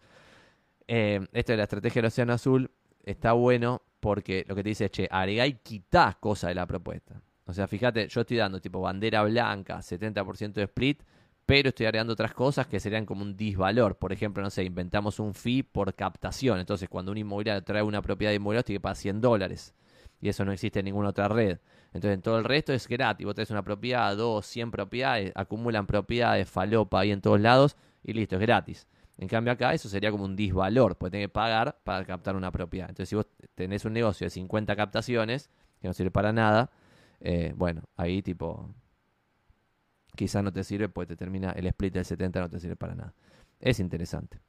Eh, esto de la estrategia del Océano Azul está bueno porque lo que te dice es, che, agregá y quitá cosas de la propuesta. O sea, fíjate, yo estoy dando tipo bandera blanca, 70% de split, pero estoy agregando otras cosas que serían como un disvalor. Por ejemplo, no sé, inventamos un fee por captación. Entonces, cuando un inmobiliario trae una propiedad de inmobiliario, tiene que pagar 100 dólares. Y eso no existe en ninguna otra red. Entonces, en todo el resto es gratis. Vos tenés una propiedad, dos, 100 propiedades, acumulan propiedades, falopa ahí en todos lados y listo, es gratis. En cambio acá eso sería como un disvalor, porque tenés que pagar para captar una propiedad. Entonces si vos tenés un negocio de 50 captaciones, que no sirve para nada, eh, bueno, ahí tipo quizás no te sirve, pues te termina el split del 70, no te sirve para nada. Es interesante.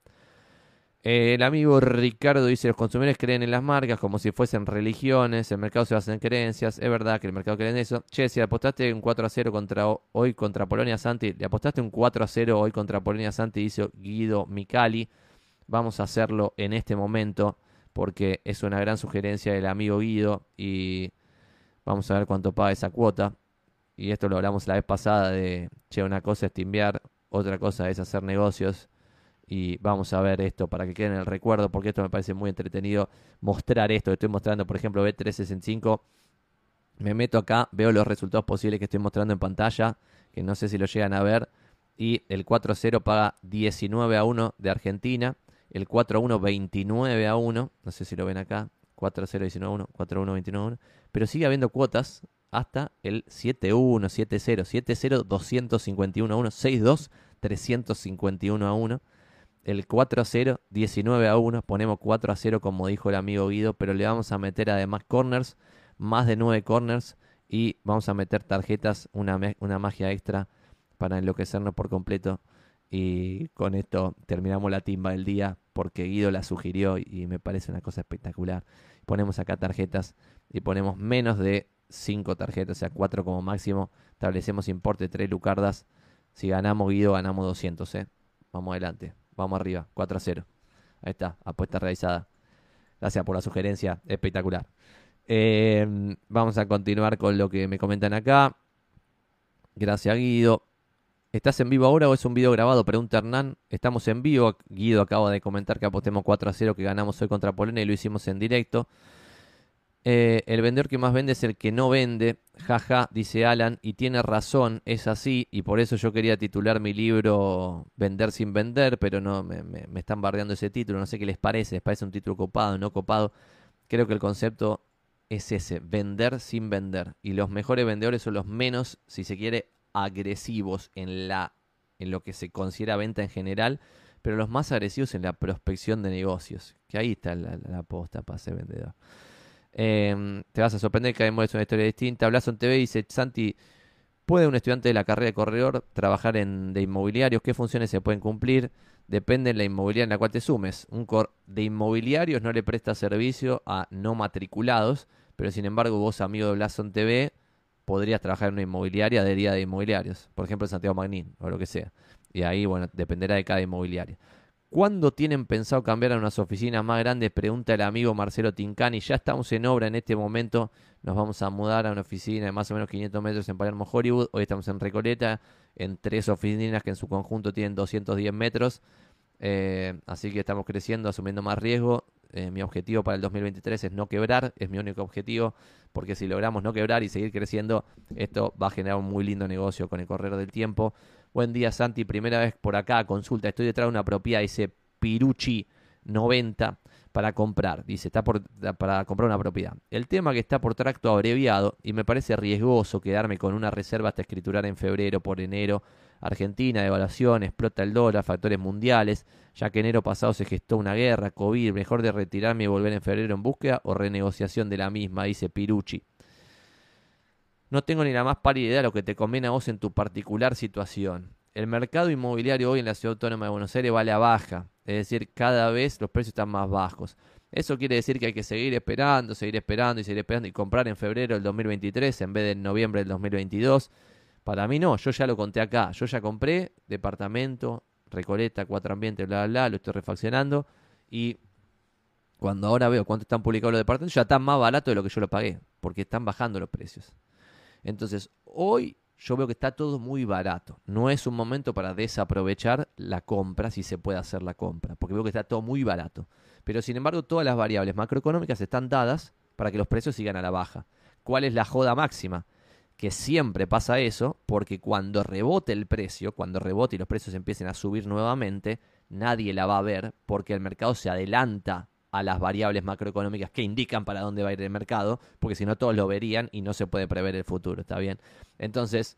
El amigo Ricardo dice, los consumidores creen en las marcas como si fuesen religiones, el mercado se basa en creencias, es verdad que el mercado cree en eso. Che, si apostaste un 4 a 0 contra, hoy contra Polonia Santi, le apostaste un 4 a 0 hoy contra Polonia Santi, dice Guido Micali. Vamos a hacerlo en este momento porque es una gran sugerencia del amigo Guido y vamos a ver cuánto paga esa cuota. Y esto lo hablamos la vez pasada de, che, una cosa es timbiar, otra cosa es hacer negocios y vamos a ver esto para que quede en el recuerdo, porque esto me parece muy entretenido mostrar esto que estoy mostrando, por ejemplo, B365. Me meto acá, veo los resultados posibles que estoy mostrando en pantalla, que no sé si lo llegan a ver. Y el 4-0 paga 19 a 1 de Argentina. El 4-1 29 a 1. No sé si lo ven acá. 4-0 19 a 1. 4-1 29 a 1. Pero sigue habiendo cuotas hasta el 7-1, 7-0. 7-0 251 a 1. 6-2 351 a 1 el 4 a 0, 19 a 1, ponemos 4 a 0 como dijo el amigo Guido, pero le vamos a meter además corners, más de 9 corners y vamos a meter tarjetas, una, una magia extra para enloquecernos por completo. Y con esto terminamos la timba del día porque Guido la sugirió y me parece una cosa espectacular. Ponemos acá tarjetas y ponemos menos de 5 tarjetas, o sea, 4 como máximo. Establecemos importe 3 lucardas. Si ganamos Guido, ganamos 200, ¿eh? Vamos adelante. Vamos arriba, 4 a 0. Ahí está, apuesta realizada. Gracias por la sugerencia, espectacular. Em, vamos a continuar con lo que me comentan acá. Gracias, Guido. ¿Estás en vivo ahora o es un video grabado? Pregunta Hernán. Estamos en vivo. Guido acaba de comentar que apostemos 4 a 0 que ganamos hoy contra Polonia y lo hicimos en directo. Eh, el vendedor que más vende es el que no vende, jaja, dice Alan, y tiene razón, es así, y por eso yo quería titular mi libro Vender sin vender, pero no, me, están bardeando ese título, no sé qué les parece, les parece un título copado, no copado. Creo que el concepto es ese, vender sin vender, y los mejores vendedores son los menos, si se quiere, agresivos en, la, en lo que se considera venta en general, pero los más agresivos en la prospección de negocios, que ahí está la, la, la posta para ser vendedor. Em, te vas a sorprender que es una historia distinta. en TV dice, Santi, ¿puede un estudiante de la carrera de corredor trabajar en de inmobiliarios? ¿Qué funciones se pueden cumplir? Depende de la inmobiliaria en la cual te sumes. Un cor de inmobiliarios no le presta servicio a no matriculados, pero sin embargo vos, amigo de Blason TV, podrías trabajar en una inmobiliaria de día de inmobiliarios. Por ejemplo, Santiago Magnín o lo que sea. Y ahí, bueno, dependerá de cada inmobiliaria. ¿Cuándo tienen pensado cambiar a unas oficinas más grandes? Pregunta el amigo Marcelo Tincani. Ya estamos en obra en este momento. Nos vamos a mudar a una oficina de más o menos 500 metros en Palermo, Hollywood. Hoy estamos en Recoleta, en tres oficinas que en su conjunto tienen 210 metros. Eh, así que estamos creciendo, asumiendo más riesgo. Eh, mi objetivo para el 2023 es no quebrar, es mi único objetivo, porque si logramos no quebrar y seguir creciendo, esto va a generar un muy lindo negocio con el correr del tiempo. Buen día, Santi. Primera vez por acá, consulta. Estoy detrás de una propiedad, dice Piruchi 90 para comprar. Dice, está por, para comprar una propiedad. El tema que está por tracto abreviado y me parece riesgoso quedarme con una reserva hasta escriturar en febrero por enero. Argentina, devaluación, explota el dólar, factores mundiales, ya que enero pasado se gestó una guerra, COVID, mejor de retirarme y volver en febrero en búsqueda o renegociación de la misma, dice Piruchi. No tengo ni la más pálida idea de lo que te conviene a vos en tu particular situación. El mercado inmobiliario hoy en la ciudad autónoma de Buenos Aires vale a baja, es decir, cada vez los precios están más bajos. Eso quiere decir que hay que seguir esperando, seguir esperando y seguir esperando y comprar en febrero del 2023 en vez de en noviembre del 2022. Para mí no, yo ya lo conté acá. Yo ya compré departamento, Recoleta, cuatro ambientes, bla, bla, bla, lo estoy refaccionando y cuando ahora veo cuánto están publicados los departamentos, ya están más barato de lo que yo lo pagué, porque están bajando los precios. Entonces, hoy yo veo que está todo muy barato. No es un momento para desaprovechar la compra, si se puede hacer la compra, porque veo que está todo muy barato. Pero sin embargo, todas las variables macroeconómicas están dadas para que los precios sigan a la baja. ¿Cuál es la joda máxima? Que siempre pasa eso, porque cuando rebote el precio, cuando rebote y los precios empiecen a subir nuevamente, nadie la va a ver porque el mercado se adelanta a las variables macroeconómicas que indican para dónde va a ir el mercado, porque si no todos lo verían y no se puede prever el futuro, ¿está bien? Entonces,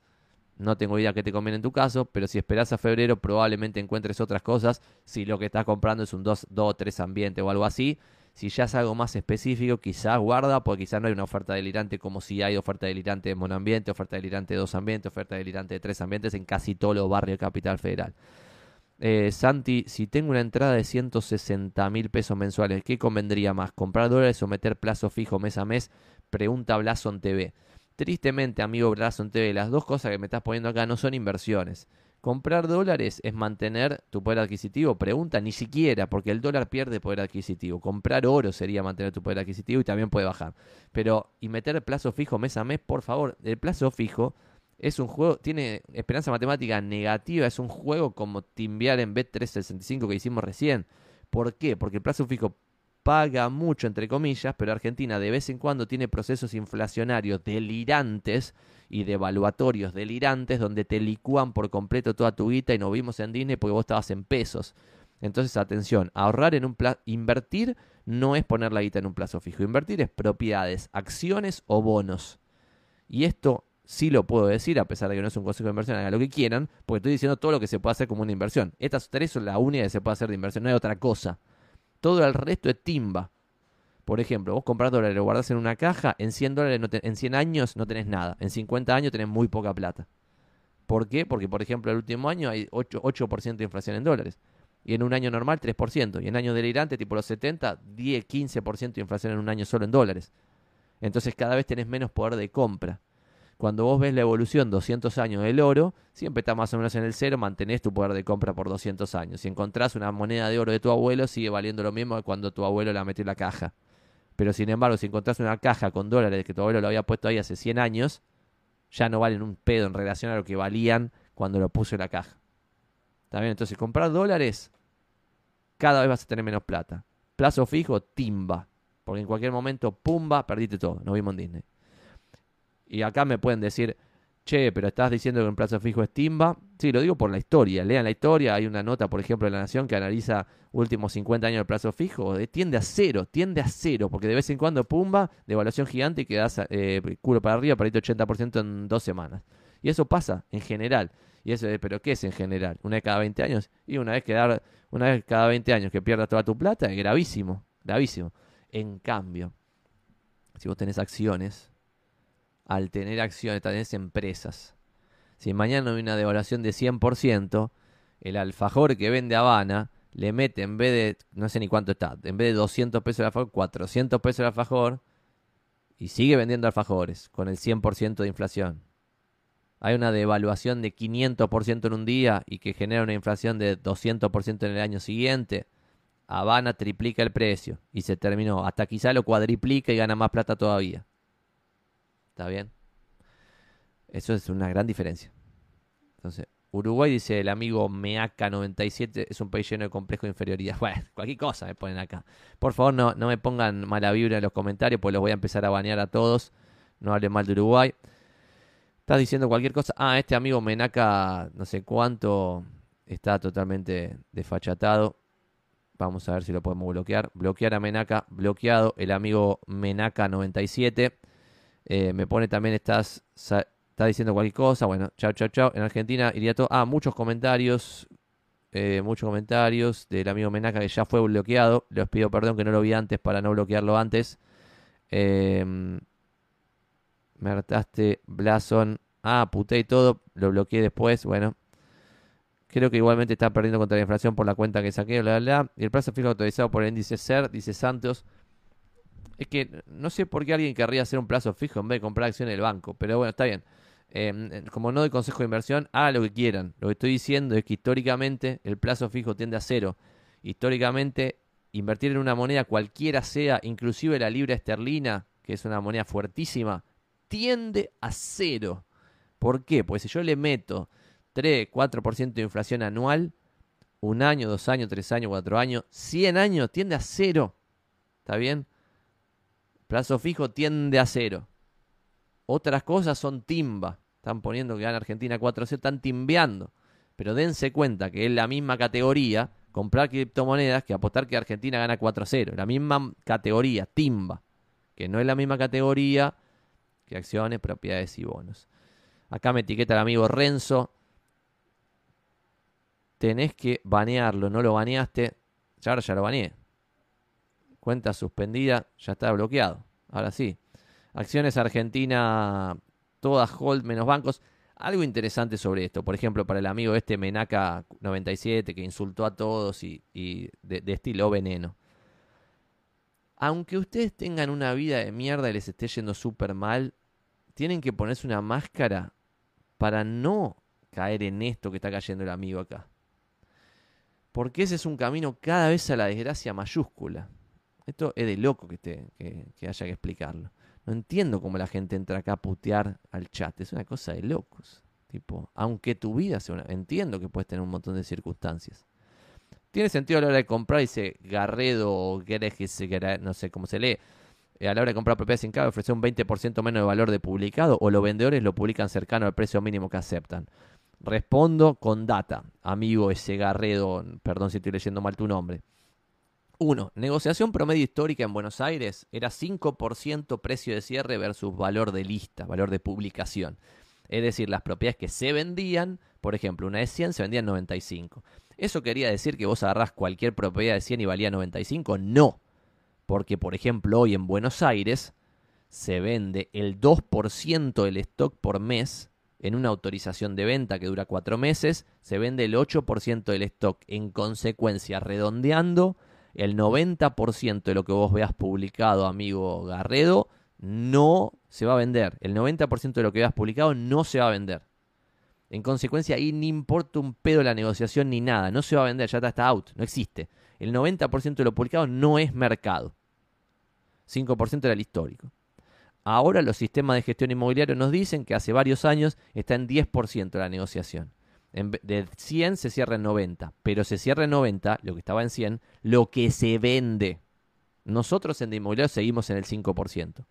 no tengo idea qué te conviene en tu caso, pero si esperas a febrero probablemente encuentres otras cosas, si lo que estás comprando es un 2 o 3 ambiente o algo así, si ya es algo más específico, quizás guarda, porque quizás no hay una oferta delirante como si hay oferta delirante de monoambiente, oferta delirante de dos ambientes, oferta delirante de tres ambientes en casi todos los barrios de Capital Federal. Eh, Santi, si tengo una entrada de 160 mil pesos mensuales, ¿qué convendría más? ¿Comprar dólares o meter plazo fijo mes a mes? Pregunta Blason TV. Tristemente, amigo Blason TV, las dos cosas que me estás poniendo acá no son inversiones. Comprar dólares es mantener tu poder adquisitivo. Pregunta, ni siquiera, porque el dólar pierde poder adquisitivo. Comprar oro sería mantener tu poder adquisitivo y también puede bajar. Pero, y meter plazo fijo mes a mes, por favor, el plazo fijo es un juego, tiene esperanza matemática negativa, es un juego como timbiar en B365 que hicimos recién. ¿Por qué? Porque el plazo fijo paga mucho, entre comillas, pero Argentina de vez en cuando tiene procesos inflacionarios delirantes y devaluatorios delirantes donde te licúan por completo toda tu guita y no vimos en Disney porque vos estabas en pesos. Entonces, atención, ahorrar en un plazo, invertir no es poner la guita en un plazo fijo, invertir es propiedades, acciones o bonos. Y esto sí lo puedo decir, a pesar de que no es un consejo de inversión, hagan lo que quieran, porque estoy diciendo todo lo que se puede hacer como una inversión. Estas tres son la única que se puede hacer de inversión, no hay otra cosa. Todo el resto es timba. Por ejemplo, vos compras dólares, lo guardás en una caja, en 100 dólares, en 100 años no tenés nada, en 50 años tenés muy poca plata. ¿Por qué? Porque, por ejemplo, el último año hay 8%, 8 de inflación en dólares. Y en un año normal 3%. Y en años delirantes, tipo los 70, 10, 15% de inflación en un año solo en dólares. Entonces cada vez tenés menos poder de compra. Cuando vos ves la evolución 200 años del oro, siempre está más o menos en el cero, mantenés tu poder de compra por 200 años. Si encontrás una moneda de oro de tu abuelo, sigue valiendo lo mismo que cuando tu abuelo la metió en la caja. Pero sin embargo, si encontrás una caja con dólares que tu abuelo lo había puesto ahí hace 100 años, ya no valen un pedo en relación a lo que valían cuando lo puso en la caja. ¿Está bien? Entonces, comprar dólares, cada vez vas a tener menos plata. Plazo fijo, timba. Porque en cualquier momento, pumba, perdiste todo. Nos vimos en Disney. Y acá me pueden decir, che, pero estás diciendo que un plazo fijo es timba. Sí, lo digo por la historia. Lean la historia. Hay una nota, por ejemplo, de La Nación que analiza últimos 50 años del plazo fijo. tiende a cero, tiende a cero. Porque de vez en cuando, pumba, devaluación gigante y quedas eh, culo para arriba, para irte 80% en dos semanas. Y eso pasa en general. Y eso, pero ¿qué es en general? ¿Una vez cada 20 años? Y una vez, que dar, una vez cada 20 años que pierdas toda tu plata es gravísimo. Gravísimo. En cambio, si vos tenés acciones, al tener acciones, tenés empresas. Si mañana hay una devaluación de 100%, el alfajor que vende Habana le mete en vez de, no sé ni cuánto está, en vez de 200 pesos el alfajor, 400 pesos el alfajor y sigue vendiendo alfajores con el 100% de inflación. Hay una devaluación de 500% en un día y que genera una inflación de 200% en el año siguiente. Habana triplica el precio y se terminó. Hasta quizá lo cuadriplica y gana más plata todavía. ¿Está bien? Eso es una gran diferencia. Entonces, Uruguay, dice el amigo Meaca97, es un país lleno de complejo de inferioridad. Bueno, cualquier cosa me ponen acá. Por favor, no, no me pongan mala vibra en los comentarios, pues los voy a empezar a banear a todos. No hablen mal de Uruguay. Estás diciendo cualquier cosa. Ah, este amigo Menaca, no sé cuánto, está totalmente desfachatado. Vamos a ver si lo podemos bloquear. Bloquear a Menaca, bloqueado. El amigo Menaca97. Eh, me pone también, estás, está diciendo cualquier cosa. Bueno, chao, chao, chao. En Argentina iría todo. Ah, muchos comentarios. Eh, muchos comentarios del amigo Menaca que ya fue bloqueado. Les pido perdón que no lo vi antes para no bloquearlo antes. Eh, me hartaste Blason. Ah, puté y todo. Lo bloqueé después. Bueno. Creo que igualmente está perdiendo contra la inflación por la cuenta que saqué. Bla, bla, bla. Y el plazo fijo autorizado por el índice SER, dice Santos. Es que no sé por qué alguien querría hacer un plazo fijo en vez de comprar acciones del banco. Pero bueno, está bien. Em, eh, como no doy consejo de inversión, haga lo que quieran. Lo que estoy diciendo es que históricamente el plazo fijo tiende a cero. Históricamente, invertir en una moneda cualquiera sea, inclusive la libra esterlina, que es una moneda fuertísima, tiende a cero. ¿Por qué? Pues si yo le meto 3, 4% de inflación anual, un año, dos años, tres años, cuatro años, 100 años, tiende a cero. ¿Está bien? Plazo fijo tiende a cero. Otras cosas son timba. Están poniendo que gana Argentina 4-0, están timbeando. Pero dense cuenta que es la misma categoría comprar criptomonedas que apostar que Argentina gana 4-0. La misma categoría, timba. Que no es la misma categoría que acciones, propiedades y bonos. Acá me etiqueta el amigo Renzo. Tenés que banearlo, no lo baneaste. Ya ahora ya lo baneé. Cuenta suspendida, ya está bloqueado. Ahora sí. Acciones Argentina, todas hold menos bancos. Algo interesante sobre esto, por ejemplo, para el amigo este Menaka97 que insultó a todos y, de, de estilo veneno. Aunque ustedes tengan una vida de mierda y les esté yendo súper mal, tienen que ponerse una máscara para no caer en esto que está cayendo el amigo acá. Porque ese es un camino cada vez a la desgracia mayúscula. Esto es de loco que, te, que, haya que explicarlo. No entiendo cómo la gente entra acá a putear al chat. Es una cosa de locos. Tipo, aunque tu vida sea una... Entiendo que puedes tener un montón de circunstancias. Tiene sentido a la hora de comprar, dice Garredo o no sé cómo se lee. Eh, a la hora de comprar propiedades sin cargo, ofrecer un 20% menos de valor de publicado o los vendedores lo publican cercano al precio mínimo que aceptan. Respondo con data, amigo ese Garredo, perdón si estoy leyendo mal tu nombre. 1. Negociación promedio histórica en Buenos Aires era 5% precio de cierre versus valor de lista, valor de publicación. Es decir, las propiedades que se vendían, por ejemplo, una de 100 se vendía en 95. ¿Eso quería decir que vos agarrás cualquier propiedad de 100 y valía 95? No. Porque, por ejemplo, hoy en Buenos Aires se vende el 2% del stock por mes en una autorización de venta que dura cuatro meses, se vende el 8% del stock. En consecuencia, redondeando, el 90% de lo que vos veas publicado, amigo Garredo, no se va a vender. El 90% de lo que veas publicado no se va a vender. En consecuencia, ahí ni importa un pedo la negociación ni nada. No se va a vender, ya está out, no existe. El 90% de lo publicado no es mercado. 5% era el histórico. Ahora los sistemas de gestión inmobiliaria nos dicen que hace varios años está en 10% la negociación. De 100 se cierra en 90, pero se cierra en 90, lo que estaba en 100, lo que se vende. Nosotros en de inmobiliario seguimos en el 5%.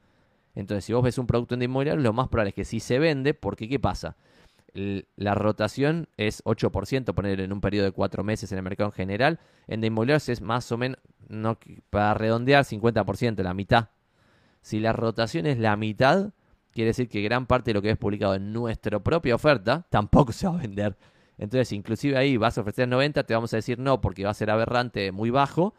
Entonces, si vos ves un producto en de inmobiliario, lo más probable es que sí se vende, porque ¿qué pasa? la rotación es 8%, poner en un periodo de 4 meses en el mercado en general. En de inmobiliarios es más o menos, no, para redondear, 50%, la mitad. Si la rotación es la mitad, quiere decir que gran parte de lo que es publicado en nuestra propia oferta tampoco se va a vender. Entonces, inclusive ahí vas a ofrecer 90, te vamos a decir no porque va a ser aberrante, muy bajo,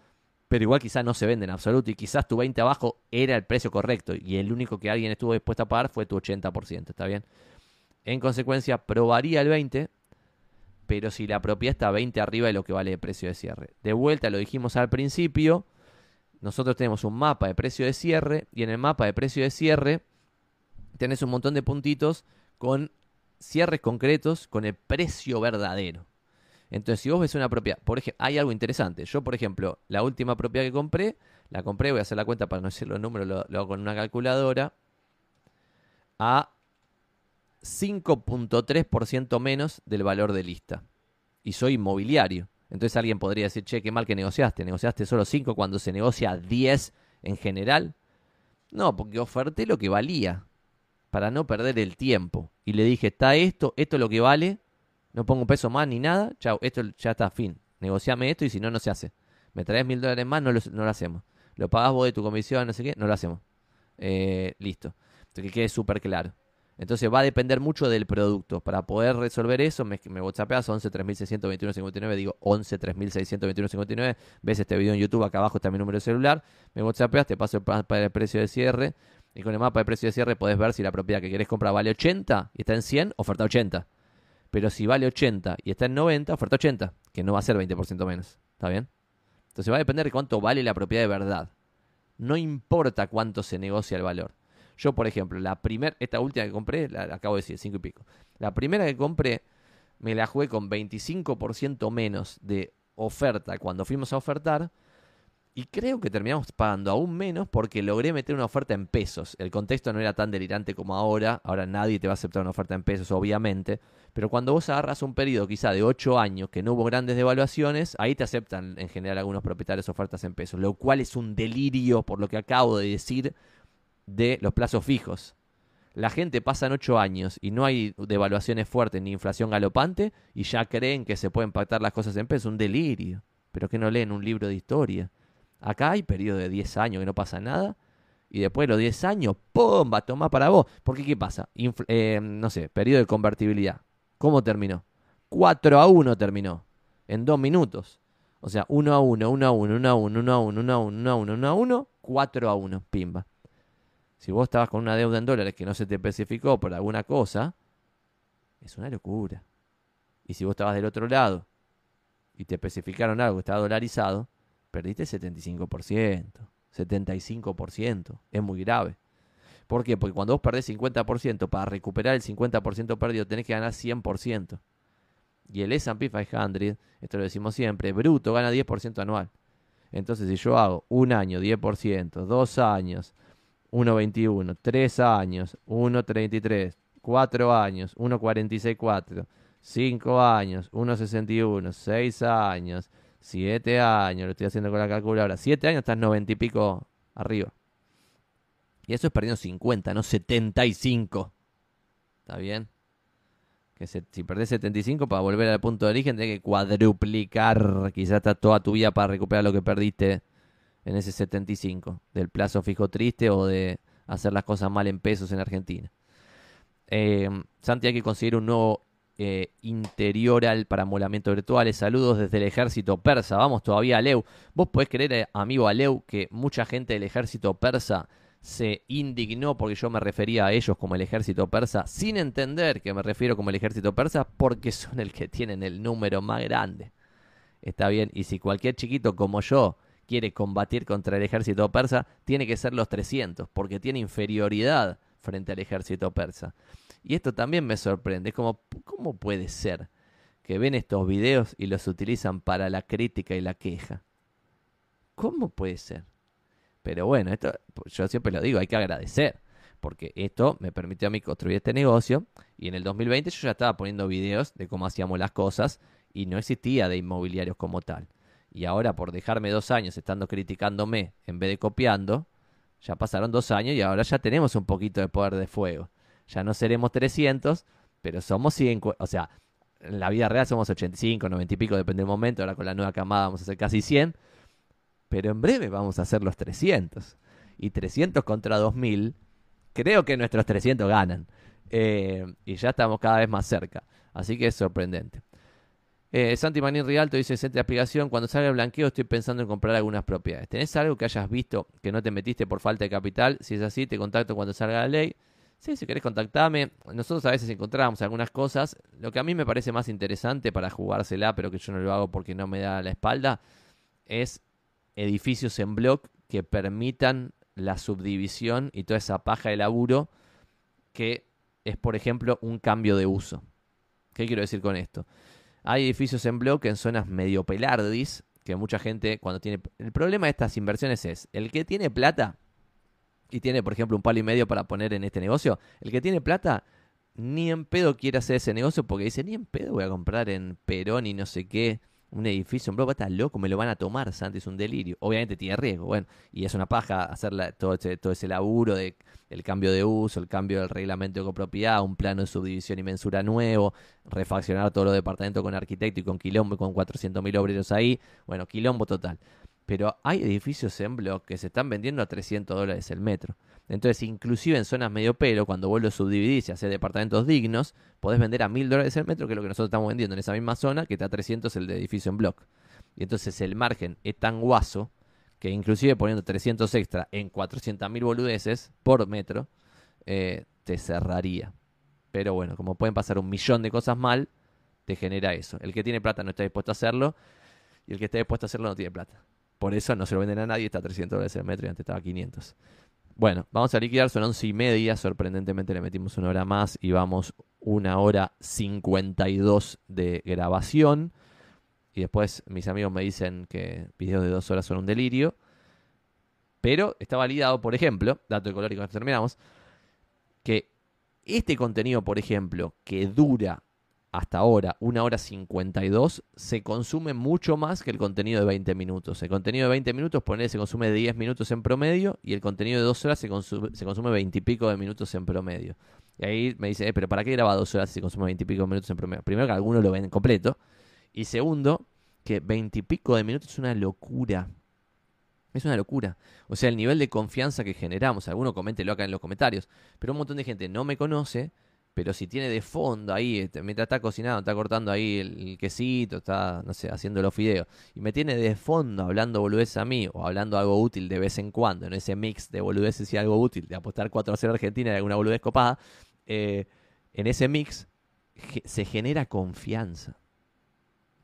pero igual quizás no se vende en absoluto y quizás tu 20 abajo era el precio correcto y el único que alguien estuvo dispuesto a pagar fue tu 80%, ¿está bien? En consecuencia, probaría el 20, pero si la propiedad está 20 arriba de lo que vale el precio de cierre. De vuelta, lo dijimos al principio, nosotros tenemos un mapa de precio de cierre y en el mapa de precio de cierre tenés un montón de puntitos con cierres concretos con el precio verdadero. Entonces, si vos ves una propiedad, por ejemplo, hay algo interesante. Yo, por ejemplo, la última propiedad que compré, la compré, voy a hacer la cuenta para no decir los números, lo, lo hago con una calculadora, a 5.3% menos del valor de lista. Y soy inmobiliario. Entonces alguien podría decir, che, qué mal que negociaste. ¿Negociaste solo 5 cuando se negocia 10 en general? No, porque oferté lo que valía para no perder el tiempo. Y le dije, está esto, esto es lo que vale, no pongo un peso más ni nada, chao, esto ya está, fin. Negociame esto y si no, no se hace. Me traes mil dólares más, no lo, no lo hacemos. Lo pagás vos de tu comisión, no sé qué, no lo hacemos. Eh, listo. Que quede súper claro. Entonces va a depender mucho del producto. Para poder resolver eso, me, me WhatsAppeas 11 3621 59, digo 11 3621 59. Ves este video en YouTube, acá abajo está mi número de celular. Me WhatsAppeas, te paso el de precio de cierre. Y con el mapa de precio de cierre podés ver si la propiedad que querés comprar vale 80 y está en 100, oferta 80. Pero si vale 80 y está en 90, oferta 80, que no va a ser 20% menos. ¿Está bien? Entonces va a depender de cuánto vale la propiedad de verdad. No importa cuánto se negocia el valor. Yo, por ejemplo, la primera, esta última que compré, la, acabo de decir, 5 y pico. La primera que compré, me la jugué con 25% menos de oferta cuando fuimos a ofertar. Y creo que terminamos pagando aún menos porque logré meter una oferta en pesos. El contexto no era tan delirante como ahora. Ahora nadie te va a aceptar una oferta en pesos, obviamente. Pero cuando vos agarras un periodo quizá de 8 años que no hubo grandes devaluaciones, ahí te aceptan en general algunos propietarios ofertas en pesos. Lo cual es un delirio por lo que acabo de decir de los plazos fijos. La gente pasa en ocho años y no hay devaluaciones fuertes ni inflación galopante y ya creen que se pueden pactar las cosas en pesos. Un delirio. Pero que no leen un libro de historia. Acá hay periodo de 10 años que no pasa nada. Y después de los 10 años, ¡pum! Va a tomar para vos. Porque ¿qué pasa? Eh, no sé, periodo de convertibilidad. ¿Cómo terminó? 4 a 1 terminó. En dos minutos. O sea, 1 a 1, 1 a 1, 1 a 1, 1 a 1, 1 a 1, 1 a 1, 1 a 1, 4 a 1. Pimba. Si vos estabas con una deuda en dólares que no se te especificó por alguna cosa, Es una locura. Y si vos estabas del otro lado y te especificaron algo que estaba dolarizado, perdiste 75%, 75%. Es muy grave. ¿Por qué? Porque cuando vos perdés 50%, para recuperar el 50% perdido tenés que ganar 100%. Y el S&P 500, esto lo decimos siempre, bruto gana 10% anual. Entonces, si yo hago un año 10%, dos años 1.21, tres años 1.33, cuatro años 1.46.4, cinco años 1.61, seis años, siete años, lo estoy haciendo con la calculadora, siete años estás 90 y pico arriba. Y eso es perdiendo 50, no 75. ¿Está bien? Que si perdés 75 para volver al punto de origen, tenés que cuadruplicar quizás toda tu vida para recuperar lo que perdiste en ese 75, del plazo fijo triste o de hacer las cosas mal en pesos en Argentina. Eh, Santi, hay que conseguir un nuevo eh, interioral para molamiento virtuales. Saludos desde el ejército persa. Vamos todavía a Leu. Vos podés creer, eh, amigo Aleu, que mucha gente del ejército persa se indignó porque yo me refería a ellos como el ejército persa, sin entender que me refiero como el ejército persa, porque son el que tienen el número más grande. Está bien, y si cualquier chiquito como yo quiere combatir contra el ejército persa, tiene que ser los 300, porque tiene inferioridad frente al ejército persa. Y esto también me sorprende, como, ¿cómo puede ser que ven estos videos y los utilizan para la crítica y la queja? ¿Cómo puede ser? Pero bueno, esto yo siempre lo digo, hay que agradecer, porque esto me permitió a mí construir este negocio y en el 2020 yo ya estaba poniendo videos de cómo hacíamos las cosas y no existía de inmobiliarios como tal. Y ahora por dejarme dos años estando criticándome en vez de copiando, ya pasaron dos años y ahora ya tenemos un poquito de poder de fuego. Ya no seremos 300, pero somos 100, o sea, en la vida real somos 85, 90 y pico, depende del momento, ahora con la nueva camada vamos a ser casi 100 pero en breve vamos a hacer los 300. Y 300 contra 2000, creo que nuestros 300 ganan. Eh, y ya estamos cada vez más cerca. Así que es sorprendente. Eh, Santi Manín Rialto dice, centro de aplicación, cuando salga el blanqueo estoy pensando en comprar algunas propiedades. ¿Tenés algo que hayas visto que no te metiste por falta de capital? Si es así, te contacto cuando salga la ley. Sí, si querés contactame. Nosotros a veces encontramos algunas cosas. Lo que a mí me parece más interesante para jugársela, pero que yo no lo hago porque no me da la espalda, es edificios en block que permitan la subdivisión y toda esa paja de laburo que es, por ejemplo, un cambio de uso. ¿Qué quiero decir con esto? Hay edificios en block en zonas medio pelardis, que mucha gente cuando tiene... El problema de estas inversiones es, el que tiene plata y tiene, por ejemplo, un palo y medio para poner en este negocio, el que tiene plata ni en pedo quiere hacer ese negocio porque dice, ni en pedo voy a comprar en Perón y no sé qué un edificio, un bloque, está loco, me lo van a tomar, Santi, es un delirio. Obviamente tiene riesgo, bueno, y es una paja hacer todo, ese, todo ese laburo de el cambio de uso, el cambio del reglamento de copropiedad, un plano de subdivisión y mensura nuevo, refaccionar todos los departamentos con arquitecto y con quilombo y con 400.000 obreros ahí, bueno, quilombo total. Pero hay edificios en bloque que se están vendiendo a 300 dólares el metro. Entonces, inclusive en zonas medio pelo, cuando vos lo subdividís y haces departamentos dignos, podés vender a 1000 dólares el metro, que es lo que nosotros estamos vendiendo en esa misma zona, que está a 300 el de edificio en bloque. Y entonces el margen es tan guaso que inclusive poniendo 300 extra en 400.000 boludeces por metro, eh, te cerraría. Pero bueno, como pueden pasar un millón de cosas mal, te genera eso. El que tiene plata no está dispuesto a hacerlo y el que está dispuesto a hacerlo no tiene plata. Por eso no se lo venden a nadie, está a 300 dólares el metro y antes estaba a 500. Bueno, vamos a liquidar, son once y media, sorprendentemente le metimos una hora más y vamos una hora 52 de grabación. Y después mis amigos me dicen que videos de dos horas son un delirio. Pero está validado, por ejemplo, dato de y terminamos, que este contenido, por ejemplo, que dura hasta ahora, una hora 52, se consume mucho más que el contenido de 20 minutos. El contenido de 20 minutos, ponele, se consume 10 minutos en promedio y el contenido de 2 horas se consume, se consume 20 y pico de minutos en promedio. Y ahí me dice, eh, pero ¿para qué graba 2 horas si se consume 20 y pico de minutos en promedio? Primero que algunos lo ven completo y segundo, que 20 y pico de minutos es una locura. Es una locura. O sea, el nivel de confianza que generamos, alguno coméntelo acá en los comentarios, pero un montón de gente no me conoce pero si tiene de fondo ahí, este, mientras está cocinando, está cortando ahí el, quesito, está, no sé, haciendo los fideos, y me tiene de fondo hablando boludeces a mí, o hablando algo útil de vez en cuando, en ese mix de boludeces y algo útil, de apostar 4 a 0 Argentina y alguna boludez copada, eh, en ese mix se genera confianza.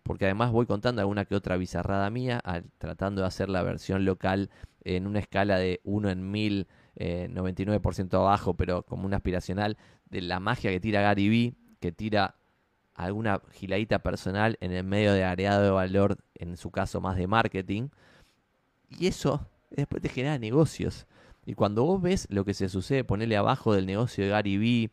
Porque además voy contando alguna que otra bizarrada mía, tratando de hacer la versión local en una escala de 1 en 1000, 99% abajo, pero como una aspiracional, de la magia que tira Gary Vee, que tira alguna giladita personal en el medio de areado de valor, en su caso más de marketing. Y eso después te genera negocios. Y cuando vos ves lo que se sucede, ponerle abajo del negocio de Gary Vee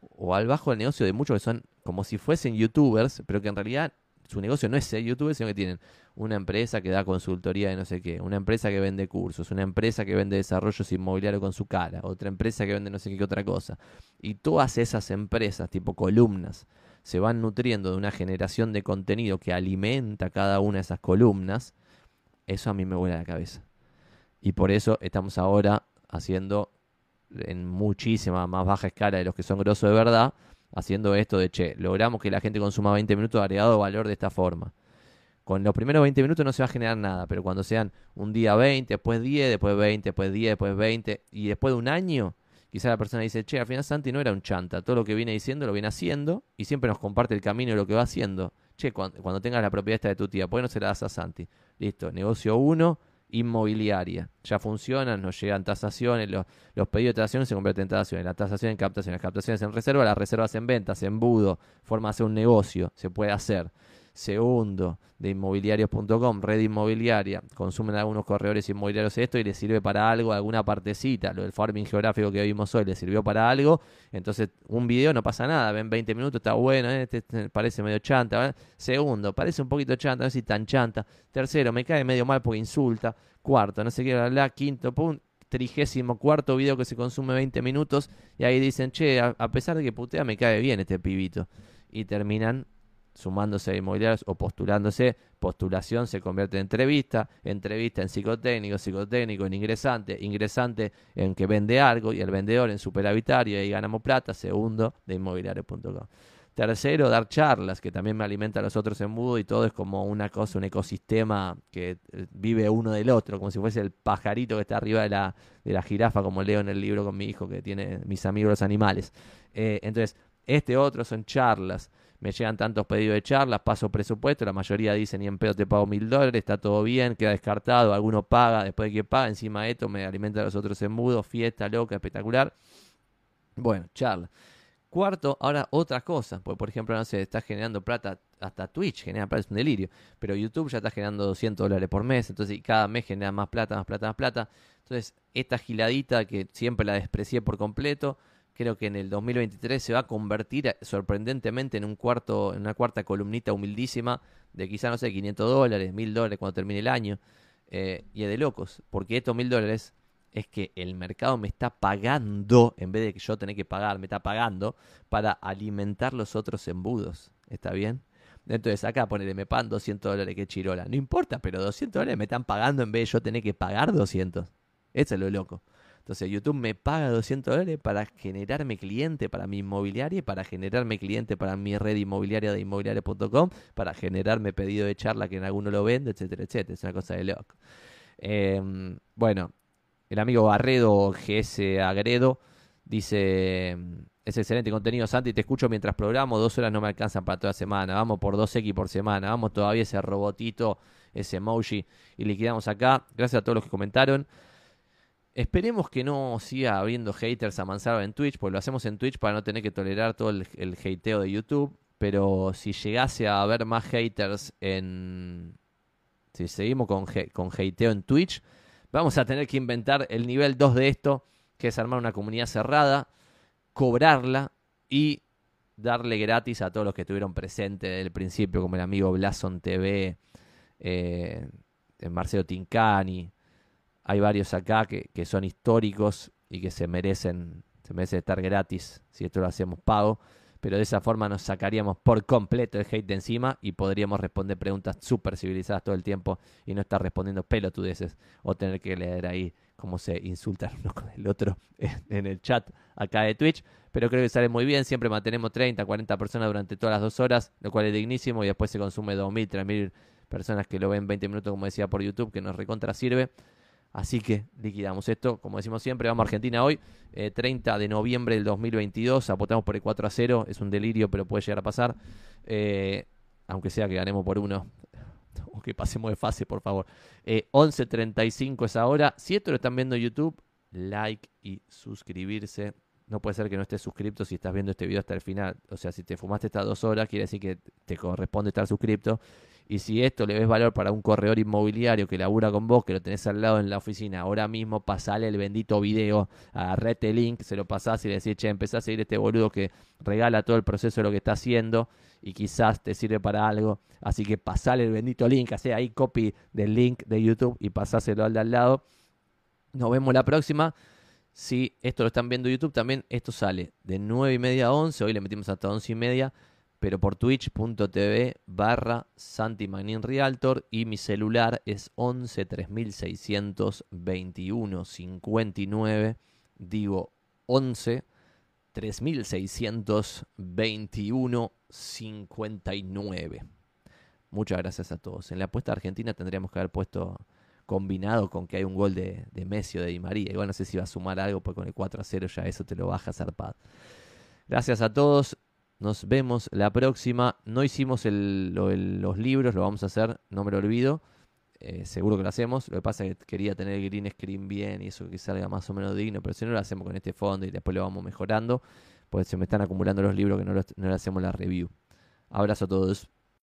o abajo del negocio de muchos que son como si fuesen youtubers, pero que en realidad su negocio no es ser youtuber, sino que tienen una empresa que da consultoría de no sé qué, una empresa que vende cursos, una empresa que vende desarrollos inmobiliarios con su cara, otra empresa que vende no sé qué otra cosa. Y todas esas empresas, tipo columnas, se van nutriendo de una generación de contenido que alimenta cada una de esas columnas, eso a mí me vuela la cabeza. Y por eso estamos ahora haciendo en muchísima más baja escala de los que son grosos de verdad, haciendo esto de, che, logramos que la gente consuma 20 minutos de agregado valor de esta forma. Con los primeros 20 minutos no se va a generar nada, pero cuando sean un día 20, después 10, después 20, después 10, después 20, y después de un año, quizá la persona dice, che, al final Santi no era un chanta, todo lo que viene diciendo lo viene haciendo y siempre nos comparte el camino de lo que va haciendo. Che, cuando, tengas la propiedad esta de tu tía, ¿por qué no se la das a Santi? Listo, negocio 1, inmobiliaria. Ya funcionan, nos llegan tasaciones, los, los pedidos de tasaciones se convierten en tasaciones, la tasación en captación, las captaciones en reserva, las reservas en ventas, embudo, forma de hacer un negocio, se puede hacer. Segundo, de inmobiliarios.com, red inmobiliaria, consumen algunos corredores inmobiliarios esto y les sirve para algo, alguna partecita, lo del farming geográfico que vimos hoy les sirvió para algo, entonces un video no pasa nada, ven 20 minutos, está bueno, ¿eh? este, este, parece medio chanta. Segundo, parece un poquito chanta, no sé si tan chanta. Tercero, me cae medio mal porque insulta. Cuarto, no sé qué, bla, Quinto, punto trigésimo cuarto video que se consume 20 minutos y ahí dicen, che, a pesar de que putea me cae bien este pibito. Y terminan sumándose a inmobiliarios o postulándose, postulación se convierte en entrevista, entrevista en psicotécnico, psicotécnico en ingresante, ingresante en que vende algo y el vendedor en superavitario y ahí ganamos plata, segundo de inmobiliario.com. Tercero, dar charlas, que también me alimenta a los otros en mudo y todo es como una cosa, un ecosistema que eh, vive uno del otro, como si fuese el pajarito que está arriba de la, de la jirafa, como leo en el libro con mi hijo que tiene mis amigos los animales. Eh, entonces, este otro son charlas me llegan tantos pedidos de charlas, paso presupuesto, la mayoría dicen y en pedo te pago mil dólares, está todo bien, queda descartado, alguno paga, después de que paga, encima de esto me alimenta a los otros embudos, fiesta loca, espectacular. Bueno, charla. Cuarto, ahora otra cosa, porque por ejemplo, no sé, está generando plata, hasta Twitch genera plata, es un delirio, pero YouTube ya está generando 200 dólares por mes, entonces cada mes genera más plata, más plata, más plata. Entonces, esta giladita que siempre la desprecié por completo, creo que en el 2023 se va a convertir eh, sorprendentemente en un cuarto, en una cuarta columnita humildísima de quizá, no sé, 500 dólares, 1000 dólares cuando termine el año. Eh, y es de locos, porque estos 1000 dólares es que el mercado me está pagando, en vez de que yo tenga que pagar, me está pagando para alimentar los otros embudos. ¿Está bien? Entonces acá ponele, me pagan 200 dólares, que chirola. No importa, pero 200 dólares me están pagando en vez de yo tener que pagar 200. Eso es lo loco. Entonces YouTube me paga 200 dólares para generarme cliente para mi inmobiliaria y para generarme cliente para mi red inmobiliaria de inmobiliaria.com, para generarme pedido de charla que en alguno lo vende, etcétera, etcétera. Es una cosa de loco. Em, bueno, el amigo Barredo GS Agredo dice... Es excelente contenido, Santi. Te escucho mientras programo. Dos horas no me alcanzan para toda semana. Vamos por 2X por semana. Vamos todavía ese robotito, ese emoji. Y liquidamos acá. Gracias a todos los que comentaron. Esperemos que no siga habiendo haters a en Twitch, porque lo hacemos en Twitch para no tener que tolerar todo el, el hateo de YouTube. Pero si llegase a haber más haters en. Si seguimos con, con hateo en Twitch, vamos a tener que inventar el nivel 2 de esto, que es armar una comunidad cerrada, cobrarla y darle gratis a todos los que estuvieron presentes desde el principio, como el amigo Blason TV, eh, Marcelo Tincani, hay varios acá que, que, son históricos y que se merecen, se merecen estar gratis si esto lo hacemos pago. Pero de esa forma nos sacaríamos por completo el hate de encima y podríamos responder preguntas súper civilizadas todo el tiempo y no estar respondiendo pelotudeces o tener que leer ahí cómo se insultan uno con el otro en el chat acá de Twitch. Pero creo que sale muy bien. Siempre mantenemos 30, 40 personas durante todas las dos horas, lo cual es dignísimo. Y después se consume 2.000, 3.000 personas que lo ven 20 minutos, como decía por YouTube, que nos recontra sirve. Así que liquidamos esto. Como decimos siempre, vamos a Argentina hoy, 30 de noviembre del 2022. Apostamos por el 4 a 0. Es un delirio, pero puede llegar a pasar. aunque sea que ganemos por uno. O que pasemos de fase, por favor. 11.35 es ahora. Si esto lo están viendo en YouTube, like y suscribirse. No puede ser que no estés suscrito si estás viendo este video hasta el final. O sea, si te fumaste estas dos horas, quiere decir que te corresponde estar suscrito. Y si esto le ves valor para un corredor inmobiliario que labura con vos, que lo tenés al lado en la oficina, ahora mismo pasale el bendito video, agarrete el link, se lo pasás y le decís, che, empezás a seguir este boludo que regala todo el proceso de lo que está haciendo y quizás te sirve para algo. Así que pasale el bendito link, hacé ahí copy del link de YouTube y pasáselo al de al lado. Nos vemos la próxima. Si esto lo están viendo en YouTube, también esto sale de 9 y media a 11. Hoy le metimos hasta 11 y media. Pero por twitch.tv barra Santi. Y mi celular es 11 3621 59. Digo 11 3621 59. Muchas gracias a todos. En la apuesta argentina tendríamos que haber puesto combinado con que hay un gol de, de Messi o de Di María. Igual no sé si va a sumar algo, porque con el 4 a 0 ya eso te lo baja zarpado. Gracias a todos. Nos vemos la próxima. No hicimos los libros, lo vamos a hacer, no me lo olvido. Eh, seguro que lo hacemos. Lo que pasa es que quería tener el green screen bien y eso que salga más o menos digno, pero si no lo hacemos con este fondo y después lo vamos mejorando, pues se me están acumulando los libros que no, no le hacemos la review. Abrazo a todos.